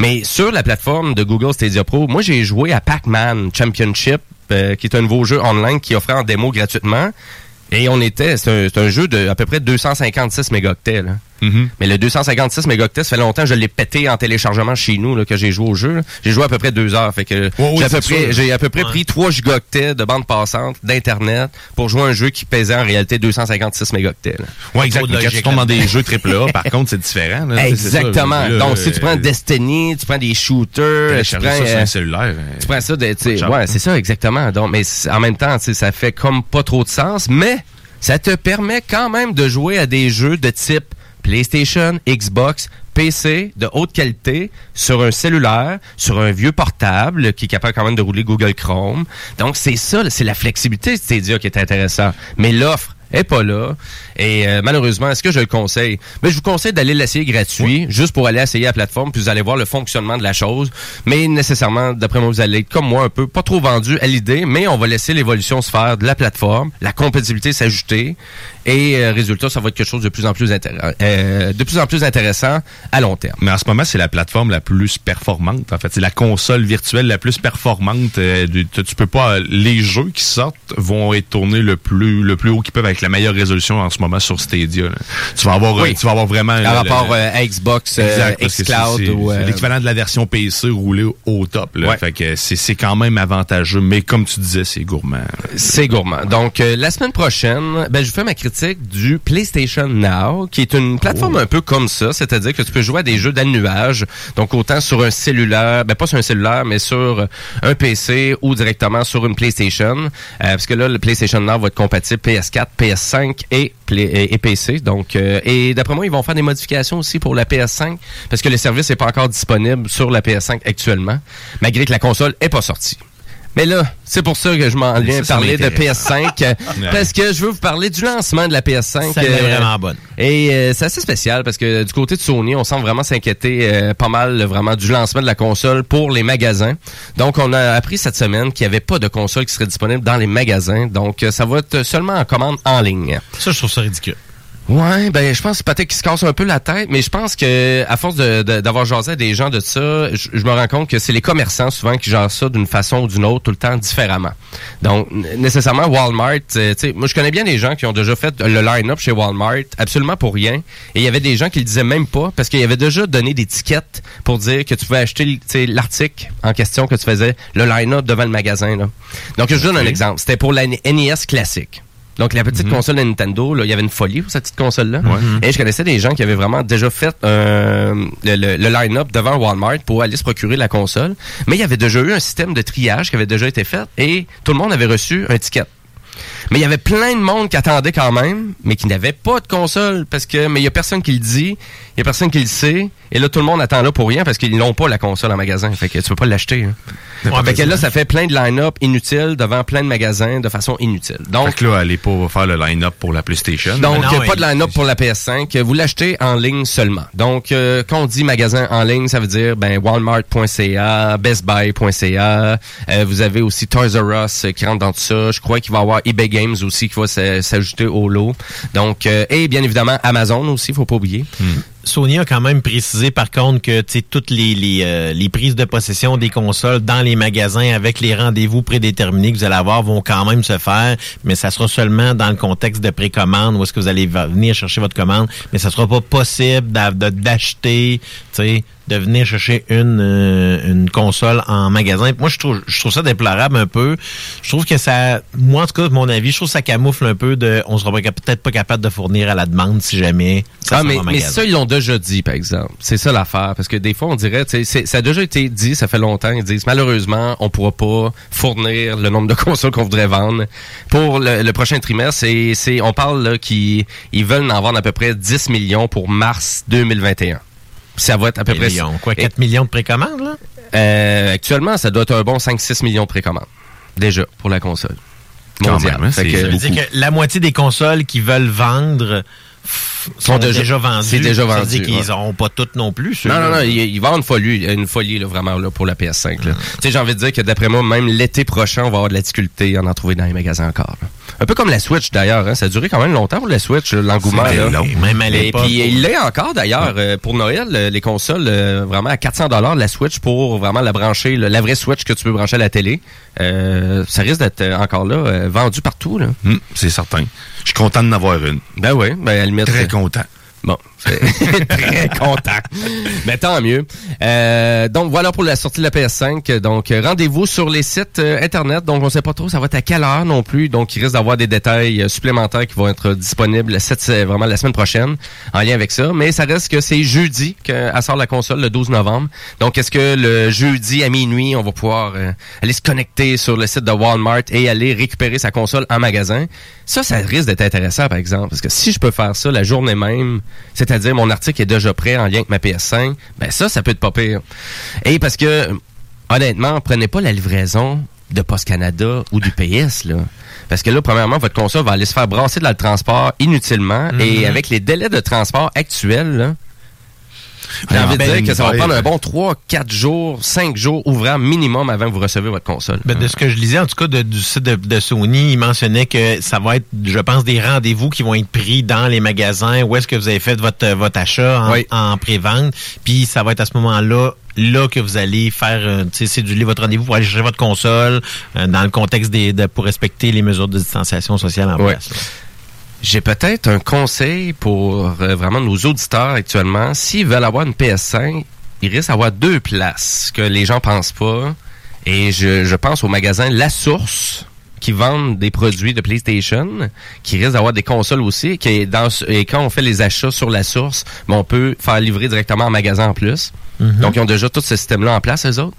[SPEAKER 3] Mais sur la plateforme de Google Stadia Pro, moi j'ai joué à Pac-Man Championship, euh, qui est un nouveau jeu online qui offrait en démo gratuitement. Et on était, c'est un, c'est un jeu de à peu près 256 mégaoctets. Là.
[SPEAKER 4] Mm-hmm.
[SPEAKER 3] Mais le 256 mégaoctets, ça fait longtemps que je l'ai pété en téléchargement chez nous là, que j'ai joué au jeu. là. J'ai joué à peu près deux heures. Fait que
[SPEAKER 4] oui,
[SPEAKER 3] j'ai à peu près, j'ai à peu près
[SPEAKER 4] Ouais.
[SPEAKER 3] pris 3 gigaoctets de bande passante d'internet pour jouer à un jeu qui pesait en réalité 256 mégaoctets. là.
[SPEAKER 4] Ouais, exactement. Quand tu tombes dans des jeux AAA, par contre, c'est différent. là. C'est ça,
[SPEAKER 3] Exactement.
[SPEAKER 4] là,
[SPEAKER 3] Donc, si tu prends
[SPEAKER 4] euh,
[SPEAKER 3] Destiny, tu prends des shooters, tu prends,
[SPEAKER 4] ça sur
[SPEAKER 3] euh,
[SPEAKER 4] un cellulaire. euh,
[SPEAKER 3] tu prends ça, de, ouais, c'est ça, exactement. Donc, mais en même temps, tu sais, ça fait comme pas trop de sens, mais ça te permet quand même de jouer à des jeux de type PlayStation, Xbox, PC de haute qualité sur un cellulaire, sur un vieux portable qui est capable quand même de rouler Google Chrome. Donc, c'est ça, c'est la flexibilité de Stadia qui est intéressant. Mais l'offre est pas là. Et euh, malheureusement, est-ce que je le conseille? Mais je vous conseille d'aller l'essayer gratuit, juste pour aller essayer la plateforme, puis vous allez voir le fonctionnement de la chose. Mais nécessairement, d'après moi, vous allez être comme moi un peu, pas trop vendu à l'idée, mais on va laisser l'évolution se faire de la plateforme, la compétitivité s'ajouter, et euh, résultat, ça va être quelque chose de plus en plus euh, de plus en plus intéressant à long terme.
[SPEAKER 4] Mais en ce moment, c'est la plateforme la plus performante. En fait, c'est la console virtuelle la plus performante. euh, du- tu, tu peux pas. Les jeux qui sortent vont être tournés le plus le plus haut qu'ils peuvent avec la meilleure résolution en ce moment sur Stadia. là. Tu vas avoir
[SPEAKER 3] Oui.
[SPEAKER 4] euh, tu vas avoir vraiment
[SPEAKER 3] Par
[SPEAKER 4] le-
[SPEAKER 3] rapport
[SPEAKER 4] le-
[SPEAKER 3] euh, à Xbox, euh,
[SPEAKER 4] Exact,
[SPEAKER 3] xCloud ou... euh,
[SPEAKER 4] l'équivalent de la version PC roulée au top. Là.
[SPEAKER 3] Ouais.
[SPEAKER 4] Fait que c'est c'est quand même avantageux, mais comme tu disais, c'est gourmand.
[SPEAKER 3] C'est gourmand. Donc, euh, la semaine prochaine, ben, je fais ma critique du PlayStation Now, qui est une plateforme
[SPEAKER 4] Oh.
[SPEAKER 3] un peu comme ça, c'est-à-dire que tu peux jouer à des jeux dans le nuage, donc autant sur un cellulaire, ben pas sur un cellulaire, mais sur un PC ou directement sur une PlayStation, euh, parce que là, le PlayStation Now va être compatible PS4, PS5 et, Et PC. Donc, euh, et d'après moi, ils vont faire des modifications aussi pour la PS5, parce que le service n'est pas encore disponible sur la PS5 actuellement, malgré que la console est pas sortie. Mais là, c'est pour ça que je m'en viens
[SPEAKER 5] Ça,
[SPEAKER 3] parler de
[SPEAKER 5] m'intéresse.
[SPEAKER 3] PS5, euh, parce que je veux vous parler du lancement de la PS5.
[SPEAKER 5] Ça, elle est
[SPEAKER 3] euh,
[SPEAKER 5] vraiment bonne.
[SPEAKER 3] Et euh, c'est assez spécial parce que du côté de Sony, on semble vraiment s'inquiéter euh, pas mal vraiment du lancement de la console pour les magasins. Donc, on a appris cette semaine qu'il n'y avait pas de console qui serait disponible dans les magasins. Donc, euh, ça va être seulement en commande en ligne.
[SPEAKER 5] Ça, je trouve ça ridicule.
[SPEAKER 3] Ouais, ben je pense peut-être qu'ils se cassent un peu la tête, mais je pense que à force de- de- d'avoir jasé à des gens de ça, je, je me rends compte que c'est les commerçants souvent qui gèrent ça d'une façon ou d'une autre tout le temps différemment. Donc nécessairement Walmart, euh, tu sais, moi je connais bien des gens qui ont déjà fait le line-up chez Walmart absolument pour rien, et il y avait des gens qui le disaient même pas parce qu'il y avait déjà donné des tickets pour dire que tu pouvais acheter l'article en question que tu faisais le line-up devant le magasin là. Donc je vous donne un exemple, c'était pour la NES classique. Donc, la petite console de Nintendo, là, il y avait une folie pour cette petite console-là. Et je connaissais des gens qui avaient vraiment déjà fait euh, le, le- le line-up devant Walmart pour aller se procurer la console. Mais il y avait déjà eu un système de triage qui avait déjà été fait et tout le monde avait reçu un ticket. Mais il y avait plein de monde qui attendait quand même, mais qui n'avait pas de console parce que mais il y a personne qui le dit, il y a personne qui le sait et là tout le monde attend là pour rien parce qu'ils n'ont pas la console en magasin, fait que tu peux pas l'acheter. hein.
[SPEAKER 4] Ouais,
[SPEAKER 3] fait que là ça fait plein de line-up inutiles devant plein de magasins de façon inutile. Donc
[SPEAKER 4] Fait que là, allez pas faire le line-up pour la PlayStation.
[SPEAKER 3] donc,
[SPEAKER 4] Non,
[SPEAKER 3] pas de line-up pour la PS5. Vous l'achetez en ligne seulement. Donc, euh, quand on dit magasin en ligne, ça veut dire ben Walmart.ca, BestBuy.ca. Euh, vous avez aussi Toys R Us euh, qui rentre dans tout ça. Je crois qu'il va y avoir eBay Games aussi qui va s'ajouter au lot. Donc, euh, et bien évidemment Amazon aussi, faut pas oublier.
[SPEAKER 5] Sony a quand même précisé par contre que toutes euh, les prises de possession des consoles dans les magasins avec les rendez-vous prédéterminés que vous allez avoir vont quand même se faire, mais ça sera seulement dans le contexte de précommande où est-ce que vous allez venir chercher votre commande, mais ça sera pas possible d'acheter de venir chercher une, euh, une console en magasin. Moi, je trouve, je trouve ça déplorable un peu. Je trouve que ça, moi, en tout cas, de mon avis, je trouve que ça camoufle un peu de, on sera peut-être pas capable de fournir à la demande si jamais ça
[SPEAKER 3] ah, mais, mais ça, ils l'ont déjà dit, par exemple. C'est ça l'affaire. Parce que des fois, on dirait, ça a déjà été dit, ça fait longtemps, ils disent, malheureusement, on pourra pas fournir le nombre de consoles qu'on voudrait vendre pour le, le prochain trimestre. C'est, on parle là qu'ils ils veulent en vendre à peu près 10 millions pour mars 2021. Ça va être à peu près...
[SPEAKER 5] millions. Quoi, 4 millions de précommandes, là?
[SPEAKER 3] Euh, actuellement, ça doit être un bon 5-6 millions de précommandes. Déjà, pour la console.
[SPEAKER 5] Quand
[SPEAKER 3] Mondiale.
[SPEAKER 5] même, hein, ça veut dire que la moitié des consoles qui veulent vendre sont,
[SPEAKER 3] Sont
[SPEAKER 5] déjà,
[SPEAKER 3] déjà-
[SPEAKER 5] vendues.
[SPEAKER 3] c'est déjà
[SPEAKER 5] Ça veut
[SPEAKER 3] vendu,
[SPEAKER 5] dire qu'ils
[SPEAKER 3] ouais.
[SPEAKER 5] n'auront pas toutes non plus.
[SPEAKER 3] Non, non, non, il, il va y avoir une folie, une folie là, vraiment là, pour la PS5. là. Tu sais, j'ai envie de dire que d'après moi, même l'été prochain, on va avoir de la difficulté à en trouver dans les magasins encore. là. Un peu comme la Switch d'ailleurs, hein. ça a duré quand même longtemps pour la Switch, l'engouement.
[SPEAKER 5] Même à
[SPEAKER 3] Et
[SPEAKER 5] l'époque,
[SPEAKER 3] puis il l'est encore d'ailleurs euh, pour Noël, euh, les consoles euh, vraiment à 400 dollars la Switch pour vraiment la brancher, la vraie Switch que tu peux brancher à la télé. Euh, ça risque d'être encore là euh, vendu partout là.
[SPEAKER 4] Hum, c'est certain. Je suis content d'en avoir une.
[SPEAKER 3] Ben oui, ben à la limite.
[SPEAKER 4] Très
[SPEAKER 3] euh,
[SPEAKER 4] content.
[SPEAKER 3] Bon, très content. Mais tant mieux. Euh, donc voilà pour la sortie de la PS5. Donc euh, rendez-vous sur les sites euh, internet. Donc on sait pas trop ça va être à quelle heure non plus. Donc il risque d'avoir des détails euh, supplémentaires qui vont être disponibles cette c'est vraiment la semaine prochaine en lien avec ça. Mais ça reste que c'est jeudi qu'elle sort la console le 12 novembre. Donc est-ce que le jeudi à minuit on va pouvoir euh, aller se connecter sur le site de Walmart et aller récupérer sa console en magasin? Ça, ça risque d'être intéressant par exemple parce que si je peux faire ça la journée même c'est-à-dire mon article est déjà prêt en lien avec ma PS5, ben ça, ça peut être pas pire. Et parce que, honnêtement, prenez pas la livraison de Post Canada ou du PS, là. Parce que là, premièrement, votre console va aller se faire brasser de la transport inutilement. Et avec les délais de transport actuels, là, j'ai
[SPEAKER 4] Ah,
[SPEAKER 3] envie de
[SPEAKER 4] ben,
[SPEAKER 3] dire que ça va
[SPEAKER 4] ouais.
[SPEAKER 3] prendre un bon 3, 4 jours, 5 jours ouvrants minimum avant que vous recevez votre console.
[SPEAKER 5] Ben, de ce que je lisais, en tout cas, de- du site de, de Sony, il mentionnait que ça va être, je pense, des rendez-vous qui vont être pris dans les magasins où est-ce que vous avez fait votre, votre achat en,
[SPEAKER 3] Oui.
[SPEAKER 5] en pré-vente. Puis ça va être à ce moment-là là que vous allez faire euh, tu sais, céduler votre rendez-vous pour aller chercher votre console euh, dans le contexte des de, pour respecter les mesures de distanciation sociale en
[SPEAKER 3] Ouais.
[SPEAKER 5] place. là.
[SPEAKER 3] J'ai peut-être un conseil pour euh, vraiment nos auditeurs actuellement. S'ils veulent avoir une PS5, ils risquent d'avoir deux places que les gens pensent pas. Et je, je pense au magasin La Source qui vendent des produits de PlayStation, qui risquent d'avoir des consoles aussi. Qui est dans, ce- et quand on fait les achats sur La Source, ben, on peut faire livrer directement en magasin en plus. Donc, ils ont déjà tout ce système-là en place, eux autres.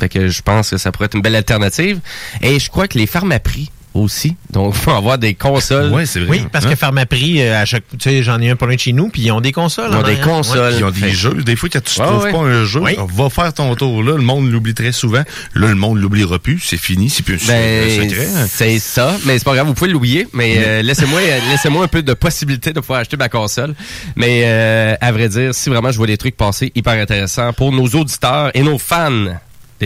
[SPEAKER 3] Fait que je pense que ça pourrait être une belle alternative. Et je crois que les pharmaprix aussi. Donc, il faut avoir des consoles.
[SPEAKER 5] Oui, parce que Pharmaprix, euh, à chaque, tu sais, j'en ai un pour loin de chez nous, puis ils ont des consoles.
[SPEAKER 3] Ils ont des consoles.
[SPEAKER 5] Ouais.
[SPEAKER 4] Ils ont des jeux. Des fois, quand tu
[SPEAKER 3] Ouais,
[SPEAKER 4] trouves
[SPEAKER 3] ouais.
[SPEAKER 4] pas un jeu,
[SPEAKER 5] Oui.
[SPEAKER 4] va faire ton tour là. Le monde l'oublie très souvent. Là, le monde l'oubliera plus. C'est fini. C'est plus un
[SPEAKER 3] Ben,
[SPEAKER 4] secret.
[SPEAKER 3] c'est ça, mais c'est pas grave, vous pouvez l'oublier, mais euh, laissez-moi euh, laissez-moi un peu de possibilité de pouvoir acheter ma console. Mais euh, à vrai dire, si vraiment je vois des trucs passer hyper intéressants pour nos auditeurs et nos fans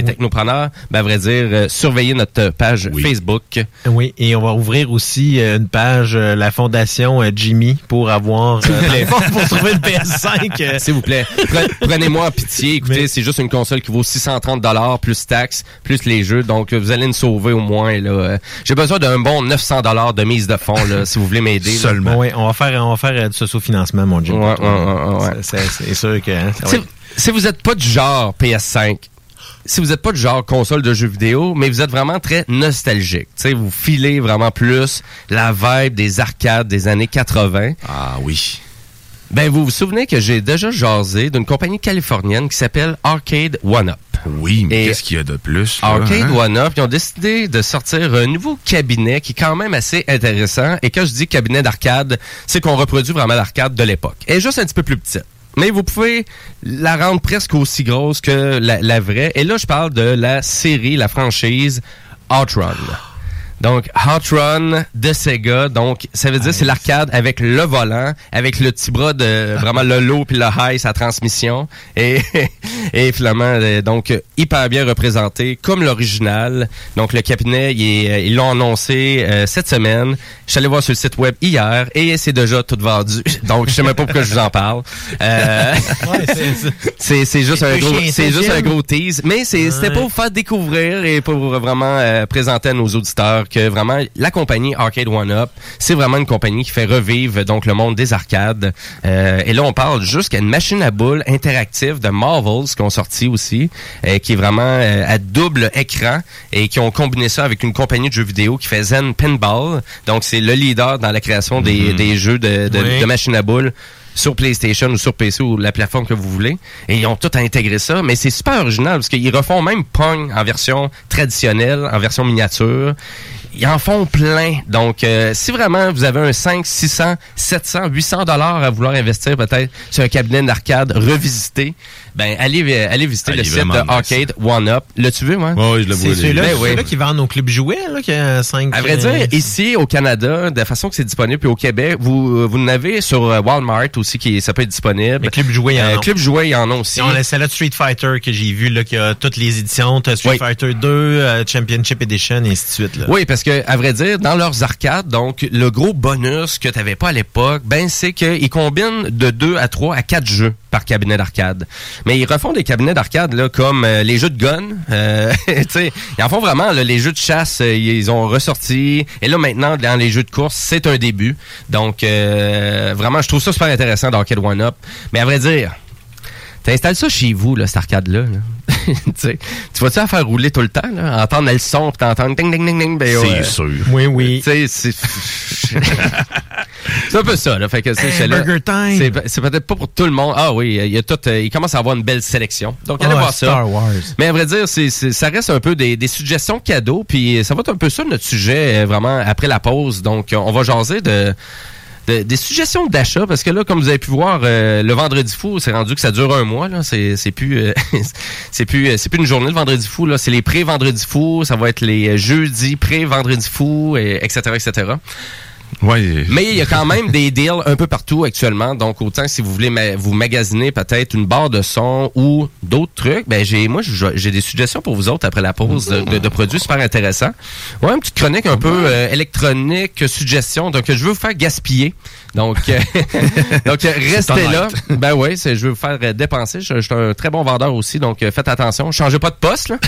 [SPEAKER 3] des technopreneurs, ben à vrai dire, euh, surveillez notre page Facebook.
[SPEAKER 5] Oui, et on va ouvrir aussi euh, une page, euh, la fondation euh, Jimmy, pour avoir euh,
[SPEAKER 3] plaît.
[SPEAKER 5] pour trouver une PS5. euh,
[SPEAKER 3] S'il vous plaît, pre- prenez-moi en pitié. Écoutez, c'est juste une console qui vaut 630 dollars plus taxes, plus les jeux. Donc, euh, vous allez nous sauver au moins. là. Euh, J'ai besoin d'un bon 900 dollars de mise de fonds, là, si vous voulez m'aider. là.
[SPEAKER 5] Bon, ouais, on va faire, on va faire euh, du sous-financement, mon Jimmy.
[SPEAKER 3] Ouais, ouais, ouais, ouais.
[SPEAKER 5] C'est- sûr que hein, ça va
[SPEAKER 3] Si,
[SPEAKER 5] être-
[SPEAKER 3] si vous n'êtes pas du genre PS5, si vous n'êtes pas du genre console de jeux vidéo, mais vous êtes vraiment très nostalgique, tu sais, vous filez vraiment plus la vibe des arcades des années 80.
[SPEAKER 4] Ah oui.
[SPEAKER 3] Ben, vous vous souvenez que j'ai déjà jasé d'une compagnie californienne qui s'appelle Arcade One Up.
[SPEAKER 4] Oui, mais
[SPEAKER 3] Et-
[SPEAKER 4] qu'est-ce qu'il y a de plus? là,
[SPEAKER 3] Arcade
[SPEAKER 4] hein?
[SPEAKER 3] One Up, ils ont décidé de sortir un nouveau cabinet qui est quand même assez intéressant. Et quand je dis cabinet d'arcade, c'est qu'on reproduit vraiment l'arcade de l'époque. Est juste un petit peu plus petite. Mais vous pouvez la rendre presque aussi grosse que la, la vraie. Et là, je parle de la série, la franchise Outrun. Donc, Hot Run de Sega. Donc, ça veut dire c'est l'arcade avec le volant, avec le petit bras de vraiment le low puis le high, sa transmission. Et, et finalement, euh, donc, hyper bien représenté, comme l'original. Donc, le cabinet, il est, euh, ils l'ont annoncé euh, cette semaine. Je suis allé voir sur le site web hier et c'est déjà tout vendu. Donc, je sais même pas pourquoi je vous en parle. Euh, c'est c'est juste un gros, juste un gros tease. Mais c'est- c'était
[SPEAKER 5] Ouais.
[SPEAKER 3] pour vous faire découvrir et pour vraiment euh, présenter à nos auditeurs que vraiment la compagnie Arcade One Up, c'est vraiment une compagnie qui fait revivre donc le monde des arcades. Euh, et là, on parle jusqu'à une machine à boules interactive de Marvels qui ont sorti aussi, euh, qui est vraiment euh, à double écran et qui ont combiné ça avec une compagnie de jeux vidéo qui fait Zen Pinball. Donc, c'est le leader dans la création des,
[SPEAKER 5] Mhm.
[SPEAKER 3] des jeux de, de,
[SPEAKER 5] Oui.
[SPEAKER 3] de machines à boules sur PlayStation ou sur PC ou la plateforme que vous voulez. Et ils ont tout intégré ça, mais c'est super original parce qu'ils refont même Pong en version traditionnelle, en version miniature. Ils en font plein. Donc, euh, si vraiment vous avez un 5, 600, 700, 800 dollars à vouloir investir peut-être sur un cabinet d'arcade revisité, ben allez, euh, allez visiter
[SPEAKER 4] Ah,
[SPEAKER 3] le site de Arcade One Up. L'as-tu vu, moi?
[SPEAKER 4] Ouais, je le vois.
[SPEAKER 5] C'est ceux-là
[SPEAKER 3] Ben oui.
[SPEAKER 5] ceux-là qui vendent au club jouet, là, qui a 5...
[SPEAKER 3] À vrai dire, ici au Canada, de la façon que c'est disponible, puis au Québec, vous euh, vous en avez sur euh, Walmart aussi qui ça peut être disponible.
[SPEAKER 5] Mais Club Jouet, il y en a.
[SPEAKER 3] Club Jouet, il y en a aussi.
[SPEAKER 5] La celle de Street Fighter que j'ai vu là, qui a toutes les éditions. Street
[SPEAKER 3] Oui.
[SPEAKER 5] Fighter 2, euh, Championship Edition, et ainsi de suite. Là.
[SPEAKER 3] Oui, parce que à vrai dire, dans leurs arcades, donc le gros bonus que tu n'avais pas à l'époque, ben c'est qu'ils combinent de 2 à 3 à 4 jeux par cabinet d'arcade. Mais ils refont des cabinets d'arcade là comme euh, les jeux de gun, euh, ils en font vraiment les jeux de chasse, euh, ils ont ressorti et là maintenant dans les jeux de course, c'est un début. Donc euh, vraiment je trouve ça super intéressant d'Arcade One Up. Mais à vrai dire, T'installes ça chez vous, là, cette arcade-là. là? tu vas-tu la faire rouler tout le temps, là? Entendre le son, puis t'entendre ding, ding, ding, ding, ben,
[SPEAKER 4] C'est sûr.
[SPEAKER 5] Oui, oui.
[SPEAKER 3] Tu sais, c'est... c'est un peu ça, là. Fait que, tu sais,
[SPEAKER 5] Hey, Burger Time.
[SPEAKER 3] C'est, c'est peut-être pas pour tout le monde. Ah oui, il y a tout, euh, il commence à avoir une belle sélection. Donc, allez
[SPEAKER 5] Ah,
[SPEAKER 3] voir ça.
[SPEAKER 5] Star Wars.
[SPEAKER 3] Mais à vrai dire, c'est, c'est- ça reste un peu des, des suggestions cadeaux, puis ça va être un peu ça notre sujet, euh, vraiment, après la pause. Donc, on va jaser de... de- des suggestions d'achat parce que là comme vous avez pu voir euh, le vendredi fou c'est rendu que ça dure un mois là. C'est c'est plus euh, c'est plus euh, c'est plus une journée le vendredi fou là. C'est les pré vendredi fou ça va être les jeudis pré vendredi fou et etc etc
[SPEAKER 4] Ouais.
[SPEAKER 3] mais il y a quand même des deals un peu partout actuellement. Donc, autant si vous voulez vous magasiner peut-être une barre de son ou d'autres trucs, ben j'ai moi j'ai des suggestions pour vous autres après la pause de produits super intéressants. Ouais, une petite chronique un peu euh, électronique, suggestion. Donc, je veux vous faire gaspiller. Donc, euh, donc restez là. Ben oui, je veux vous faire euh, dépenser. Je, je suis un très bon vendeur aussi, donc euh, faites attention. Changez pas de poste. Là.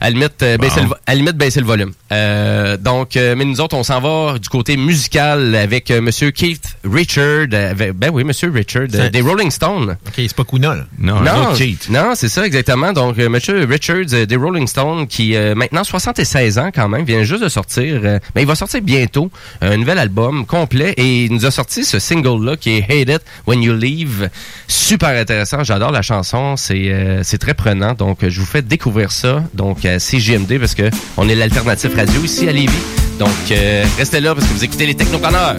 [SPEAKER 3] À limite, euh, le à limite, baisser le volume. Euh, donc, euh, mais nous autres, on s'en va du côté musical avec Monsieur Keith Richard. avec- ben oui, Monsieur Richard, des Rolling Stones.
[SPEAKER 5] OK, c'est pas Kuna, là.
[SPEAKER 4] Non,
[SPEAKER 3] Non,
[SPEAKER 4] autre Keith.
[SPEAKER 3] non, c'est ça exactement. Donc, Monsieur Richards euh, des Rolling Stones, qui maintenant 76 ans quand même, vient juste de sortir. euh, ben, il va sortir bientôt un nouvel album complet et il nous a sorti ce single-là qui Hate It When You Leave. Super intéressant. J'adore la chanson. C'est euh, très prenant. Donc, je vous fais découvrir ça. Donc, à CGMD parce que on est l'alternative radio ici à Lévis. Donc, euh, restez là parce que vous écoutez les Technopreneurs.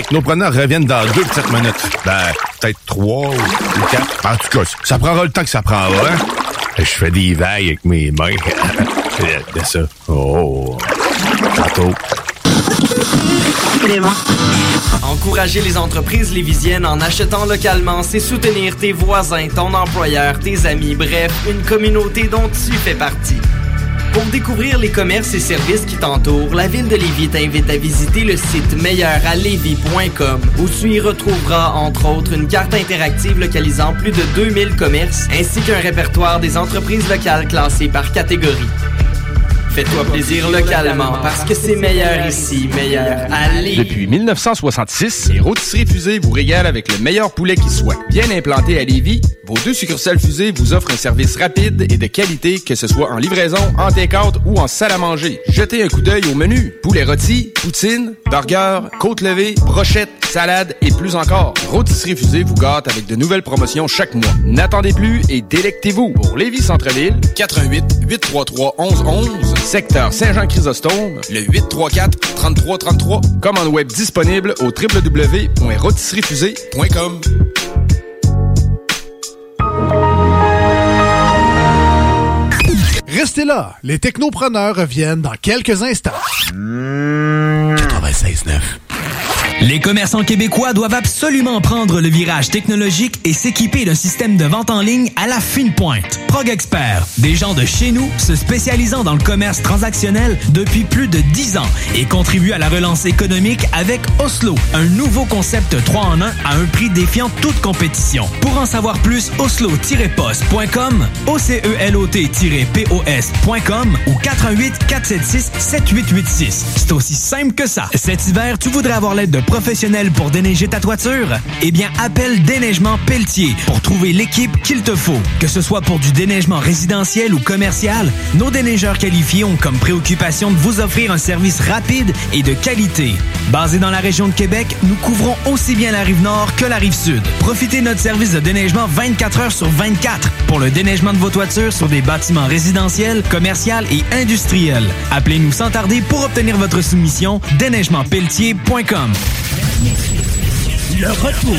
[SPEAKER 4] Technopreneurs reviennent dans deux petites minutes. Ben, peut-être trois ou quatre. En tout cas, ça prendra le temps que ça prendra. Hein? Je fais des vagues avec mes mains. de ça. Oh. Tantôt.
[SPEAKER 9] Encourager les entreprises lévisiennes en achetant localement, c'est soutenir tes voisins, ton employeur, tes amis, bref, une communauté dont tu fais partie. Pour découvrir les commerces et services qui t'entourent, la ville de Lévis t'invite à visiter le site meilleuralevis.com où tu y retrouveras entre autres une carte interactive localisant plus de 2000 commerces ainsi qu'un répertoire des entreprises locales classées par catégorie. Fais-toi plaisir localement parce que c'est meilleur ici, meilleur à Lévis.
[SPEAKER 11] Depuis 1966, les rôtisseries fusées vous régalent avec le meilleur poulet qui soit. Bien implanté à Lévis, vos deux succursales fusées vous offrent un service rapide et de qualité, que ce soit en livraison, en take-out ou en salle à manger. Jetez un coup d'œil au menu. Poulet rôti, poutine, burger, côte levée, brochette, salade et plus encore. Rôtisserie fusée vous gâte avec de nouvelles promotions chaque mois. N'attendez plus et délectez-vous. Pour Lévis Centre-Ville, 88 833 1111, secteur Saint-Jean-Chrysostome, le 834 3333. Commande web disponible au www.rôtisseriefusée.com.
[SPEAKER 10] Restez là, les technopreneurs reviennent dans quelques instants. 96.9.
[SPEAKER 7] Les commerçants québécois doivent absolument prendre le virage technologique et s'équiper d'un système de vente en ligne à la fine pointe. Prog Expert, des gens de chez nous se spécialisant dans le commerce transactionnel depuis plus de 10 ans et contribuent à la relance économique avec Oslo, un nouveau concept 3 en 1 à un prix défiant toute compétition. Pour en savoir plus, oslo-post.com, ocelot-pos.com ou 88 476 7886. C'est aussi simple que ça. Cet hiver, tu voudrais avoir l'aide de professionnels pour déneiger ta toiture? Eh bien, appelle Déneigement Pelletier pour trouver l'équipe qu'il te faut. Que ce soit pour du déneigement résidentiel ou commercial, nos déneigeurs qualifiés ont comme préoccupation de vous offrir un service rapide et de qualité. Basé dans la région de Québec, nous couvrons aussi bien la rive nord que la rive sud. Profitez de notre service de déneigement 24 heures sur 24 pour le déneigement de vos toitures sur des bâtiments résidentiels, commerciaux et industriels. Appelez-nous sans tarder pour obtenir votre soumission déneigementpelletier.com. Let me see.
[SPEAKER 15] Le retour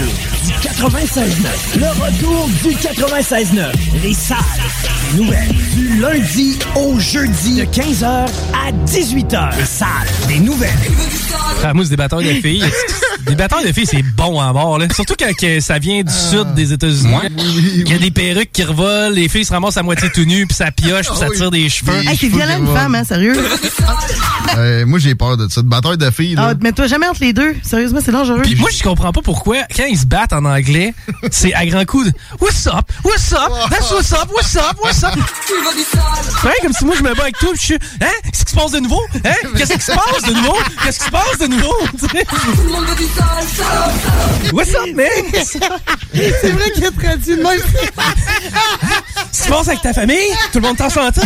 [SPEAKER 15] du 96.9. Le retour du 96.9. Les salles nouvelles. Du lundi au jeudi de 15h à 18h. Les salles des nouvelles.
[SPEAKER 8] Ah, moi, c'est des batailles de filles. des batailles de filles, c'est bon à mort. Là. Surtout quand que ça vient du sud des États-Unis. Il y a des perruques qui revolent, les filles se ramassent à moitié tout nues, puis ça pioche, puis ça tire des cheveux.
[SPEAKER 17] Hey, c'est violent une femme, hein, sérieux?
[SPEAKER 6] Euh, moi, j'ai peur de ça. De bataille de filles, là.
[SPEAKER 17] Ah, mets-toi jamais entre les deux? Sérieusement, c'est dangereux.
[SPEAKER 8] Puis moi, je comprends pas pourquoi, quand ils se battent en anglais, c'est à grands coups de What's up? What's up? That's what's up? What's up? What's up? Ouais, comme si moi je me bats avec toi, puis je suis Hein? Qu'est-ce qui se passe de nouveau? Hein? Qu'est-ce qui se passe de nouveau? Qu'est-ce qui se passe de nouveau? What's up, man?
[SPEAKER 17] c'est vrai qu'il a traduit de même.
[SPEAKER 8] Qu'est-ce qui se passe avec ta famille? Tout le monde t'en s'entend?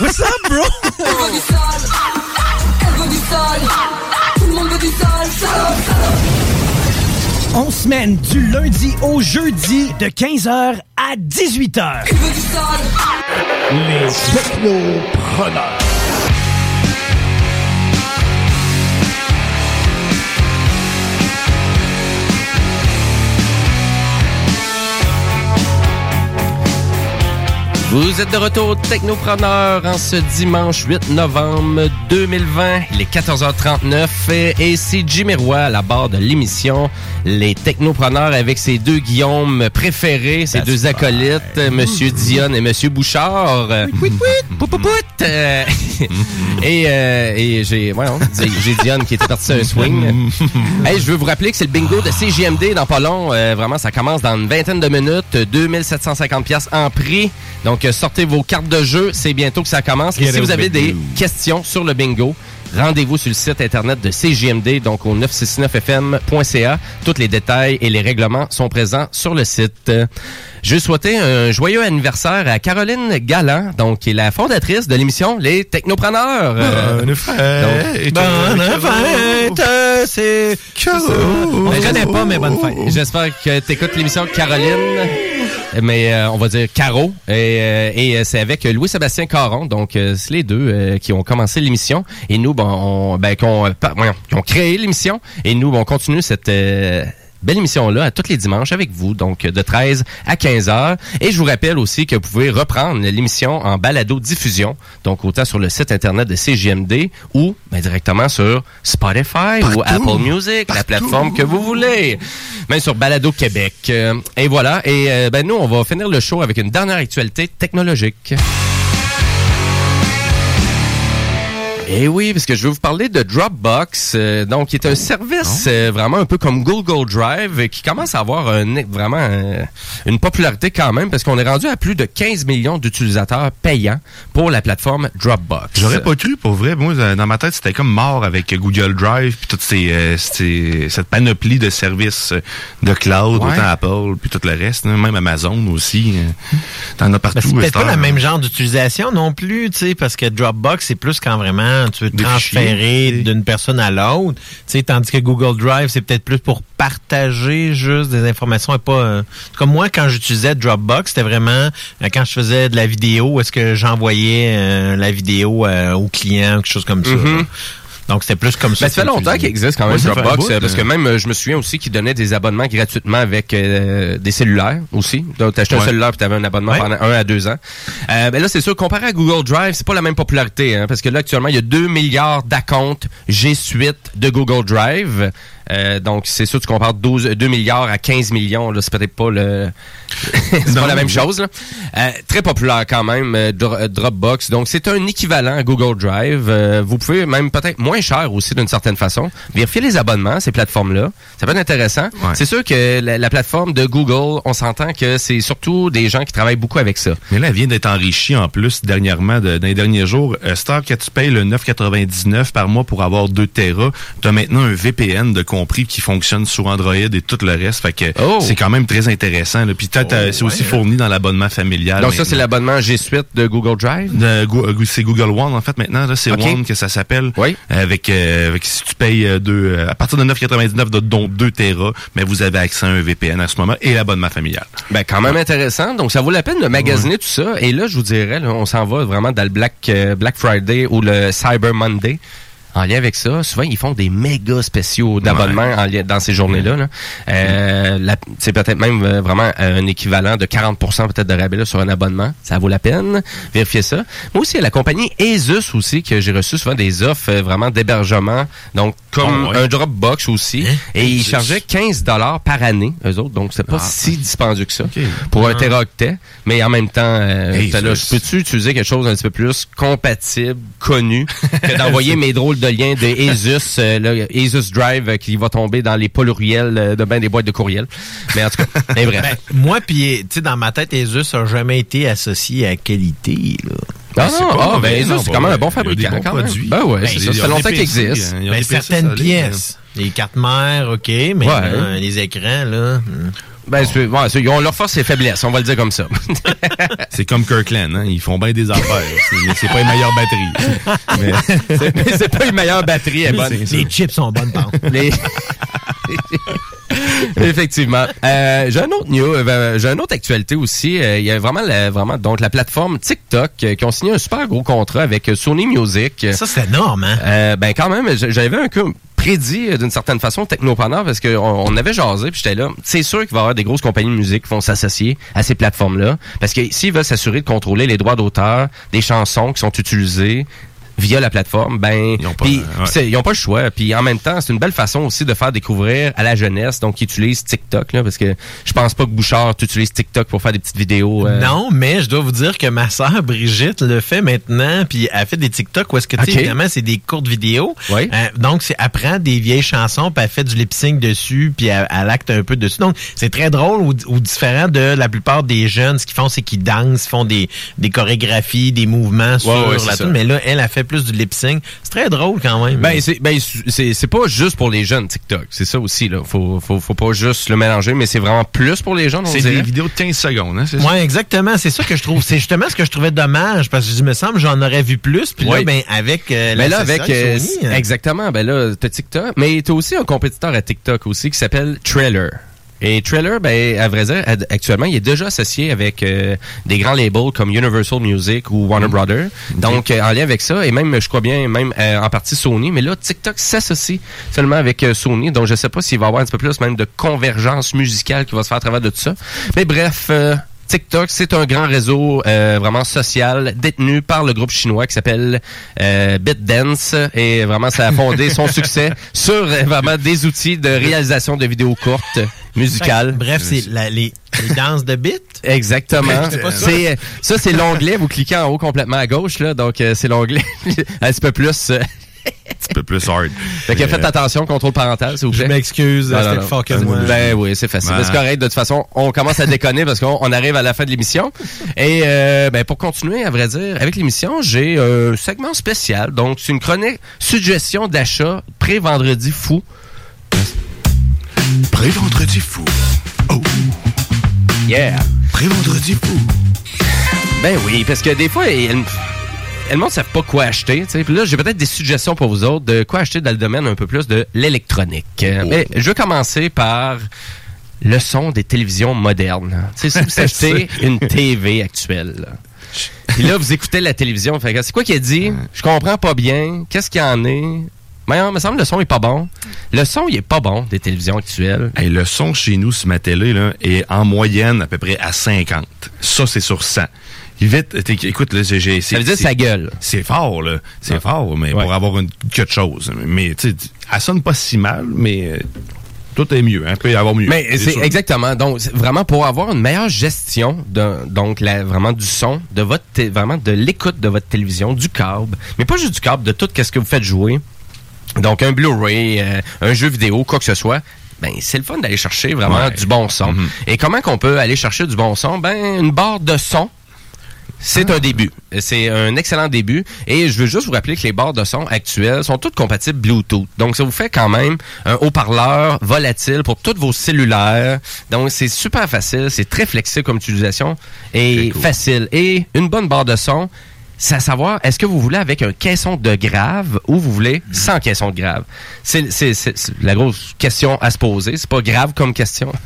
[SPEAKER 8] What's up, bro?
[SPEAKER 15] On semaine du lundi au jeudi de 15h à 18h. Les technopreneurs.
[SPEAKER 3] Vous êtes de retour Technopreneur en ce dimanche 8 novembre 2020. Il est 14h39 et, et c'est Jimmy Roy à la barre de l'émission Les Technopreneurs avec ses deux Guillaume préférés, ses deux acolytes, Monsieur Dion et Monsieur Bouchard. Pout, pout, pout. Euh, et euh, et j'ai ouais, j'ai Dion qui était parti sur un swing. hey, je veux vous rappeler que c'est le bingo de CGMD dans pas long. Euh, vraiment, ça commence dans une vingtaine de minutes. 2750 pièces en prix. Donc, euh, sortez vos cartes de jeu. C'est bientôt que ça commence. Et si vous avez des questions sur le bingo, rendez-vous sur le site internet de CGMD, donc au 969fm.ca. Tous les détails et les règlements sont présents sur le site. Je veux souhaiter un joyeux anniversaire à Caroline Galland, donc qui est la fondatrice de l'émission Les Technopreneurs. Euh,
[SPEAKER 4] Bonne fête.
[SPEAKER 3] donc-
[SPEAKER 5] Bonne fête, c'est...
[SPEAKER 3] Ben,
[SPEAKER 5] Je connais pas, mais bonne fête.
[SPEAKER 3] J'espère que tu écoutes l'émission Caroline. mais euh, on va dire Caro. Et, euh, et euh, c'est avec Louis-Sébastien Caron. Donc, euh, c'est les deux euh, qui ont commencé l'émission. Et nous, bon, on, ben, qu'on, euh, qui ont créé l'émission. Et nous, bon, on continue cette... Belle émission-là à tous les dimanches avec vous, donc de 13 à 15 heures. Et je vous rappelle aussi que vous pouvez reprendre l'émission en balado-diffusion, donc autant sur le site internet de CGMD ou ben, directement sur Spotify ou Apple Music, la plateforme que vous voulez. Même sur Balado Québec. Euh, et voilà. Et euh, ben nous, on va finir le show avec une dernière actualité technologique. Et oui, parce que je vais vous parler de Dropbox, euh, donc qui est un service euh, vraiment un peu comme Google Drive, euh, qui commence à avoir un- vraiment euh, une popularité quand même, parce qu'on est rendu à plus de 15 millions d'utilisateurs payants pour la plateforme Dropbox.
[SPEAKER 4] J'aurais pas cru, pour vrai. Moi, dans ma tête, c'était comme mort avec Google Drive puis toute ces, euh, ces- cette panoplie de services de cloud,
[SPEAKER 5] Ouais.
[SPEAKER 4] autant Apple puis tout le reste, hein, même Amazon aussi. euh, T'en as partout.
[SPEAKER 5] Ben, c'est peut-être pas le même genre d'utilisation non plus, tu sais, parce que Dropbox, c'est plus quand vraiment tu veux transférer d'une personne à l'autre, tu sais, tandis que Google Drive, c'est peut-être plus pour partager juste des informations et pas... euh, comme moi, quand j'utilisais Dropbox, c'était vraiment euh, quand je faisais de la vidéo, est-ce que j'envoyais euh, la vidéo au client, quelque chose comme ça.
[SPEAKER 3] Mhm.
[SPEAKER 5] là. Donc, c'était plus comme ça.
[SPEAKER 3] Ben, ça fait longtemps qu'il existe quand même
[SPEAKER 5] Ouais, un
[SPEAKER 3] Dropbox,
[SPEAKER 5] bout,
[SPEAKER 3] euh, parce
[SPEAKER 5] euh.
[SPEAKER 3] que même, euh, je me souviens aussi qu'ils donnaient des abonnements gratuitement avec euh, des cellulaires aussi. Donc, t'achetais un
[SPEAKER 5] Ouais.
[SPEAKER 3] cellulaire puis t'avais un abonnement
[SPEAKER 5] Ouais.
[SPEAKER 3] pendant un à deux ans. Euh, ben là, c'est sûr, comparé à Google Drive, c'est pas la même popularité, hein, parce que là, actuellement, il y a 2 milliards d'accounts G Suite de Google Drive. Euh, donc, c'est sûr, tu compares 12, 2 milliards à 15 millions, là, c'est peut-être pas le... c'est pas la même chose, là. Euh, très populaire quand même, euh, Dro- Dropbox. Donc, c'est un équivalent à Google Drive. Vous pouvez même peut-être moins cher aussi d'une certaine façon. Vérifier les abonnements, ces plateformes-là. Ça peut être intéressant. C'est sûr que la, la plateforme de Google, on s'entend que c'est surtout des gens qui travaillent beaucoup avec ça.
[SPEAKER 4] Mais là, elle vient d'être enrichie en plus dernièrement, de- dans les derniers jours. Star, que tu payes le 9,99 par mois pour avoir 2 Tera, tu as maintenant un VPN de qui fonctionne sur Android et tout le reste. Fait que c'est quand même très intéressant. là. Puis peut-être, euh, c'est aussi fourni dans l'abonnement familial.
[SPEAKER 3] Donc, ça, c'est l'abonnement G Suite de Google Drive?
[SPEAKER 4] Go- euh, c'est Google One en fait maintenant c'est
[SPEAKER 3] Ok.
[SPEAKER 4] One que ça s'appelle avec euh, avec si tu payes euh, deux à partir de 9,99 de- dont 2 Tera mais vous avez accès à un VPN à ce moment et l'abonnement familial
[SPEAKER 3] Ben, quand même intéressant. Donc, ça vaut la peine de magasiner tout ça. Et là, je vous dirais, là, on s'en va vraiment dans le Black, euh, Black Friday ou le Cyber Monday. En lien avec ça, souvent, ils font des méga spéciaux d'abonnement dans ces journées-là. là. Euh, c'est peut-être même euh, vraiment un équivalent de 40% peut-être de rabais là, sur un abonnement. Ça vaut la peine. Vérifiez ça. Moi aussi, il y a la compagnie Asus aussi, que j'ai reçu souvent des offres euh, vraiment d'hébergement. Donc, comme
[SPEAKER 4] Ah ouais.
[SPEAKER 3] un Dropbox aussi. Et ils chargeaient 15 par année, eux autres. Donc, c'est pas
[SPEAKER 4] Ah.
[SPEAKER 3] si dispendieux que ça pour un
[SPEAKER 4] Ah.
[SPEAKER 3] téraoctet. Mais en même temps, euh, je peux-tu utiliser quelque chose un petit peu plus compatible, connu, que d'envoyer mes drôles de liens de Asus, euh, Asus Drive euh, qui va tomber dans les pluriels euh, de ben des boîtes de courriel. Mais en tout cas, mais bref.
[SPEAKER 5] Ben, moi, puis, tu sais, dans ma tête, Asus a jamais été associé à qualité, là.
[SPEAKER 3] Ah
[SPEAKER 5] c'est
[SPEAKER 3] non, ah, ben,
[SPEAKER 5] non,
[SPEAKER 3] Asus, c'est quand même un bon
[SPEAKER 5] Il y a des
[SPEAKER 3] fabricant,
[SPEAKER 5] bons
[SPEAKER 3] quand même.
[SPEAKER 5] produits.
[SPEAKER 3] Ben ouais,
[SPEAKER 5] Ben,
[SPEAKER 3] c'est ça, fait longtemps qu'il existe.
[SPEAKER 5] hein, Ben, certaines pièces. Les cartes mères, OK, mais
[SPEAKER 3] Ouais.
[SPEAKER 5] euh, les écrans, là... hmm.
[SPEAKER 3] Ben, c'est- ouais, c'est- ils ont leurs forces et faiblesses, on va le dire comme ça.
[SPEAKER 4] c'est comme Kirkland hein, ils font bien des affaires c'est- mais c'est pas les meilleures batteries Mais-
[SPEAKER 3] C'est- pas une meilleure batterie, elle est bonne.
[SPEAKER 5] Les chips sont bonnes, par contre.
[SPEAKER 3] Les- Effectivement. Euh, j'ai un autre news, euh, j'ai une autre actualité aussi. Euh, Il y a vraiment, la, vraiment donc la plateforme TikTok euh, qui ont signé un super gros contrat avec Sony Music.
[SPEAKER 5] Ça, c'est énorme, hein?
[SPEAKER 3] Euh, ben quand même, j'avais un prédit euh, d'une certaine façon Technopreneur parce qu'on on avait jasé puis j'étais là. C'est sûr qu'il va y avoir des grosses compagnies de musique qui vont s'associer à ces plateformes-là parce que s'ils veulent s'assurer de contrôler les droits d'auteur des chansons qui sont utilisées via la plateforme, ben ils ont
[SPEAKER 4] pas- ouais.
[SPEAKER 3] ils ont pas le choix. Puis en même temps, c'est une belle façon aussi de faire découvrir à la jeunesse, donc qui utilise TikTok là, parce que je pense pas que Bouchard utilise TikTok pour faire des petites vidéos. euh,
[SPEAKER 5] Non, mais je dois vous dire que ma sœur Brigitte le fait maintenant, puis elle fait des TikTok où est-ce que, tu sais,
[SPEAKER 3] Ok.
[SPEAKER 5] évidemment, c'est des courtes vidéos.
[SPEAKER 3] Oui.
[SPEAKER 5] Euh, donc, c'est elle prend des vieilles chansons, puis elle fait du lip sync dessus, puis elle, elle acte un peu dessus. Donc, c'est très drôle ou, ou différent de la plupart des jeunes. Ce qu'ils font, c'est qu'ils dansent, font des, des chorégraphies, des mouvements sur
[SPEAKER 3] ouais, c'est
[SPEAKER 5] la tune. Mais là, elle a fait plus du lip sync. C'est très drôle quand même.
[SPEAKER 3] Ben, c'est, ben, c'est, c'est pas juste pour les jeunes, TikTok. C'est ça aussi, là. Faut, faut, faut pas juste le mélanger, mais c'est vraiment plus pour les jeunes, on
[SPEAKER 4] c'est
[SPEAKER 3] dirait.
[SPEAKER 4] des vidéos de 15 secondes hein, c'est ça?
[SPEAKER 5] Ouais, exactement. C'est ça que je trouve. C'est justement ce que je trouvais dommage parce que je me semble j'en aurais vu plus. Puis là,
[SPEAKER 3] Oui.
[SPEAKER 5] ben avec euh,
[SPEAKER 3] Ben là, avec, euh,
[SPEAKER 5] Sony, euh,
[SPEAKER 3] exactement, ben là, t'as TikTok, mais t'as aussi un compétiteur à TikTok aussi qui s'appelle Trailer. Et Trailer, ben, à vrai dire, actuellement, il est déjà associé avec euh, des grands labels comme Universal Music ou Warner Brothers. Donc, euh, en lien avec ça, et même, je crois bien, même euh, en partie Sony. Mais là, TikTok s'associe seulement avec euh, Sony. Donc, je sais pas s'il va y avoir un petit peu plus même de convergence musicale qui va se faire à travers de tout ça. Mais bref... euh, TikTok, c'est un grand réseau euh, vraiment social détenu par le groupe chinois qui s'appelle euh, BitDance et vraiment ça a fondé son succès sur euh, vraiment des outils de réalisation de vidéos courtes musicales.
[SPEAKER 5] Bref, c'est la- les, les danses de bits.
[SPEAKER 3] Exactement.
[SPEAKER 5] C'est pas ça.
[SPEAKER 3] C'est ça c'est l'onglet, vous cliquez en haut complètement à gauche là, donc euh, c'est l'onglet un petit peu plus euh,
[SPEAKER 4] petit peu plus hard.
[SPEAKER 3] fait que faites attention, contrôle parental, s'il vous plaît.
[SPEAKER 5] Je m'excuse, c'était que moi.
[SPEAKER 3] Ben oui, c'est facile. C'est correct. De toute façon, on commence à déconner parce qu'on on arrive à la fin de l'émission. Et euh, ben, pour continuer, à vrai dire, avec l'émission, j'ai un segment spécial. Donc, c'est une chronique suggestion d'achat pré-vendredi fou.
[SPEAKER 12] Pré-vendredi fou.
[SPEAKER 3] Yeah!
[SPEAKER 12] Pré-vendredi fou.
[SPEAKER 3] Ben oui, parce que des fois, elle- le monde ne sait pas quoi acheter. Puis là, j'ai peut-être des suggestions pour vous autres de quoi acheter dans le domaine un peu plus de l'électronique. Mais je vais commencer par le son des télévisions modernes. Si vous achetez une TV actuelle, là, puis là, vous écoutez la télévision, fait c'est quoi qu'il a dit? Je comprends pas bien. Qu'est-ce qu'il y en est? Mais il me semble que le son est pas bon. Le son, il est pas bon des télévisions actuelles.
[SPEAKER 4] Hey, le son chez nous, ce matin-là, là, est en moyenne à peu près à 50. Ça, c'est sur 100. Vite, écoute, là, j'ai... j'ai-
[SPEAKER 3] Ça veut dire sa gueule.
[SPEAKER 4] C'est fort, là. C'est
[SPEAKER 3] Ouais.
[SPEAKER 4] fort, mais
[SPEAKER 3] Ouais.
[SPEAKER 4] pour avoir une, quelque chose. Mais, tu sais, elle sonne pas si mal, mais euh, tout est mieux. Hein. peut y avoir mieux.
[SPEAKER 3] Mais c'est exactement. Donc, vraiment pour avoir une meilleure gestion de, donc la, vraiment du son, de votre vraiment de l'écoute de votre télévision, du câble, mais pas juste du câble, de tout ce que vous faites jouer. Donc un Blu-ray, euh, un jeu vidéo, quoi que ce soit. Ben, c'est le fun d'aller chercher vraiment
[SPEAKER 4] Ouais.
[SPEAKER 3] du bon son.
[SPEAKER 4] Mhm.
[SPEAKER 3] Et comment qu'on peut aller chercher du bon son? Ben, une barre de son. C'est un début. C'est un excellent début. Et je veux juste vous rappeler que les barres de son actuelles sont toutes compatibles Bluetooth. Donc, ça vous fait quand même un haut-parleur volatile pour tous vos cellulaires. Donc, c'est super facile. C'est très flexible comme utilisation et facile. Et une bonne barre de son, c'est à savoir, est-ce que vous voulez avec un caisson de grave ou vous voulez sans caisson de grave? C'est c'est- c'est- c'est la grosse question à se poser. C'est pas grave comme question.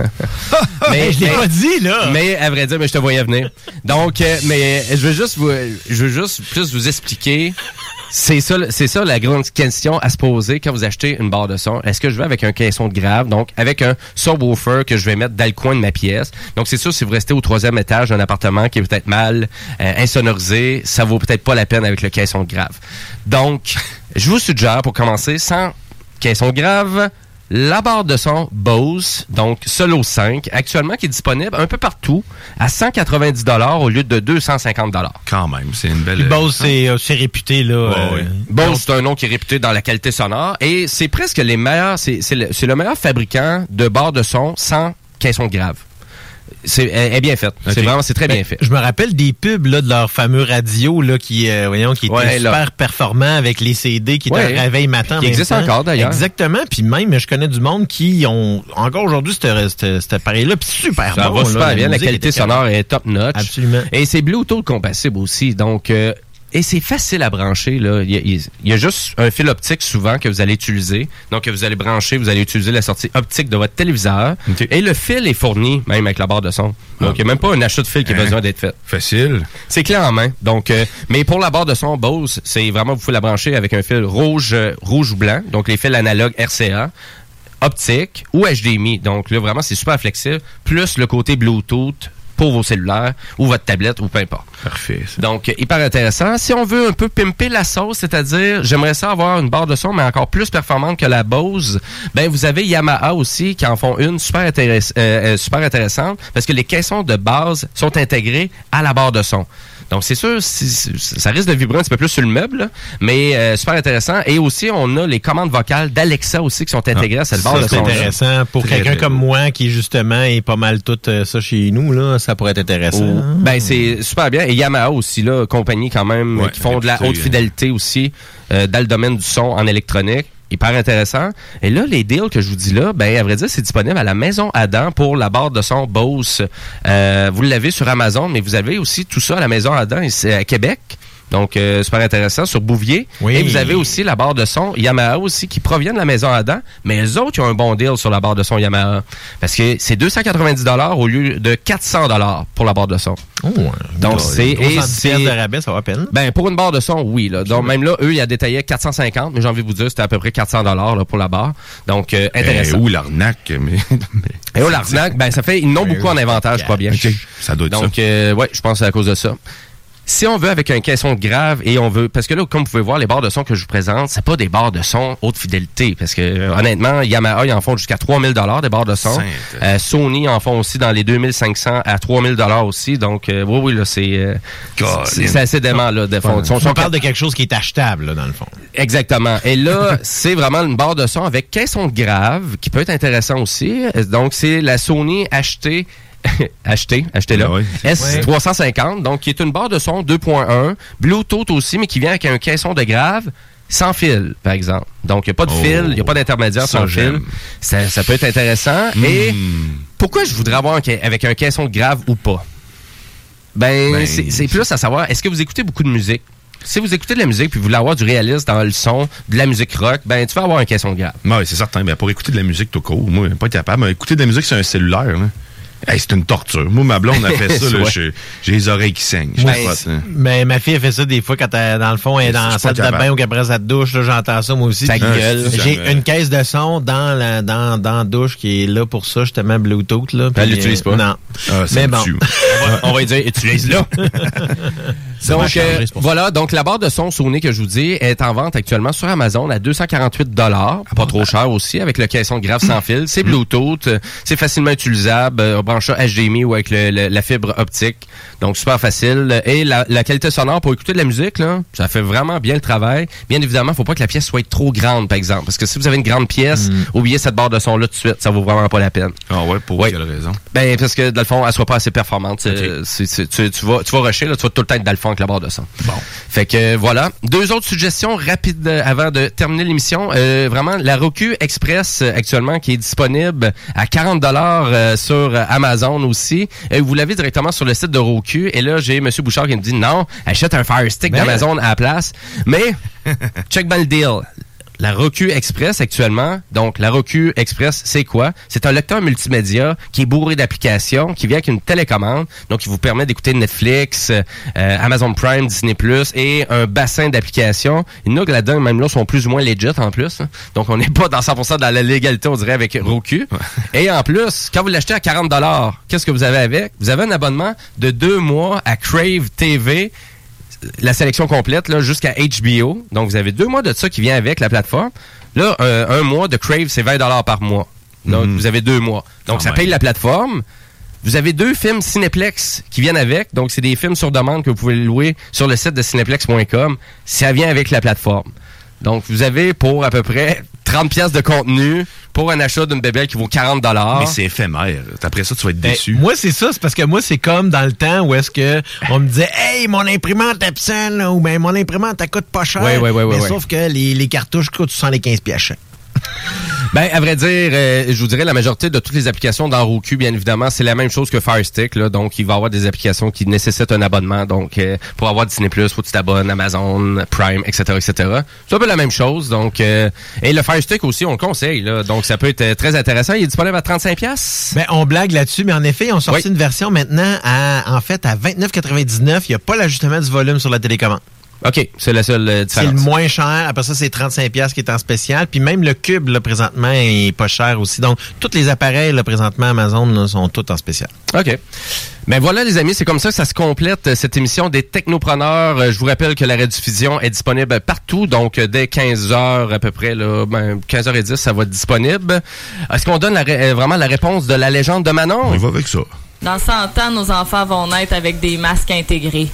[SPEAKER 5] Je l'ai pas dit, là.
[SPEAKER 3] Mais à vrai dire, mais je te voyais venir. Donc, euh, mais je veux juste vous, je veux juste plus vous expliquer. C'est ça, la grande question à se poser quand vous achetez une barre de son. Est-ce que je vais avec un caisson de grave, donc avec un subwoofer que je vais mettre dans le coin de ma pièce? Donc c'est sûr si vous restez au troisième étage d'un appartement qui est peut-être mal euh, insonorisé, ça vaut peut-être pas la peine avec le caisson de grave. Donc, je vous suggère pour commencer sans caisson de grave, la barre de son Bose, donc Solo 5, actuellement qui est disponible un peu partout à 190 au lieu de 250
[SPEAKER 4] Quand même, c'est une belle...
[SPEAKER 5] Puis Bose, c'est euh, c'est réputé, là. euh,
[SPEAKER 3] Bose, c'est un nom qui est réputé dans la qualité sonore et c'est presque les meilleurs, c'est c'est le, meilleur fabricant de barres de son sans caisson de grave. C'est elle est bien faite. C'est vraiment, c'est très bien fait.
[SPEAKER 5] Je me rappelle des pubs là, de leur fameux radio là, qui, euh, voyons, qui étaient
[SPEAKER 3] Ouais, là.
[SPEAKER 5] super performants avec les CD qui
[SPEAKER 3] Ouais.
[SPEAKER 5] un réveil matin.
[SPEAKER 3] Qui existe encore, d'ailleurs.
[SPEAKER 5] Exactement. Puis même, je connais du monde qui ont encore aujourd'hui cet, cet appareil-là. Puis super
[SPEAKER 3] Ça
[SPEAKER 5] bon.
[SPEAKER 3] va
[SPEAKER 5] là,
[SPEAKER 3] super bien, la
[SPEAKER 5] musique
[SPEAKER 3] qualité
[SPEAKER 5] était
[SPEAKER 3] sonore est top notch.
[SPEAKER 5] Absolument.
[SPEAKER 3] Et c'est Bluetooth compatible aussi, donc euh, et c'est facile à brancher là. Il y, a, il y a juste un fil optique souvent que vous allez utiliser, donc que vous allez brancher, vous allez utiliser la sortie optique de votre téléviseur. Et le fil est fourni même avec la barre de son. Donc il n'y a même pas un achat de fil qui a
[SPEAKER 4] Hein?
[SPEAKER 3] besoin d'être fait.
[SPEAKER 4] Facile.
[SPEAKER 3] C'est clé en main. Donc, euh, mais pour la barre de son Bose, c'est vraiment vous pouvez la brancher avec un fil rouge, euh, rouge ou blanc. Donc les fils analogues RCA optique ou HDMI. Donc là, vraiment, c'est super flexible. Plus le côté Bluetooth pour vos cellulaires ou votre tablette ou peu importe.
[SPEAKER 4] Parfait.
[SPEAKER 3] Donc, hyper intéressant. Si on veut un peu pimper la sauce, c'est-à-dire, j'aimerais ça avoir une barre de son, mais encore plus performante que la Bose, ben, vous avez Yamaha aussi qui en font une super, intéress- euh, euh, super intéressante parce que les caissons de base sont intégrés à la barre de son. Donc, c'est sûr, ça risque de vibrer un petit peu plus sur le meuble, mais euh, super intéressant. Et aussi, on a les commandes vocales d'Alexa aussi qui sont intégrées à cette barre
[SPEAKER 5] Ça,
[SPEAKER 3] de
[SPEAKER 5] c'est
[SPEAKER 3] son.
[SPEAKER 5] intéressant. Pour quelqu'un comme moi qui, justement, est pas mal tout euh, ça chez nous, là, ça pourrait être intéressant.
[SPEAKER 3] Oh. Ben c'est super bien. Et Yamaha aussi, là, compagnie quand même,
[SPEAKER 4] Ouais,
[SPEAKER 3] qui font de la haute
[SPEAKER 4] hein.
[SPEAKER 3] fidélité aussi euh, dans le domaine du son en électronique. Hyper intéressant. Et là, les deals que je vous dis là, ben, à vrai dire, c'est disponible à la maison Adam pour la barre de son Bose. Euh, vous l'avez sur Amazon, mais vous avez aussi tout ça à la maison Adam ici à Québec. Donc, euh, super intéressant sur Bouvier.
[SPEAKER 5] Oui.
[SPEAKER 3] Et vous avez aussi la barre de son Yamaha aussi qui provient de la maison Adam, mais eux autres, ils ont un bon deal sur la barre de son Yamaha. Parce que c'est 290 au lieu de 400 pour la barre de son. Donc, c'est... et c'est-
[SPEAKER 5] de rabais, ça va à peine.
[SPEAKER 3] ben, pour une barre de son, oui. Là. Donc, même là, eux, ils a détaillé 450, mais j'ai envie de vous dire, c'était à peu près 400 là, pour la barre. Donc, euh, intéressant.
[SPEAKER 4] Eh, où l'arnaque? Mais...
[SPEAKER 3] Et au l'arnaque, ben, ça fait, ils n'ont beaucoup en inventaire, je crois bien.
[SPEAKER 4] Ça doit être
[SPEAKER 3] Donc, euh, ouais, je pense que c'est à cause de ça. Si on veut avec un caisson grave et on veut, parce que là, comme vous pouvez voir, les barres de son que je vous présente, c'est pas des barres de son haute fidélité, parce que euh, honnêtement, Yamaha, ils en font jusqu'à 3000 dollars des barres de son. Euh, Sony en font aussi dans les 2500 à 3000 dollars aussi. Donc, euh, oui, oui, là, c'est, euh, c'est assez dément là. De fond.
[SPEAKER 5] On
[SPEAKER 3] sont
[SPEAKER 5] parle de quelque chose qui est achetable, là, dans le fond.
[SPEAKER 3] Exactement. Et là, c'est vraiment une barre de son avec caisson grave qui peut être intéressant aussi. Donc, c'est la Sony Achetez là. S350, donc qui est une barre de son 2.1, Bluetooth aussi, mais qui vient avec un caisson de grave sans fil, par exemple. Donc, il n'y a pas de
[SPEAKER 4] Oh,
[SPEAKER 3] fil, il n'y a pas d'intermédiaire sans fil. Ça, ça peut être intéressant. Et
[SPEAKER 4] Hmm.
[SPEAKER 3] pourquoi je voudrais avoir un, avec un caisson de grave ou pas? Ben,
[SPEAKER 4] Ben,
[SPEAKER 3] c'est plus à savoir, est-ce que vous écoutez beaucoup de musique? Si vous écoutez de la musique puis vous voulez avoir du réalisme dans le son, de la musique rock, ben tu vas avoir un caisson de grave.
[SPEAKER 4] Oui, c'est certain. Ben, pour écouter de la musique tout court, moi, pas capable. Mais écouter de la musique sur un cellulaire, hey, c'est une torture. Moi, ma blonde a fait ça. là, j'ai- J'ai les oreilles qui saignent. Je
[SPEAKER 5] Ben,
[SPEAKER 4] capote.
[SPEAKER 5] Mais ma fille a fait ça des fois quand elle, dans le fond, elle est dans la salle de bain ou qu'après sa douche, là, j'entends ça moi aussi.
[SPEAKER 3] Ça gueule.
[SPEAKER 5] J'ai une caisse de son dans la, dans, dans la douche qui est là pour ça, justement, Bluetooth, là.
[SPEAKER 3] Elle l'utilise
[SPEAKER 5] euh,
[SPEAKER 3] pas?
[SPEAKER 5] Non.
[SPEAKER 4] Ah,
[SPEAKER 5] mais bon.
[SPEAKER 3] on, va, on va lui dire, utilise-la. Donc, euh, voilà, donc la barre de son Sony que je vous dis est en vente actuellement sur Amazon à 248 dollars,
[SPEAKER 5] Ah
[SPEAKER 3] pas trop cher aussi, avec le caisson grave sans fil. C'est Bluetooth, euh, c'est facilement utilisable, euh, on branche ça HDMI ou avec le- le- la fibre optique, donc super facile. Et la, la qualité sonore pour écouter de la musique, là, ça fait vraiment bien le travail. Bien évidemment, faut pas que la pièce soit trop grande, par exemple, parce que si vous avez une grande pièce,
[SPEAKER 5] Mm.
[SPEAKER 3] oubliez cette barre de son là tout de suite, ça vaut vraiment pas la peine.
[SPEAKER 4] Ah ouais, pour
[SPEAKER 3] Ouais.
[SPEAKER 4] quelle raison?
[SPEAKER 3] Ben parce que dans le fond, elle soit pas assez performante. Euh, tu vas tu vas rusher là, tu vas tout le temps être dans le avec la barre de son. Bon. Fait que voilà, deux autres suggestions rapides euh, avant de terminer l'émission. Euh, vraiment la Roku Express euh, actuellement qui est disponible à 40 dollars sur Amazon aussi. Euh, vous l'avez directement sur le site de Roku et là j'ai monsieur Bouchard qui me dit non, achète un Fire Stick
[SPEAKER 5] Ben.
[SPEAKER 3] d'Amazon à la place. Mais check bien le deal. La Roku Express actuellement, donc la Roku Express, c'est quoi? C'est un lecteur multimédia qui est bourré d'applications, qui vient avec une télécommande, donc qui vous permet d'écouter Netflix, euh, Amazon Prime, Disney+, et un bassin d'applications. Il y en a que là-dedans, même là, sont plus ou moins legit en plus. hein. Donc on n'est pas dans 100% dans la légalité, on dirait, avec Roku. Et en plus, quand vous l'achetez à 40 qu'est-ce que vous avez avec? Vous avez un abonnement de deux mois à Crave TV, la sélection complète là, jusqu'à HBO. Donc, vous avez deux mois de ça qui vient avec la plateforme. Là, euh, un mois de Crave, c'est 20 par mois. Donc, vous avez deux mois. Donc,
[SPEAKER 4] Quand
[SPEAKER 3] ça paye la plateforme. Vous avez deux films Cineplex qui viennent avec. Donc, c'est des films sur demande que vous pouvez louer sur le site de cineplex.com. Ça vient avec la plateforme. Donc, vous avez pour à peu près 30 pièces de contenu pour un achat d'une bébelle qui vaut 40
[SPEAKER 4] Mais c'est éphémère. Après ça, tu vas être
[SPEAKER 5] Ben,
[SPEAKER 4] déçu.
[SPEAKER 5] moi, c'est ça. C'est parce que moi, c'est comme dans le temps où est-ce que on me disait, hey, mon imprimante Epson, ou ben mon imprimante, elle coûte pas cher. Mais sauf que les, les cartouches coûtent 75 pièces.
[SPEAKER 3] Ben, à vrai dire, euh, je vous dirais, la majorité de toutes les applications dans Roku, bien évidemment, c'est la même chose que Fire Stick. Là, donc, il va y avoir des applications qui nécessitent un abonnement. Donc, euh, pour avoir Disney+, faut que tu t'abonnes, Amazon, Prime, etc., etc. C'est un peu la même chose. Donc, euh, et le Fire Stick aussi, on le conseille. Là, donc, ça peut être très intéressant. Il est disponible à 35 pièces.
[SPEAKER 5] Ben, on blague là-dessus, mais en effet, ils ont sorti
[SPEAKER 3] Oui.
[SPEAKER 5] une version maintenant à, en fait, à 29,99. Il n'y a pas l'ajustement du volume sur la télécommande.
[SPEAKER 3] OK, c'est la seule euh,
[SPEAKER 5] C'est le
[SPEAKER 3] différence.
[SPEAKER 5] moins cher. Après ça, c'est 35 pièces qui est en spécial. Puis même le cube, là, présentement, est pas cher aussi. Donc, tous les appareils, là, présentement, Amazon, là, sont tous en spécial.
[SPEAKER 3] OK. Mais voilà, les amis, c'est comme ça que ça se complète euh, cette émission des technopreneurs. Euh, Je vous rappelle que la rediffusion est disponible partout, donc dès 15 heures à peu près, là, ben, 15h10, ça va être disponible. Est-ce qu'on donne la vraiment la réponse de la légende de Manon?
[SPEAKER 4] On va avec ça.
[SPEAKER 18] Dans 100 ans, nos enfants vont naître avec des masques intégrés.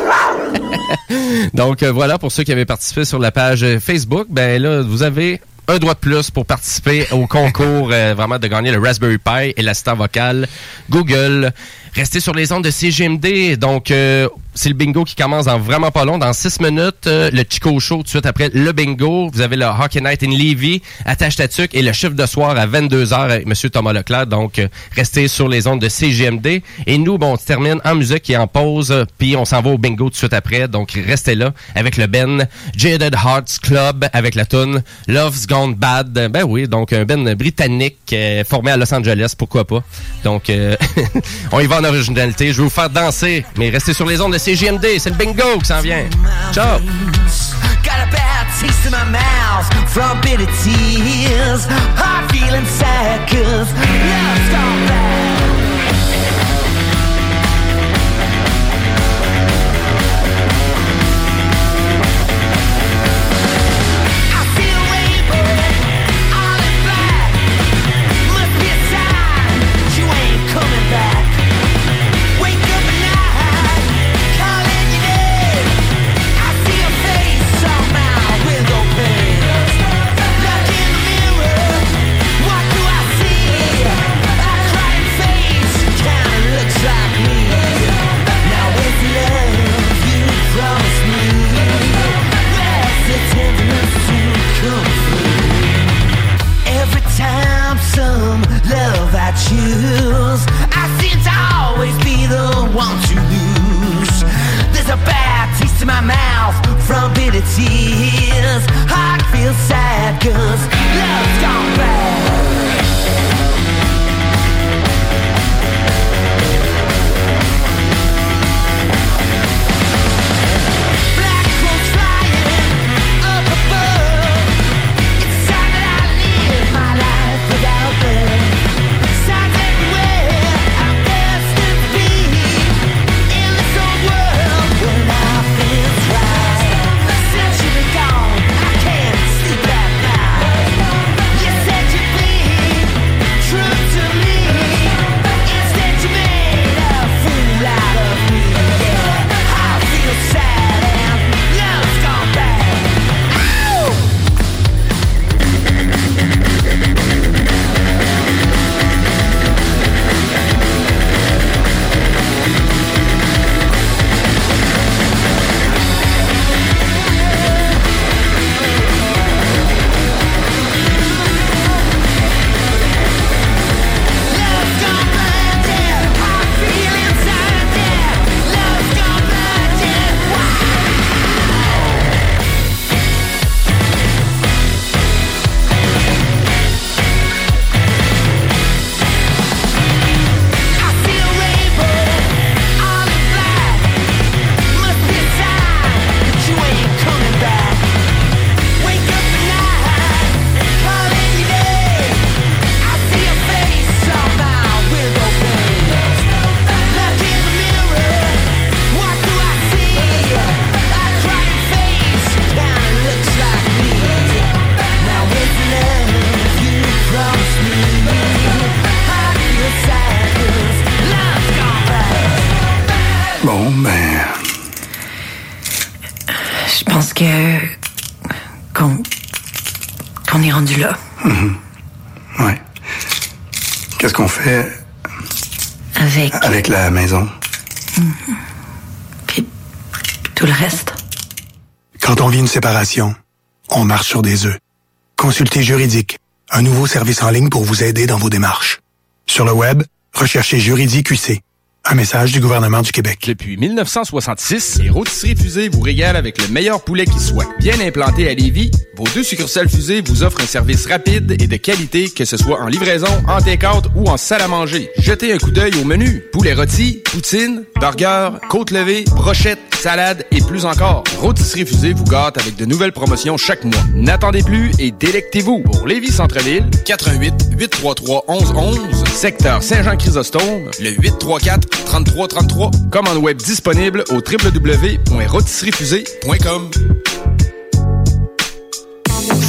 [SPEAKER 3] Donc euh, voilà, pour ceux qui avaient participé sur la page euh, Facebook, ben là, vous avez un droit de plus pour participer au concours euh, vraiment de gagner le Raspberry Pi et l'assistant vocal Google. Restez sur les ondes de CGMD. Donc, c'est le bingo qui commence dans vraiment pas long, dans 6 minutes. euh, le Chico Show, tout de suite après le bingo. Vous avez le Hockey Night in Levy, attache ta tuque et le chiffre de soir à 22h avec M. Thomas Leclerc. Donc, euh, restez sur les ondes de CGMD. Et nous, bon, on se termine en musique et en pause, euh, puis on s'en va au bingo tout de suite après. Donc, restez là avec le Ben Jaded Hearts Club avec la tune Love's Gone Bad. Ben oui, donc un Ben britannique euh, formé à Los Angeles, pourquoi pas. Donc, on y va en originalité. Je vais vous faire danser, mais restez sur les ondes de CGMD. C'est le bingo qui s'en vient. Ciao!
[SPEAKER 14] Got a bad taste in my mouth from bitter tears. I'm feeling sad cause love's gone bad.
[SPEAKER 19] Qu'on
[SPEAKER 20] fait
[SPEAKER 19] Avec
[SPEAKER 20] avec la maison?
[SPEAKER 19] tout le reste.
[SPEAKER 20] Quand on vit une séparation, on marche sur des œufs. Consultez Juridique, un nouveau service en ligne pour vous aider dans vos démarches. Sur le web, recherchez Juridique UC. Un message du gouvernement du Québec.
[SPEAKER 11] Depuis 1966, les rôtisseries fusées vous régalent avec le meilleur poulet qui soit. Bien implanté à Lévis, vos deux succursales fusées vous offrent un service rapide et de qualité, que ce soit en livraison, en take-out ou en salle à manger. Jetez un coup d'œil au menu. Poulet rôti, poutine, burger, côte levée, brochette, salade et plus encore. Rôtisserie fusée vous gâte avec de nouvelles promotions chaque mois. N'attendez plus et délectez-vous. Pour Lévis Centre-Ville, 88 833 1111, secteur Saint-Jean-Chrysostome, le 834 3333. Commande web disponible au www.rôtisseriefusée.com.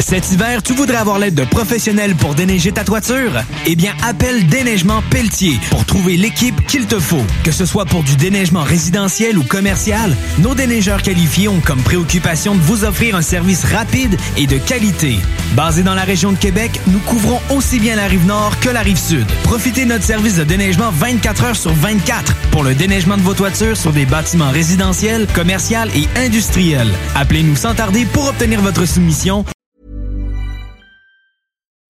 [SPEAKER 7] Cet hiver, tu voudrais avoir l'aide de professionnels pour déneiger ta toiture? Eh bien, appelle Déneigement Pelletier pour trouver l'équipe qu'il te faut. Que ce soit pour du déneigement résidentiel ou commercial, nos déneigeurs qualifiés ont comme préoccupation de vous offrir un service rapide et de qualité. Basé dans la région de Québec, nous couvrons aussi bien la rive nord que la rive sud. Profitez de notre service de déneigement 24 heures sur 24 pour le déneigement de vos toitures sur des bâtiments résidentiels, commerciaux et industriels. Appelez-nous sans tarder pour obtenir votre soumission